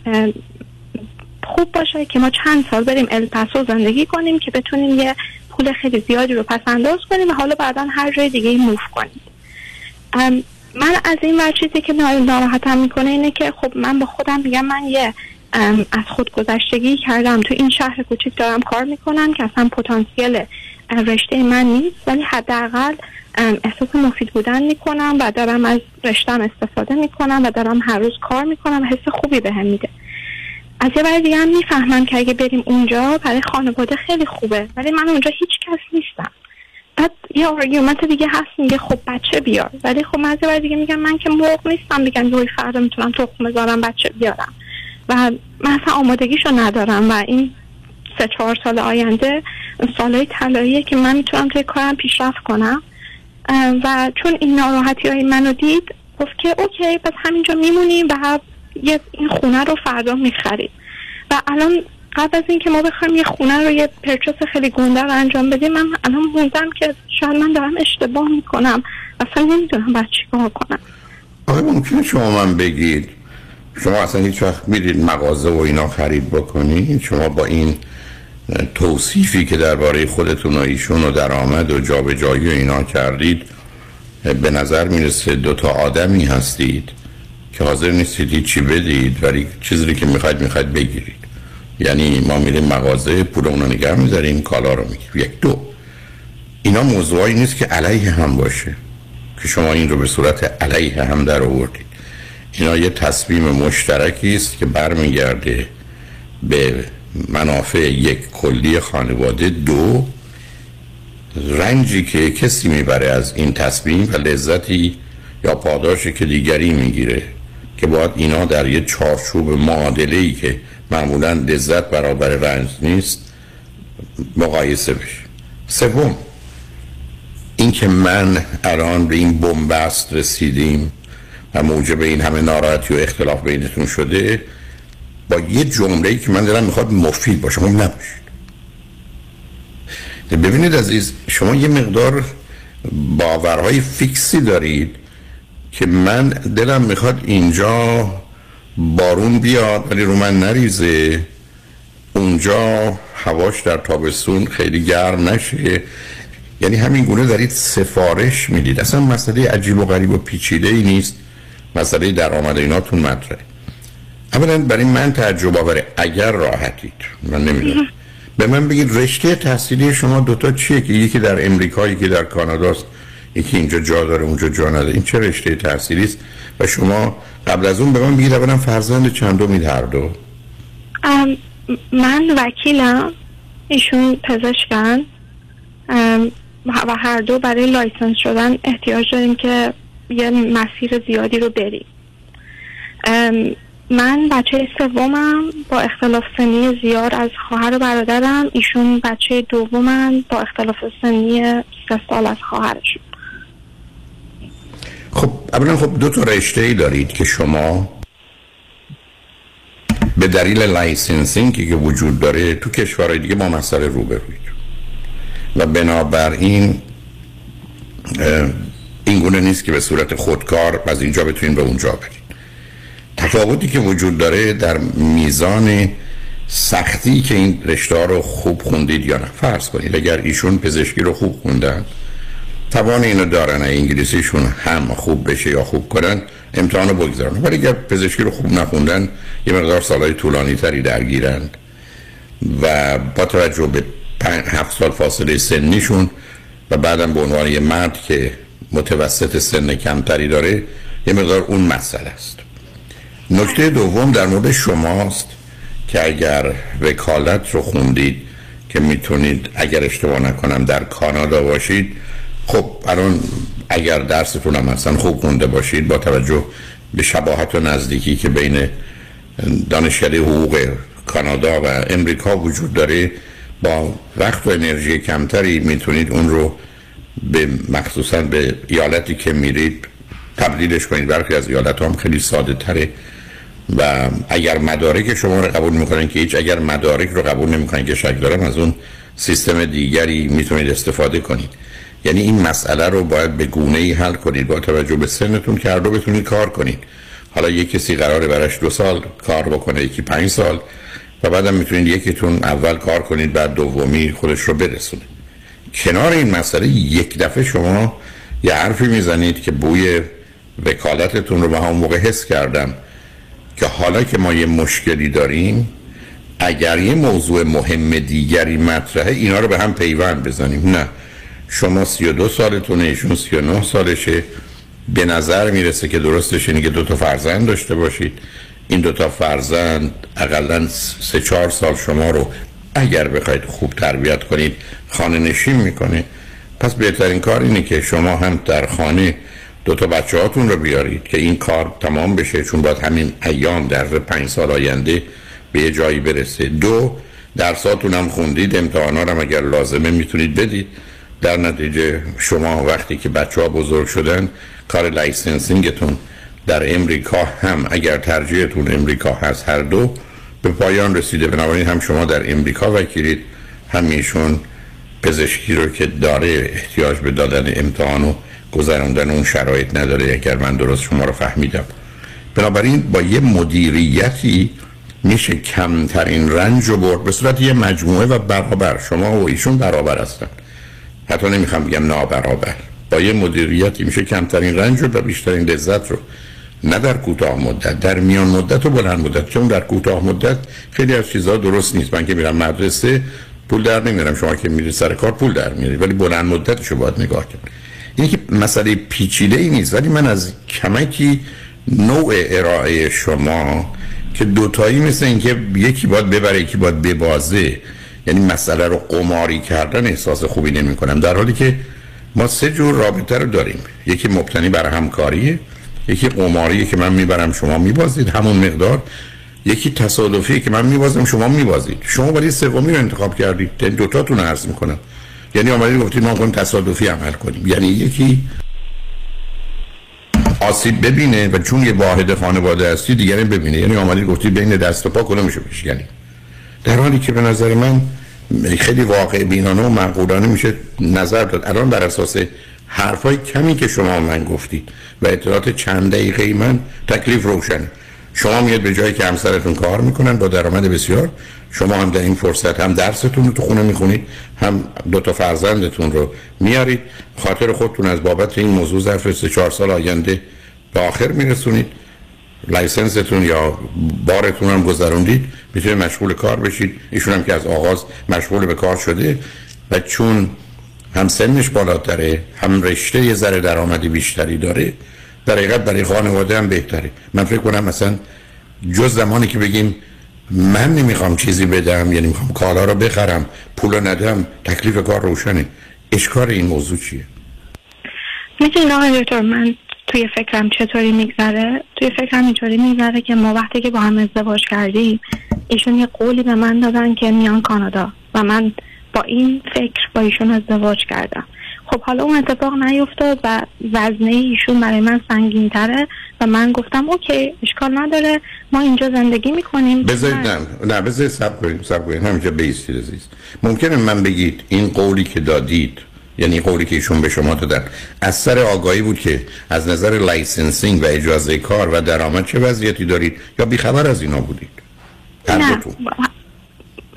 [SPEAKER 20] خوب باشه که ما چند سال بریم الپاسو زندگی کنیم که بتونیم یه پول خیلی زیادی رو پس انداز کنیم و حالا بعدا هر جای دیگه موف کنیم. من از این ور چیزی که ناراحتم می‌کنه اینه که خب من به خودم میگم من یه از خود گذشتگی کردم. تو این شهر کوچیک دارم کار می‌کنم که اصلا پتانسیل رشته من نیست ولی حداقل احساس مفید بودن می‌کنم و دارم از رشتم استفاده می‌کنم و دارم هر روز کار می‌کنم. و حس خوبی بهم هم میده. از یه ور دیگه هم می‌فهمم که اگه بریم اونجا برای خانواده خیلی خوبه ولی من اونجا هیچ کس نیستم. بعد یه argument دیگه هست میگه خب بچه بیار. ولی خب من از یه دیگه میگم من که مرغ نیستم میگم یه فردا می‌تونم تخم بذارم بچه بیارم. و من اصلا آمادگیشو ندارم و این سه چهار سال آینده سالهای طلاییه که من می‌تونم توی کارم پیشرفت کنم. و چون این ناراحتی های منو دید گفت که اوکی پس همینجا میمونیم و یه این خونه رو فردا می‌خرید و الان قبل از اینکه ما بخوایم یه خونه رو یه پرچس خیلی گنده رو انجام بدیم من الان موندم که شاید من دارم اشتباه می‌کنم. اصلا نمی‌دونم باید چیکار کنم.
[SPEAKER 1] آقای ممکنه شما من بگید. شما اصلا هیچ وقت میرید مغازه و اینا خرید بکنید؟ شما با این توصیفی که درباره خودتون و ایشون و درآمد و جابجایی و اینا کردید به نظر می‌رسه دو تا آدمی هستید. که حاضر نیستید چی بدید ولی چیزی که می‌خواید می‌خواید بگیرید. یعنی ما میریم مغازه پول اونو نگه می‌ذاریم کالا رو می‌گیریم. یک دو. اینا موضوعی نیست که علیه هم باشه که شما این رو به صورت علیه هم در آوردید. اینا یه تصمیم مشترکی است که برمیگرده به منافع یک کلی خانواده. دو رنجی که کسی می‌بره از این تصمیم و لذتی یا پاداشی که دیگری می‌گیره که باید اینا در یه چارچوب معادله ای که معمولا لذت برابر رنج نیست مقایسه بشه. سوم اینکه من الان به این بنبست رسیدیم و موجب این همه ناراحتی و اختلاف بینتون شده با یه جمله ای که من دارم می‌خواد مفید باشه خب نباشید ببینید عزیز شما یه مقدار باورهای فیکسی دارید که من دلم می‌خواد اینجا بارون بیاد ولی رو من نریزه. اونجا هواش در تابستون خیلی گرم نشه. یعنی همین گونه دارید سفارش می‌دید. اصلا مسئله عجیب و غریب و پیچیده ای نیست. مسئله درآمد ایناتون مطرحه. اولا برای من تعجب آوره. اگر راحتید. من نمی‌دونم. به من بگید رشته تحصیلی شما دوتا چیه که یکی در امریکا یکی در کاناداست یکی اینجا جا داره اونجا جا نداره. این چه رشته تحصیلی است؟ و شما قبل از اون به من بگید اولا فرزند چندمید هر دو؟
[SPEAKER 20] من وکیلم. ایشون پزشکن. و هر دو برای license شدن احتیاج داریم که یه مسیر زیادی رو بریم.
[SPEAKER 2] من بچه سومم. با اختلاف سنی زیاد از خواهر و برادرم. ایشون بچه دومم با اختلاف سنی سه سال از خواهرشون.
[SPEAKER 1] خب اولا خب دو تا رشته ای دارید که شما به دلیل licensing که وجود داره تو کشورهای دیگه با مسئله روبروید و بنابراین این گونه نیست که به صورت خودکار از اینجا بتونین به اونجا برید. تفاوتی که وجود داره در میزان سختی که این رشته رو خوب خوندید یا نه فرض کنید اگر ایشون پزشکی رو خوب خوندن توان اینو دارن انگلیسیشون هم خوب بشه یا خوب کنن امتحان رو بگذارن. ولی اگر پزشکی رو خوب نخوندن یه مقدار سالهای طولانی تری درگیرند و با توجه به هفت سال فاصله سنیشون و بعدم به عنوان یه مرد که متوسط سن کمتری داره یه مقدار اون مسئله است. نکته دوم در مورد شماست که اگر وکالت رو خوندید که می‌تونید اگر اشتباه نکنم در کانادا باشید خب الان اگر درستون هم اصلا خوب خونده باشید با توجه به شباهت و نزدیکی که بین دانشکده حقوق کانادا و امریکا وجود داره با وقت و انرژی کمتری می‌تونید اون رو به مخصوصا به ایالتی که میرید تبدیلش کنید. برخی از ایالت هم خیلی ساده تره. و اگر مدارک شما رو قبول می‌کنن که هیچ اگر مدارک رو قبول نمی‌کنن که شک دارم از اون سیستم دیگری می‌تونید استفاده کنید. یعنی این مسئله رو باید به گونه ای حل کنید با توجه به سنتون که هر دو بتونید کار کنید. حالا یک کسی قراره براش دو سال کار بکنه یکی پنج سال و بعدم می‌تونید یکیتون اول کار کنید بعد دومی خودش رو برسونه کنار این مسئله یک دفعه شما یه حرفی می‌زنید که بوی وکالتتون رو به همون موقع حس کردم که حالا که ما یه مشکلی داریم اگر یه موضوع مهم دیگری مطرحه اینا رو به هم پیوند بزنیم. نه. شما 32 سالتونه ایشون 39 سالشه. به نظر می‌رسه که درستش اینه که دو تا فرزند داشته باشید. این دو تا فرزند اقلا سه چهار سال شما رو اگر بخواید خوب تربیت کنید خانه نشین می‌کنه. پس بهترین کار اینه که شما هم در خانه دو تا بچه هاتون رو بیارید که این کار تمام بشه چون باید همین ایام در پنج سال آینده به یه جایی برسه. دو درساتون هم خوندید امتحانا هم اگر لازمه می‌تونید بدید. در نتیجه شما وقتی که بچه ها بزرگ شدن کار licensing تون در امریکا هم اگر ترجیحتون امریکا هست هر دو به پایان رسیده. بنابراین هم شما در امریکا وکیلید همیشون پزشکی رو که داره احتیاج به دادن امتحان و گذراندن اون شرایط نداره اگر من درست شما رو فهمیدم. بنابراین با یه مدیریتی میشه کمترین رنج و برد. به صورت یه مجموعه و برابر. شما و ایشون برابر هستن. حتی نمی‌خوام بگم نابرابر. با یه مدیریتی میشه کمترین رنج و بیشترین لذت رو. نه در کوتاه مدت در میان مدت و بلند مدت. چون در کوتاه مدت خیلی از چیزها درست نیست. من که میرم مدرسه پول در نمیارم. شما که میری سر کار پول در میاری. ولی بلند مدتش رو باید نگاه کرد این که مسئله پیچیده ای نیست. ولی من از کمکی نوع ارائه شما که دوتایی مثل اینکه یکی باید ببره یکی باید ببازه. یعنی مسئله رو قماری کردن احساس خوبی نمی کنم در حالی که ما سه جور رابطه رو داریم. یکی مبتنی بر همکاریه یکی قماریه که من می‌برم شما میبازید. همون مقدار. یکی تصادفی که من میبازم شما میبازید. شما ولی سومی رو انتخاب کردید. این دوتاتون عرض می‌کنم. یعنی آمدید گفتید ما کنیم تصادفی عمل کنیم. یعنی یکی آسیب ببینه و چون یه واحد خانواده هستی دیگری ببینه. یعنی آمدید گفتید بین دست و پا کنه میشه یعنی در حالی که به نظر من خیلی واقع بینانه و معقولانه میشه نظر داد. الان بر اساس حرفای کمی که شما من گفتید و اطلاعات چند دقیقه من تکلیف روشن شما میاد به جایی که همسرتون کار می‌کنن با درآمد بسیار. شما هم در این فرصت هم درستون رو تو خونه می‌خونید هم دو تا فرزندتون رو میارید. خاطر خودتون از بابت این موضوع ظرف سه چهار سال آینده به آخر میرسونید. لایسنستون یا بارتون هم گذروندید. می‌تونید مشغول کار بشید. ایشون هم که از آغاز مشغول به کار شده و چون هم سنش بالاتره هم رشته یه ذره درآمدی بیشتری داره در حقیقت برای خانواده هم بهتره. من فکر کنم مثلا جز زمانی که بگیم من نمی‌خوام چیزی بدم یعنی می‌خوام کالا رو بخرم پول ندم تکلیف کار روشنه. اشکار این موضوع چیه؟
[SPEAKER 2] می‌تونین آقای دکتر من
[SPEAKER 20] توی فکرم چطوری میگذره؟ توی فکرم اینطوری میگذره که ما وقتی که با هم ازدواج کردیم ایشون یه قولی به من دادن که میان کانادا و من با این فکر با ایشون ازدواج کردم. خب حالا اون اتفاق نیفتاد و وزنه ایشون برای من سنگین تره و من گفتم okay اشکال نداره ما اینجا زندگی می‌کنیم.
[SPEAKER 1] بذارید نه نه بذارید صبر کنید صبر کنید همینجا بیستید عزیز ممکنه من بگید این قولی که دادید یعنی قولی که ایشون به شما دادن. از سر آگاهی بود که از نظر licensing و اجازه کار و درآمد چه وضعیتی دارید یا بیخبر از اینا بودید؟
[SPEAKER 20] نه.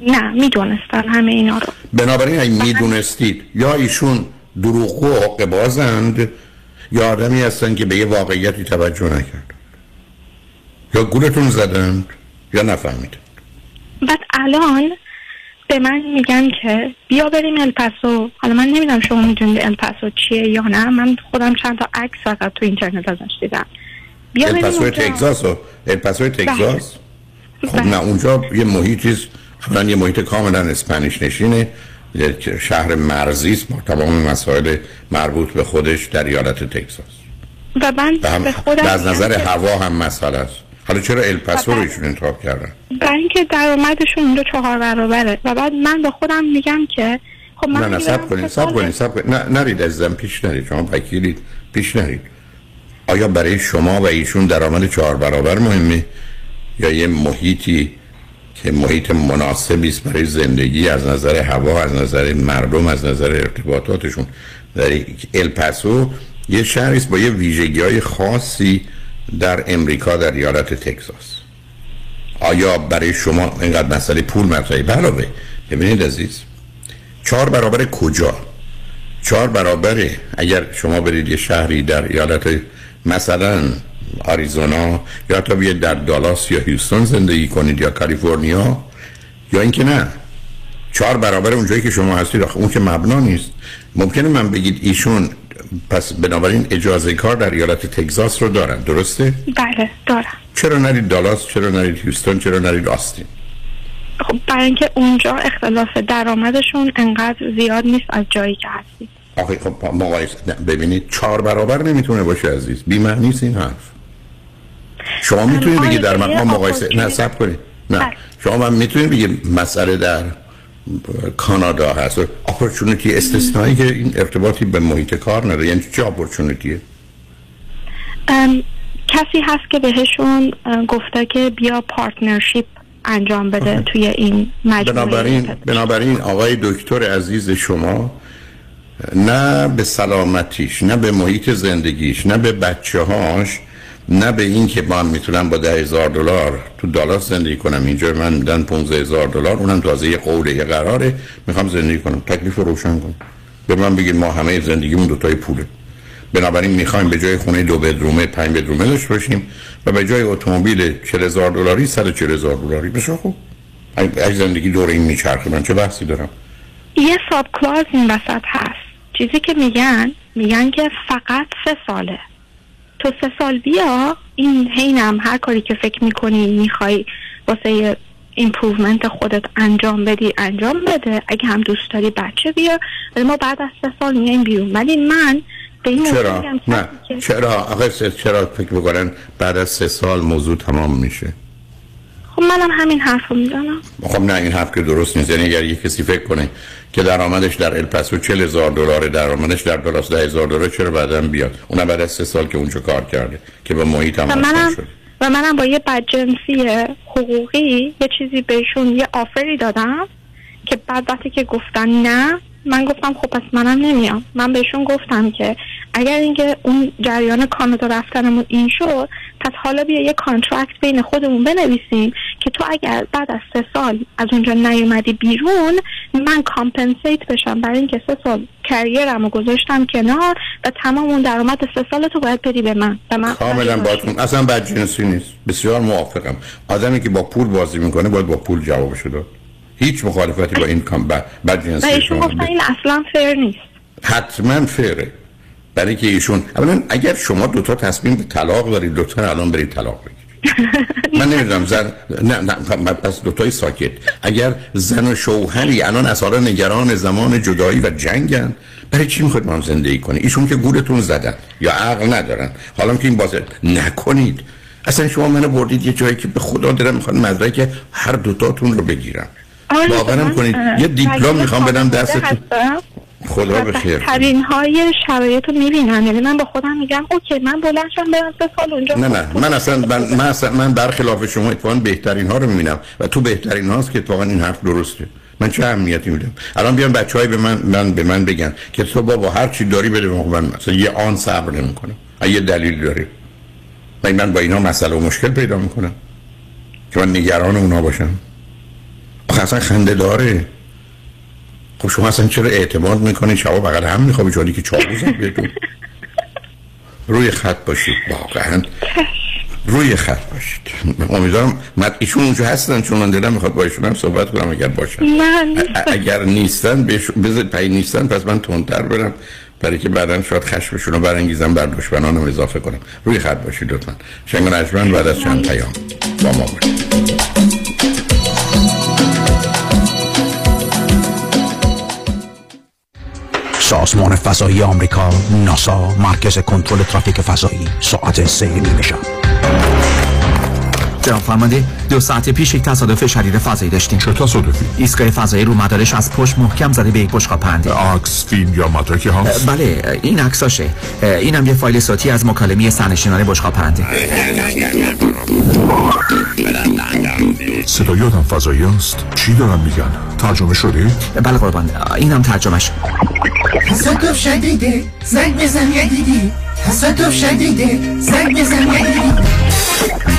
[SPEAKER 20] نه می‌دونستن همه اینا رو.
[SPEAKER 1] بنابراین اگه می‌دونستید یا ایشون دروغگو و حق بازند یا آدمی هستن که به یه واقعیتی توجه نکرد یا گولتون زدند یا نفهمیدن
[SPEAKER 20] بعد الان به من میگن که بیا بریم الپاسو. حالا من نمی‌دونم شما می‌دونید الپاسو چیه یا نه. من خودم چند تا عکس فقط تو اینترنت ازش دیدم. بیا بریم اونجا.
[SPEAKER 1] تگزاس و الپاسوی تگزاس؟ خب نه اونجا یه محیطی اولا یه محیط کاملا اسپانیش نشینه. یک شهر مرزی است. با تمام مسائل مربوط به خودش در ایالت تگزاس.
[SPEAKER 20] و من به خودم
[SPEAKER 1] از نظر هوا هم مسئله است. حالا چرا الپاسو رو ایشون انتخاب کردن؟
[SPEAKER 20] برای اینکه درآمدشون اونجا چهار برابره. و بعد من به خودم میگم که خب من
[SPEAKER 1] نه نه سب کنید سب. کنید سب کنید نه نرید عزیزم پیش نرید شما وکیلید پیش نرید. آیا برای شما و ایشون درآمد چهار برابر مهمه یا یه محیطی که محیط مناسبی است برای زندگی از نظر هوا از نظر مردم از نظر ارتباطاتشون. در الپاسو یه شهری است با یه ویژگی های خاصی در امریکا در ایالت تگزاس. آیا برای شما اینقدر مسئله پول مطرحه؟ علاوه ببینید عزیز چهار برابر کجا؟ چهار برابره اگر شما برید یه شهری در ایالت مثلا آریزونا یا حتی بیاید در دالاس یا هیوستون زندگی کنید یا کالیفرنیا یا اینکه نه. چهار برابر اونجایی که شما هستید اون که مبنا نیست. ممکنه من بگید ایشون پس بنابراین اجازه کار در ایالت تگزاس رو دارن. درسته؟
[SPEAKER 20] بله دارم
[SPEAKER 1] چرا نرید دالاس؟ چرا نرید هیوستون؟ چرا نرید آستین؟
[SPEAKER 20] خب برای اینکه اونجا اختلاف درآمدشون انقدر زیاد نیست از جایی که هستی
[SPEAKER 1] آخه خب مقایسه ببینید چهار برابر نمی‌تونه باشه عزیز. بی معنی است این حرف. شما می‌تونید بگید در
[SPEAKER 20] آقای
[SPEAKER 1] مقام مقایسه نه سب کنید. نه. شما من می‌تونید بگید مسئله در کانادا هست. اپورتونیتی استثنایی که این ارتباطی به محیط کار نداره. یعنی چه اپورتونیتیه
[SPEAKER 20] ام، کسی هست که بهشون گفته که بیا پارتنرشیپ انجام بده توی این مجموعه
[SPEAKER 1] بنابراین بنابراین آقای دکتر عزیز شما نه به سلامتیش نه به محیط زندگیش نه به بچه هاش نه به این که من می‌تونم با ده هزار دلار تو دالاس زندگی کنم. اینجا من میدن 15 هزار دلار اونم تازه یه قوله یه قراره. می‌خوام زندگی کنم. تکلیف رو روشن کنم. به من بگید ما همه زندگیمون دوتای پوله. بنابراین می‌خوایم به جای خونه دو bedroom ه پنج bedroom ه داشته باشیم و به جای اتومبیل 40 هزار دلاری 140 هزار دلاری. بسیار خوب. اگه زندگی دور این میچرخه من چه بحثی دارم؟
[SPEAKER 20] یه sub-clause این وسط هست. چیزی که میگن میگن که فقط سه ساله. تو سه سال بیا این حینم هر کاری که فکر می‌کنی می‌خوای واسه improvement خودت انجام بدی انجام بده. اگه هم دوست داری بچه بیار. ولی ما بعد از سه سال میایم بیرون. ولی من به این
[SPEAKER 1] چرا؟ نه. چرا؟ آقا سه- چرا فکر بکنن بعد از سه سال موضوع تمام میشه؟
[SPEAKER 20] خب منم همین حرف رو می‌زنم.
[SPEAKER 1] خب نه این حرف که درست نیست. یعنی اگر یک کسی فکر کنه که درآمدش در الپاسو 40 هزار دلار درآمدش در دالاس 10 هزار دلار چرا بعدا بیاد؟ اون بعد از سه سال که اونجا کار کرده که با محیط هم
[SPEAKER 20] منم
[SPEAKER 1] شده.
[SPEAKER 20] و منم با یه بدجنسی حقوقی یه چیزی بهشون یه آفری دادم که بعد وقتی که گفتن نه من گفتم خب پس منم نمیام. من بهشون گفتم که اگر اینکه اون جریان کانادا رفتنمون این شد پس حالا بیا یه contract بین خودمون بنویسیم که تو اگر بعد از سه سال از اونجا نیومدی بیرون من compensate بشم. برای اینکه سه سال career م رو گذاشتم کنار و تمام اون درآمد سه سال تو باید بدی به من. به من
[SPEAKER 1] کاملا باتون اصلا بد جنسی نیست. بسیار موافقم. آدمی که با پول بازی می‌کنه باید با پول جوابشو داد. هیچ مخالفتی با این کام بد, بد
[SPEAKER 20] و
[SPEAKER 1] جنسی
[SPEAKER 20] ایشون گفتن این اصلا فیر نیست.
[SPEAKER 1] حتما فیره. برای که ایشون اولا اگر شما دوتا تصمیم به طلاق دارید لطفا الان برید طلاق بگیرید. من نمی‌دونم زن نه نه پس دوتای ساکت. اگر زن و شوهری الان از حالا نگران زمان جدایی و جنگن برای چی می‌خواید ما زندگی کنی؟ ایشون که گورتون زدن یا عقل ندارن. حالا که این بازه نکنید. اصلا شما منو بردید یه جایی که به خدا دارم می‌خواد مدرک هر دوتاتون رو بگیرم. باورم کنید یه دیپلم می‌خوام بدم دستتون. خدا بخیر
[SPEAKER 2] ترین های شرایط رو می‌بینم. یعنی من با خودم میگم اوکی من بلند شم برم سه سال اونجا
[SPEAKER 1] نه نه من اصلا من من, اصلا من برخلاف شما اتفاقا بهترین ها رو می‌بینم و تو بهترین هاست که اتفاقا این حرف درسته. من چه اهمیتی میدم؟ الان بیان بچه های به من, من به من بگن که تو بابا هر چی داری بده من. مثلا یه آن صبر نمی‌کنم. یه دلیل داری من من با اینا مسئله و مشکل پیدا می‌کنم. که من نگران اونا باشم. آخه اصلا خنده داره. خب شما اصلا چرا اعتماد می‌کنید شما بغل هم میخوابی چونی که چاقو زد بهتون روی خط باشید واقعا. روی خط باشید. امیدوارم مد ایشون اونجا هستن چون من دلم می‌خواد با ایشون هم صحبت کنم اگر باشن. اگر نیستن بذارید پای نیستن پس من تندتر برم. برای که بعدا شاید خشمشون رو برانگیزم بر دشمنانم اضافه کنم. روی خط باشید لطفا. شنگ بعد از چند پیام با ما باشید.
[SPEAKER 17] سازمان فضایی آمریکا ناسا مرکز کنترل ترافیک فضایی ساعت سه نیمه شب
[SPEAKER 27] جناب فرمانده دو ساعت پیش یک تصادف شدید فضایی داشتیم
[SPEAKER 28] چه تصادفی؟
[SPEAKER 27] ایستگاه فضایی رو مدارش از پشت محکم زده به یک بشقاب پهنده
[SPEAKER 28] عکس فیلم یا مدرکی هست؟
[SPEAKER 27] بله این عکساشه اینم یه فایل صوتی از مکالمه سرنشینان بشقاب پهنده
[SPEAKER 28] صدای آدم فضایی است؟ چی دارن میگن؟ ترجمه شده؟
[SPEAKER 27] بله قربان اینم ترجمهش
[SPEAKER 29] تصادف شدیده زنگ بزن یدیدی تصادف شدیده زنگ بزن یدیدی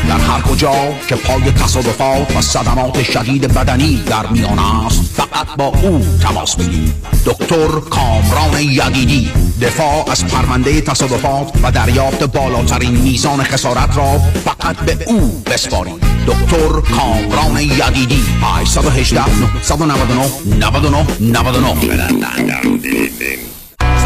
[SPEAKER 17] در هر کجا که پای تصادفات و صدمات شدید بدنی در میان است فقط با او تماس بگیرید. دکتر کامران یدیدی دفاع از پرونده تصادفات و دریافت بالاترین میزان خسارت را فقط به او بسپارید. دکتر کامران یدیدی 818 999 99 99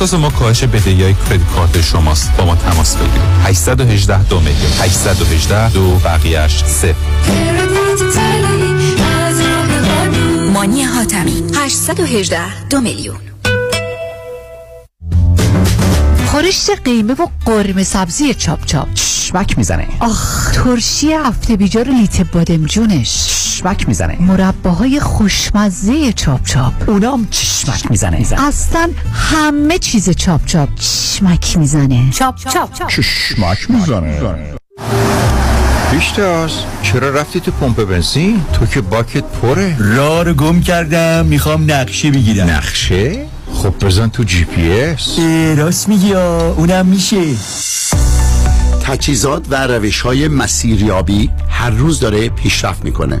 [SPEAKER 30] تخصص ما کاهش بدهی های credit card شماست. با ما تماس بگیرید. 818 دو میلیون. 818 دو بقیهش سه
[SPEAKER 6] مانی حاتمی. 818 دو میلیون.
[SPEAKER 16] خورشت قیمه و قرمه سبزی چاپ چاپ.
[SPEAKER 27] چشمک می‌زنه.
[SPEAKER 16] آخ ترشی هفته بیجار لیت بادمجونش.
[SPEAKER 27] چشمک می‌زنه.
[SPEAKER 16] مرباهای خوشمزه چاپ چاپ.
[SPEAKER 27] اونام چشمک می‌زنه.
[SPEAKER 16] اصلا همه چیز چاپ چاپ چشمک می‌زنه.
[SPEAKER 13] چاپ چاپ
[SPEAKER 14] چشمک می‌زنه. پیشتاز چرا رفتی تو پمپ بنزین؟ تو که باکت پره.
[SPEAKER 31] راه رو گم کردم می‌خوام نقشه بگیرم.
[SPEAKER 14] نقشه؟ خب بزن تو جی پی اس.
[SPEAKER 31] راست میگی اونم میشه.
[SPEAKER 32] تجهیزات و روش های مسیریابی هر روز داره پیشرفت می‌کنه.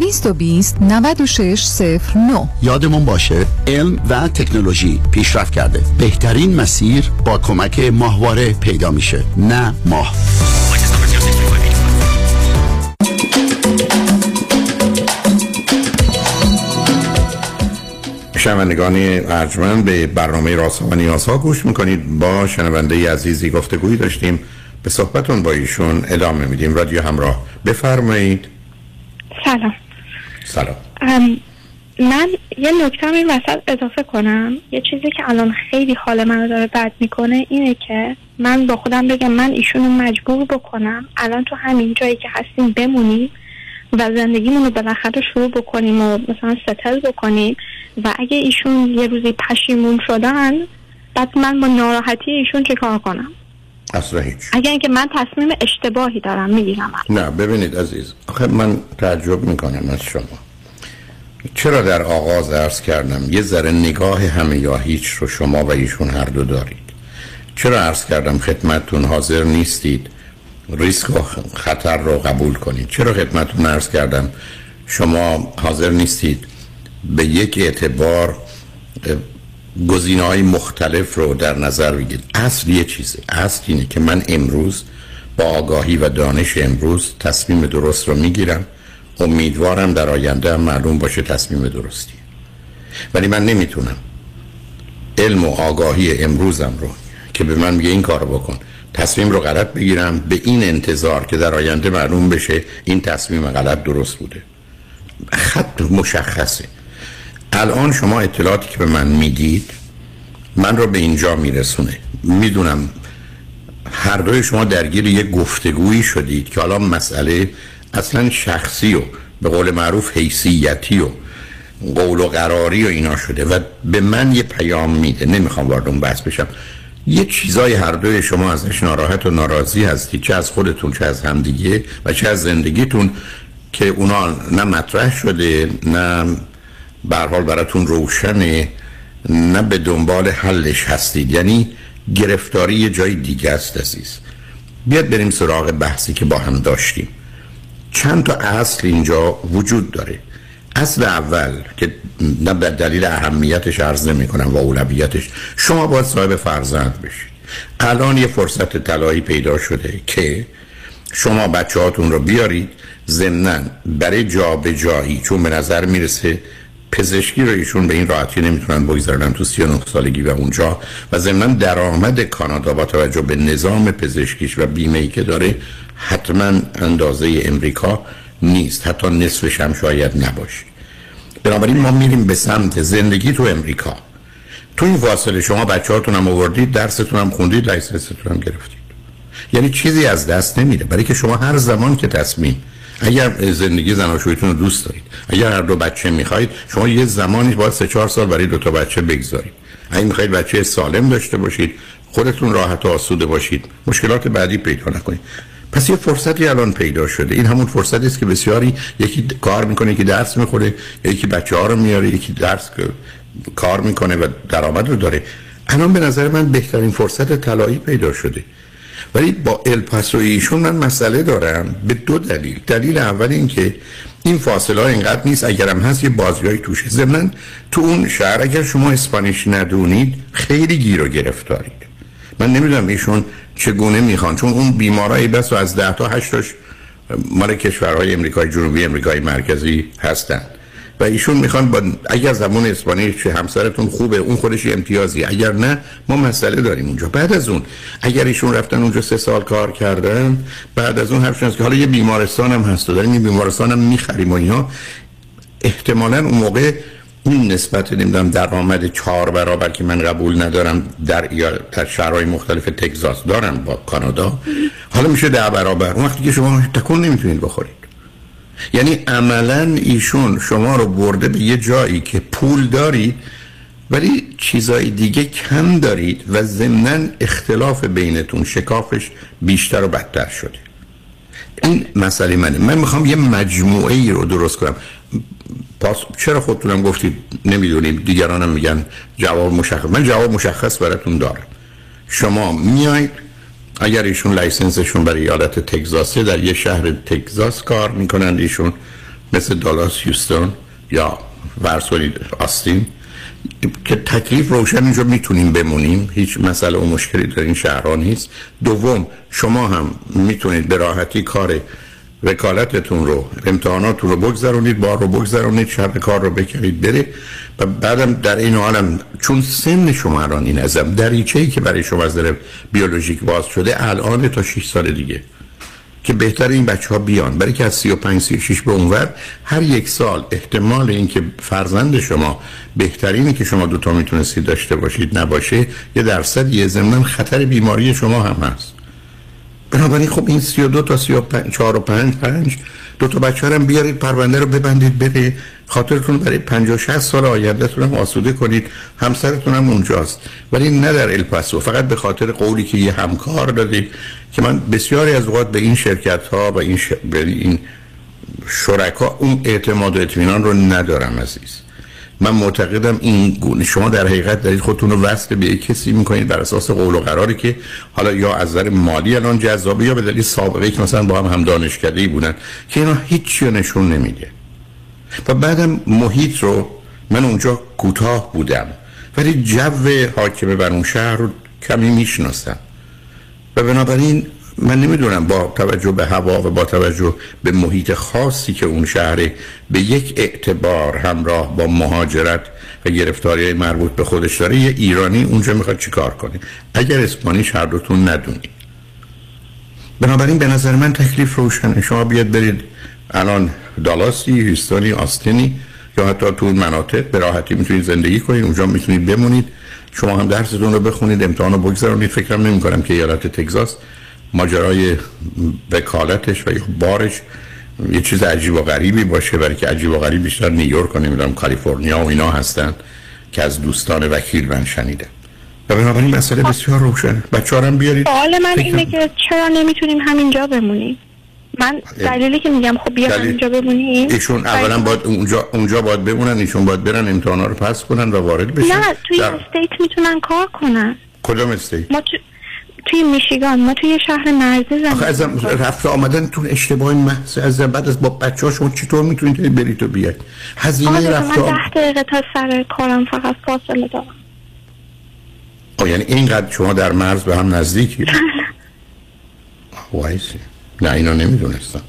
[SPEAKER 16] 220 9609
[SPEAKER 32] یادمون باشه علم و تکنولوژی پیشرفت کرده. بهترین مسیر با کمک ماهواره پیدا میشه نه ماه.
[SPEAKER 1] شنوندگان ارجمند به برنامه راسا و نیازها گوش می‌کنید. با شنونده عزیزی گفتگویی داشتیم. به صحبتون با ایشون ادامه میدیم. رادیو همراه بفرمایید.
[SPEAKER 2] سلام.
[SPEAKER 1] سلام.
[SPEAKER 2] من یه نکته این وسط اضافه کنم. یه چیزی که الان خیلی حال منو داره بد می‌کنه اینه که من با خودم بگم من ایشونو مجبور بکنم الان تو همین جایی که هستیم بمونیم و زندگیمون رو بالاخره شروع بکنیم و مثلا ستل بکنیم و اگه ایشون یه روزی پشیمون شدن بعد من با ناراحتی ایشون چه کار کنم؟
[SPEAKER 1] اصلا هیچ.
[SPEAKER 2] اگر اینکه من تصمیم اشتباهی دارم می‌گیرم.
[SPEAKER 1] نه ببینید عزیز آخه من تعجب می‌کنم از شما. چرا در آغاز عرض کردم یه ذره نگاه همه یا هیچ رو شما و ایشون هر دو دارید. چرا عرض کردم خدمتتون حاضر نیستید؟ ریسک و خطر رو قبول کنید. چرا خدمتتون عرض کردم؟ شما حاضر نیستید به یک اعتبار گزینه های مختلف رو در نظر بگیرید. اصل یه چیزه. اصل اینه که من امروز با آگاهی و دانش امروز تصمیم درست رو می‌گیرم. امیدوارم در آینده هم معلوم باشه تصمیم درستی. ولی من نمی‌تونم. علم و آگاهی امروزم رو که به من میگه این کار بکن. تصمیم رو غلط بگیرم. به این انتظار که در آینده معلوم بشه این تصمیم غلط درست بوده. خط مشخصه. الان شما اطلاعاتی که به من می‌دید من رو به اینجا میرسونه. می‌دونم هر دوی شما درگیر یک گفتگویی شدید که حالا مسئله اصلا شخصی و به قول معروف حیثیتی و قول و قراری و اینا شده و به من یه پیام میده. نمی‌خوام وارد اون بحث بشم. یه چیزای هر دوی شما ازش ناراحت و ناراضی هستی چه از خودتون چه از همدیگه و چه از زندگیتون که اونا نه مطرح شده نه به حال براتون روشنه نه به دنبال حلش هستید. یعنی گرفتاری یه جای دیگه است عزیز. بیاد بریم سراغ بحثی که با هم داشتیم. چند تا اصل اینجا وجود داره. اصل اول که نه به دلیل اهمیتش عرض نمی کنم و اولویتش شما باید صاحب فرزند بشید. الان یه فرصت طلایی پیدا شده که شما بچه هاتون رو بیارید ضمنا برای جا به جایی چون به نظر می‌رسه پزشکی رو ایشون به این راحتی نمی‌تونن بگذارن تو 39 سالگی و اونجا و ضمنا درآمد کانادا با توجه به نظام پزشکیش و بیمه ای که داره حتما اندازه امریکا نیست. حتی نصفش هم شاید نباشه. بنابراین ما میریم به سمت زندگی تو امریکا. تو این فاصله شما بچه هاتون هم آوردید درستون هم خوندید لایسنستون هم گرفتید. یعنی چیزی از دست نمیره. برای که شما هر زمان که تصمیم اگر زندگی زناشویتون رو دوست دارید اگر هر دو بچه می‌خواید شما یه زمانی باید سه چهار سال برای دو تا بچه بگذارید. اگه می‌خواید بچه سالم داشته باشید خودتون راحت و آسوده باشید مشکلات بعدی پیدا نکنید. پس یه فرصتی الان پیدا شده. این همون فرصتی است که بسیاری یکی کار می‌کنه یکی درس می‌خوره یکی بچه ها رو میاره یکی درس کار می‌کنه و درآمد رو داره. الان به نظر من بهترین فرصت طلایی پیدا شده. ولی با الپاسو ایشون من مسئله دارم به دو دلیل. دلیل اول این که این فاصله ها اینقدر نیست اگرم هست یه بازیای توشه. ضمن تو اون شهر اگر شما اسپانیش ندونید خیلی گیر و گرفتارید من نمی‌دونم ایشون چگونه می‌خوان چون اون بیمارایی بس و از ده تا هشتاش مال کشورهای امریکای جنوبی امریکای مرکزی هستند و ایشون می‌خوان با اگر زبان اسپانیایی همسرتون خوبه اون خودش امتیازی. اگر نه ما مسئله داریم اونجا. بعد از اون اگر ایشون رفتن اونجا سه سال کار کردن بعد از اون حرفشون که حالا یه بیمارستان هم هست داریم یه بیمارستان هم می‌خریم و اینا احتمالا اون موقع این نسبت نمی‌دونم درآمد چهار برابر که من قبول ندارم در در شهرهای مختلف تگزاس دارم با کانادا. حالا میشه ده برابر. اون وقتی که شما تکون نمی‌تونید بخورید. یعنی عملا ایشون شما رو برده به یه جایی که پول دارید ولی چیزای دیگه کم دارید و ضمنا اختلاف بینتون شکافش بیشتر و بدتر شده. این مسئله منه. من می‌خوام یه مجموعه ای رو درست کنم. پاس چرا خودتونم گفتید؟ نمی‌دونیم. دیگرانم میگن جواب مشخص. من جواب مشخص براتون دارم. شما میایید اگر ایشون لایسنسشون برای ایالت تگزاسه در یه شهر تگزاس کار می‌کنند ایشون مثل دالاس هیوستون یا ورس آستین که تکلیف روشن اینجا می‌تونیم بمونیم هیچ مسئله و مشکلی در این شهرها نیست. دوم شما هم می‌تونید به راحتی کار وکالتتون رو امتحاناتتون رو بگذرونید بار رو بگذرونید شرط کار رو بکرید بره و بعدم در این حالم چون سن شما الان این ازم دریچه ای که برای شما از در بیولوژیک باز شده الان تا 6 سال دیگه که بهتر این بچه ها بیان. برای که از 35 36 به اونور هر یک سال احتمال اینکه فرزند شما بهترینی که شما دوتا می‌تونستید داشته باشید نباشه یه درصد یه ضمن خطر بیماری شما هم هست. بنابراین خب این 32 تا 34 و 5 5 دو تا بچه هم بیارید پرونده رو ببندید بره خاطرتون برای 50 60 سال آیندهتون هم آسوده کنید. همسرتون هم اونجاست. ولی نه در الپاسو فقط به خاطر قولی که یه همکار دادید که من بسیاری از اوقات به این شرکت ها و این, ش... این شرکا اون اعتماد و اطمینان رو ندارم عزیز. من معتقدم این گونه شما در حقیقت دارید خودتون رو وصل به کسی می‌کنید بر اساس قول و قراری که حالا یا از نظر مالی الان جذابه یا به دلیل سابقه که مثلا با هم هم دانشکده بودن که اینا هیچی نشون نمیده. و بعدم محیط رو من اونجا کوتاه بودم. ولی جو حاکم بر اون شهر رو کمی می‌شناسم. و بنابراین من نمی‌دونم با توجه به هوا و با توجه به محیط خاصی که اون شهره به یک اعتبار همراه با مهاجرت و گرفتاری مربوط به خودش داره یه ایرانی اونجا می‌خواد چیکار کنه؟ اگر اسپانیش هر دوتون ندونید بنابراین به نظر من تکلیف روشنه. شما بیاد برید الان دالاسی هیستونی آستینی یا حتی تو مناطق به راحتی می‌تونید زندگی کنید اونجا می‌تونید بمونید. شما هم درستون رو بخونید امتحان رو بگذارونید. فکرم نمی کنم که ایالت تگزاس ماجرای وکالتش و بارش یه چیز عجیب و غریبی باشه برای که عجیب و غریب بیشتر نیویورک و نمی‌دونم کالیفرنیا و اینا هستن که از دوستان وکیل من شنیدم و بنابراین مسئله بسیار روشن بچه هم بیارید.
[SPEAKER 2] سوال من اینه که چرا نمی‌تونیم همینجا بمونیم؟ من دلیلی که میگم خب بیا همینجا بمونیم.
[SPEAKER 1] ایشون اولا باید اونجا اونجا باید بمونن ایشون باید برن امتحانا رو پس کنن و وارد بشن.
[SPEAKER 2] نه توی در... استیت می‌تونن کار کنن.
[SPEAKER 1] کدام استیت؟
[SPEAKER 2] ما توی میشیگان ما توی شهر مرزی زندگی
[SPEAKER 1] آخه ازم رفت آمدن تو اشتباه محض از بعد از با بچه ها شما چطور می‌تونید برید و بیاید هزینه رفت
[SPEAKER 2] من ده دقیقه تا سر کارم فقط فاصله دارم.
[SPEAKER 1] آه یعنی اینقدر شما در مرز به هم نزدیکی؟ وایسی. نه اینا نمی‌دونستم.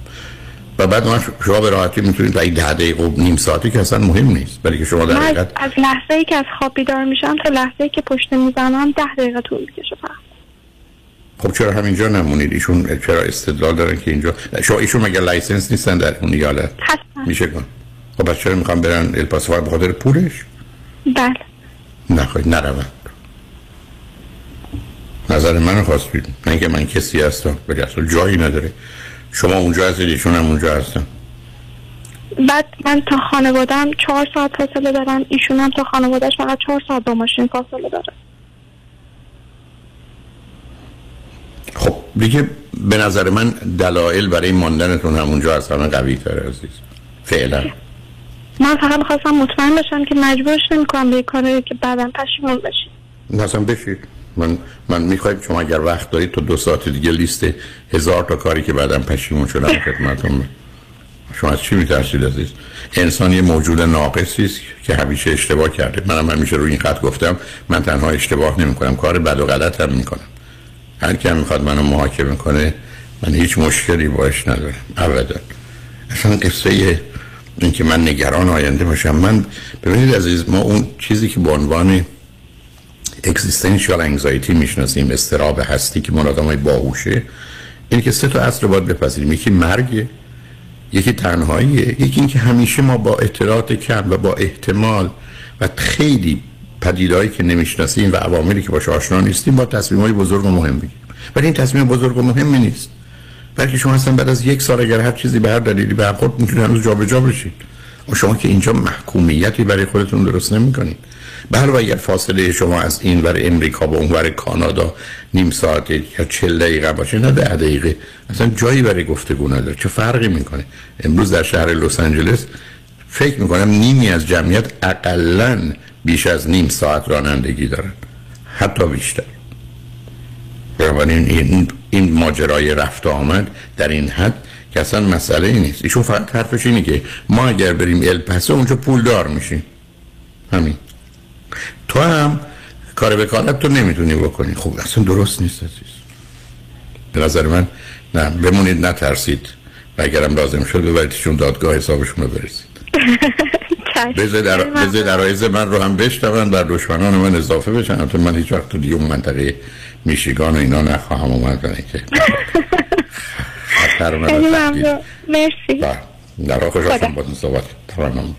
[SPEAKER 1] و بعد ما شما به راحتی می‌تونید این ده دقیقه و نیم ساعتی که اصلا مهم نیست برای که شما در حقیقت
[SPEAKER 2] از لحظه ای که از خواب بیدار میشم تا لحظه ای که پشت میزم ده دقیقه طول می‌کشه فقط.
[SPEAKER 1] خب چرا همینجا نمونید؟ ایشون چرا استدلال دارن که اینجا؟ شما ایشون مگه license نیستن در اون ایالت؟ میشیگان خب بس چرا می‌خوام برن الپاسو به خاطر پولش؟
[SPEAKER 2] بله.
[SPEAKER 1] نخواهید نروند نظر من خواستید نه که من کسی هستم. ولی اصلا جایی نداره. شما اونجا هستید ایشون هم اونجا هستن.
[SPEAKER 2] بعد من تا خانوادم چهار ساعت فاصله دارم. ایشون هم تا خانوادهش فقط چهار ساعت با ماشین فاصله داره.
[SPEAKER 1] خب دیگه به نظر من دلایل برای ماندنتون همونجا از همه قوی تر عزیز. فعلا.
[SPEAKER 2] من فقط می‌خواستم مطمئن بشم که مجبورش نمی کنم به کاری که بعدا پشیمون بشید
[SPEAKER 1] مثلا بشید من من می‌خوایم شما اگر وقت دارید تو دو ساعت دیگه لیست هزار تا کاری که بعدا پشیمون شدم خدمتتون شما از چی میترسید عزیز؟ انسان یه موجود ناقصی است که همیشه اشتباه کرده. منم همیشه روی این خط گفتم من تنها اشتباه نمی کنم کار بد و غلط هم می‌کنم. هر کی می‌خواد منو محاکمه کنه من هیچ مشکلی باش ندارم ابدا. اصلا قصه اینکه من نگران آینده باشم. من ببینید عزیز ما اون چیزی که به عنوان اکزیستنشیال انگزایتی می‌شناسیم استراب هستی که من آدمای باهوشه این که سه تا اصل باید بپذیریم. یکی مرگ یکی تنهاییه یکی اینکه همیشه ما با اطلاعات کم و با احتمال و خیلی پدیدهایی که نمی‌شناسیم و عواملی که باش آشنا نیستیم با تصمیم‌های بزرگ و مهم بگیریم ولی این تصمیم بزرگ و مهمی نیست. بلکه شما اصلا بعد از یک سال اگر هر چیزی به هر دلیلی به خود می‌تونید هنوز جابجا بشید. و شما که اینجا محکومیتی برای خودتون درست نمی‌کنید. بله و اگر فاصله شما از این ور امریکا به اونور کانادا نیم ساعت یا چل دقیقه باشه نه ده دقیقه. اصلا جایی برای گفتگو نداره. چه فرقی می‌کنه؟ امروز در شهر لس آنجلس فکر می‌کنم نیمی از جمعیت اقلا بیش از نیم ساعت رانندگی دارن. حتی بیشتر. بنابراین این, این ماجرای رفت آمد در این حد که اصلا مسئله نیست. ایشون فقط حرفش اینه که ما اگر بریم الپسه اونجا پول دار میشیم. همین. تو هم کار وکالت تو نمی‌تونی بکنی. خب اصلا درست نیست عزیز. به نظر من نه بمونید نترسید. و اگرم لازم شد ببریدشون دادگاه حسابشون رو برسید. بذار در بذار در من رو هم بشتون بر دشمنان من اضافه بشن. البته من هیچ وقت تو دیگه اون منطقه میشیگان و اینا نخواهم اومد برای که خطر
[SPEAKER 2] مرسی.
[SPEAKER 1] در خوش آسان با صحبت ترانم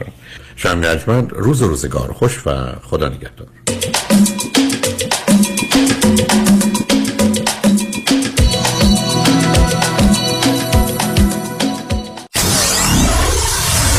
[SPEAKER 1] کنم روز روزگار خوش و خدا نگهدار.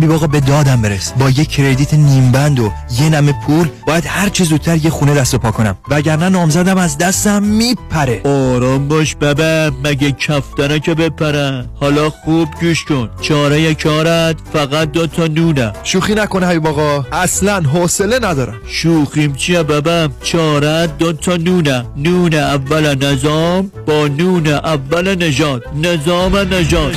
[SPEAKER 31] حبیب آقا به دادم برس. با یه کردیت نیم بند و یه نمه پول باید هر چه زودتر یه خونه دست و پا کنم. وگرنه نامزدم از دستم میپره. آرام باش بابا مگه کفتنه که بپره حالا خوب گوش کن. چاره کارت فقط دو تا نونه.
[SPEAKER 33] شوخی نکنه حبیب آقا. اصلا حوصله ندارم.
[SPEAKER 31] شوخیم چیه بابا؟ چاره دو تا نونه. نون اول نظام با نون اول نجات نظام نجات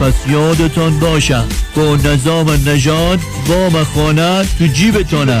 [SPEAKER 31] پس یادتان باشه با نظام نژاد وام خانه تو جیبتانه.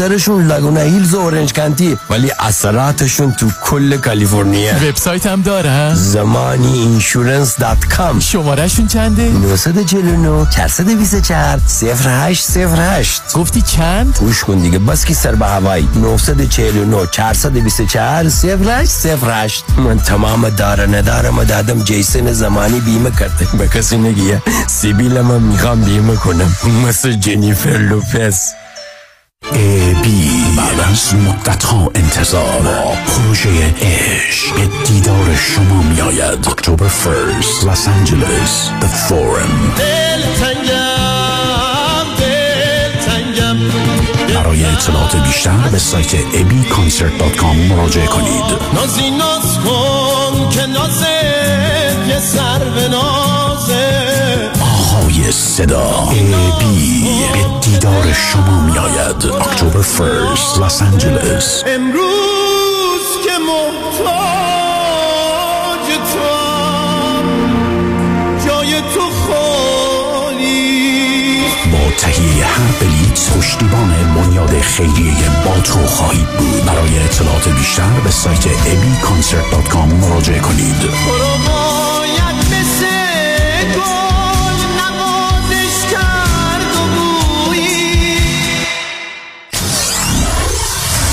[SPEAKER 34] دفترشون لگونا هیلز و اورنج کانتی ولی اثراتشون تو کل کالیفرنیا.
[SPEAKER 35] وبسایت هم داره
[SPEAKER 34] زمانی insurance dot com
[SPEAKER 35] شمارهشون چنده؟
[SPEAKER 34] 949 424 0808
[SPEAKER 35] گفتی چند؟
[SPEAKER 34] گوش کن دیگه بس کی سر به هوایی. 949 424 0808 من تمام داره ندارم دادم جیسن زمانی بیمه کرده. به کسی نگیه. سیبیل من می‌خوام بیمه کنم. مثل جنیفر لوپز.
[SPEAKER 36] ای بی بعد از مدت ها انتظار با پروژه عشق به دیدار شما می آید اکتبر فرست لس آنجلس The Forum. برای اطلاعات بیشتر به سایت abconcert.com مراجعه کنید
[SPEAKER 37] نازی ناز کن که نازت یه سر به نازه
[SPEAKER 36] آهای صدا. بی به دیدار شما می آید اکتبر فرست لس آنجلس
[SPEAKER 37] امروز که محتاج تو جای تو خالی.
[SPEAKER 36] با تهیه هر بلیت پشتیبان بنیاد خیریه باترو خواهید بود. برای اطلاعات بیشتر به سایت abconcert.com مراجعه کنید.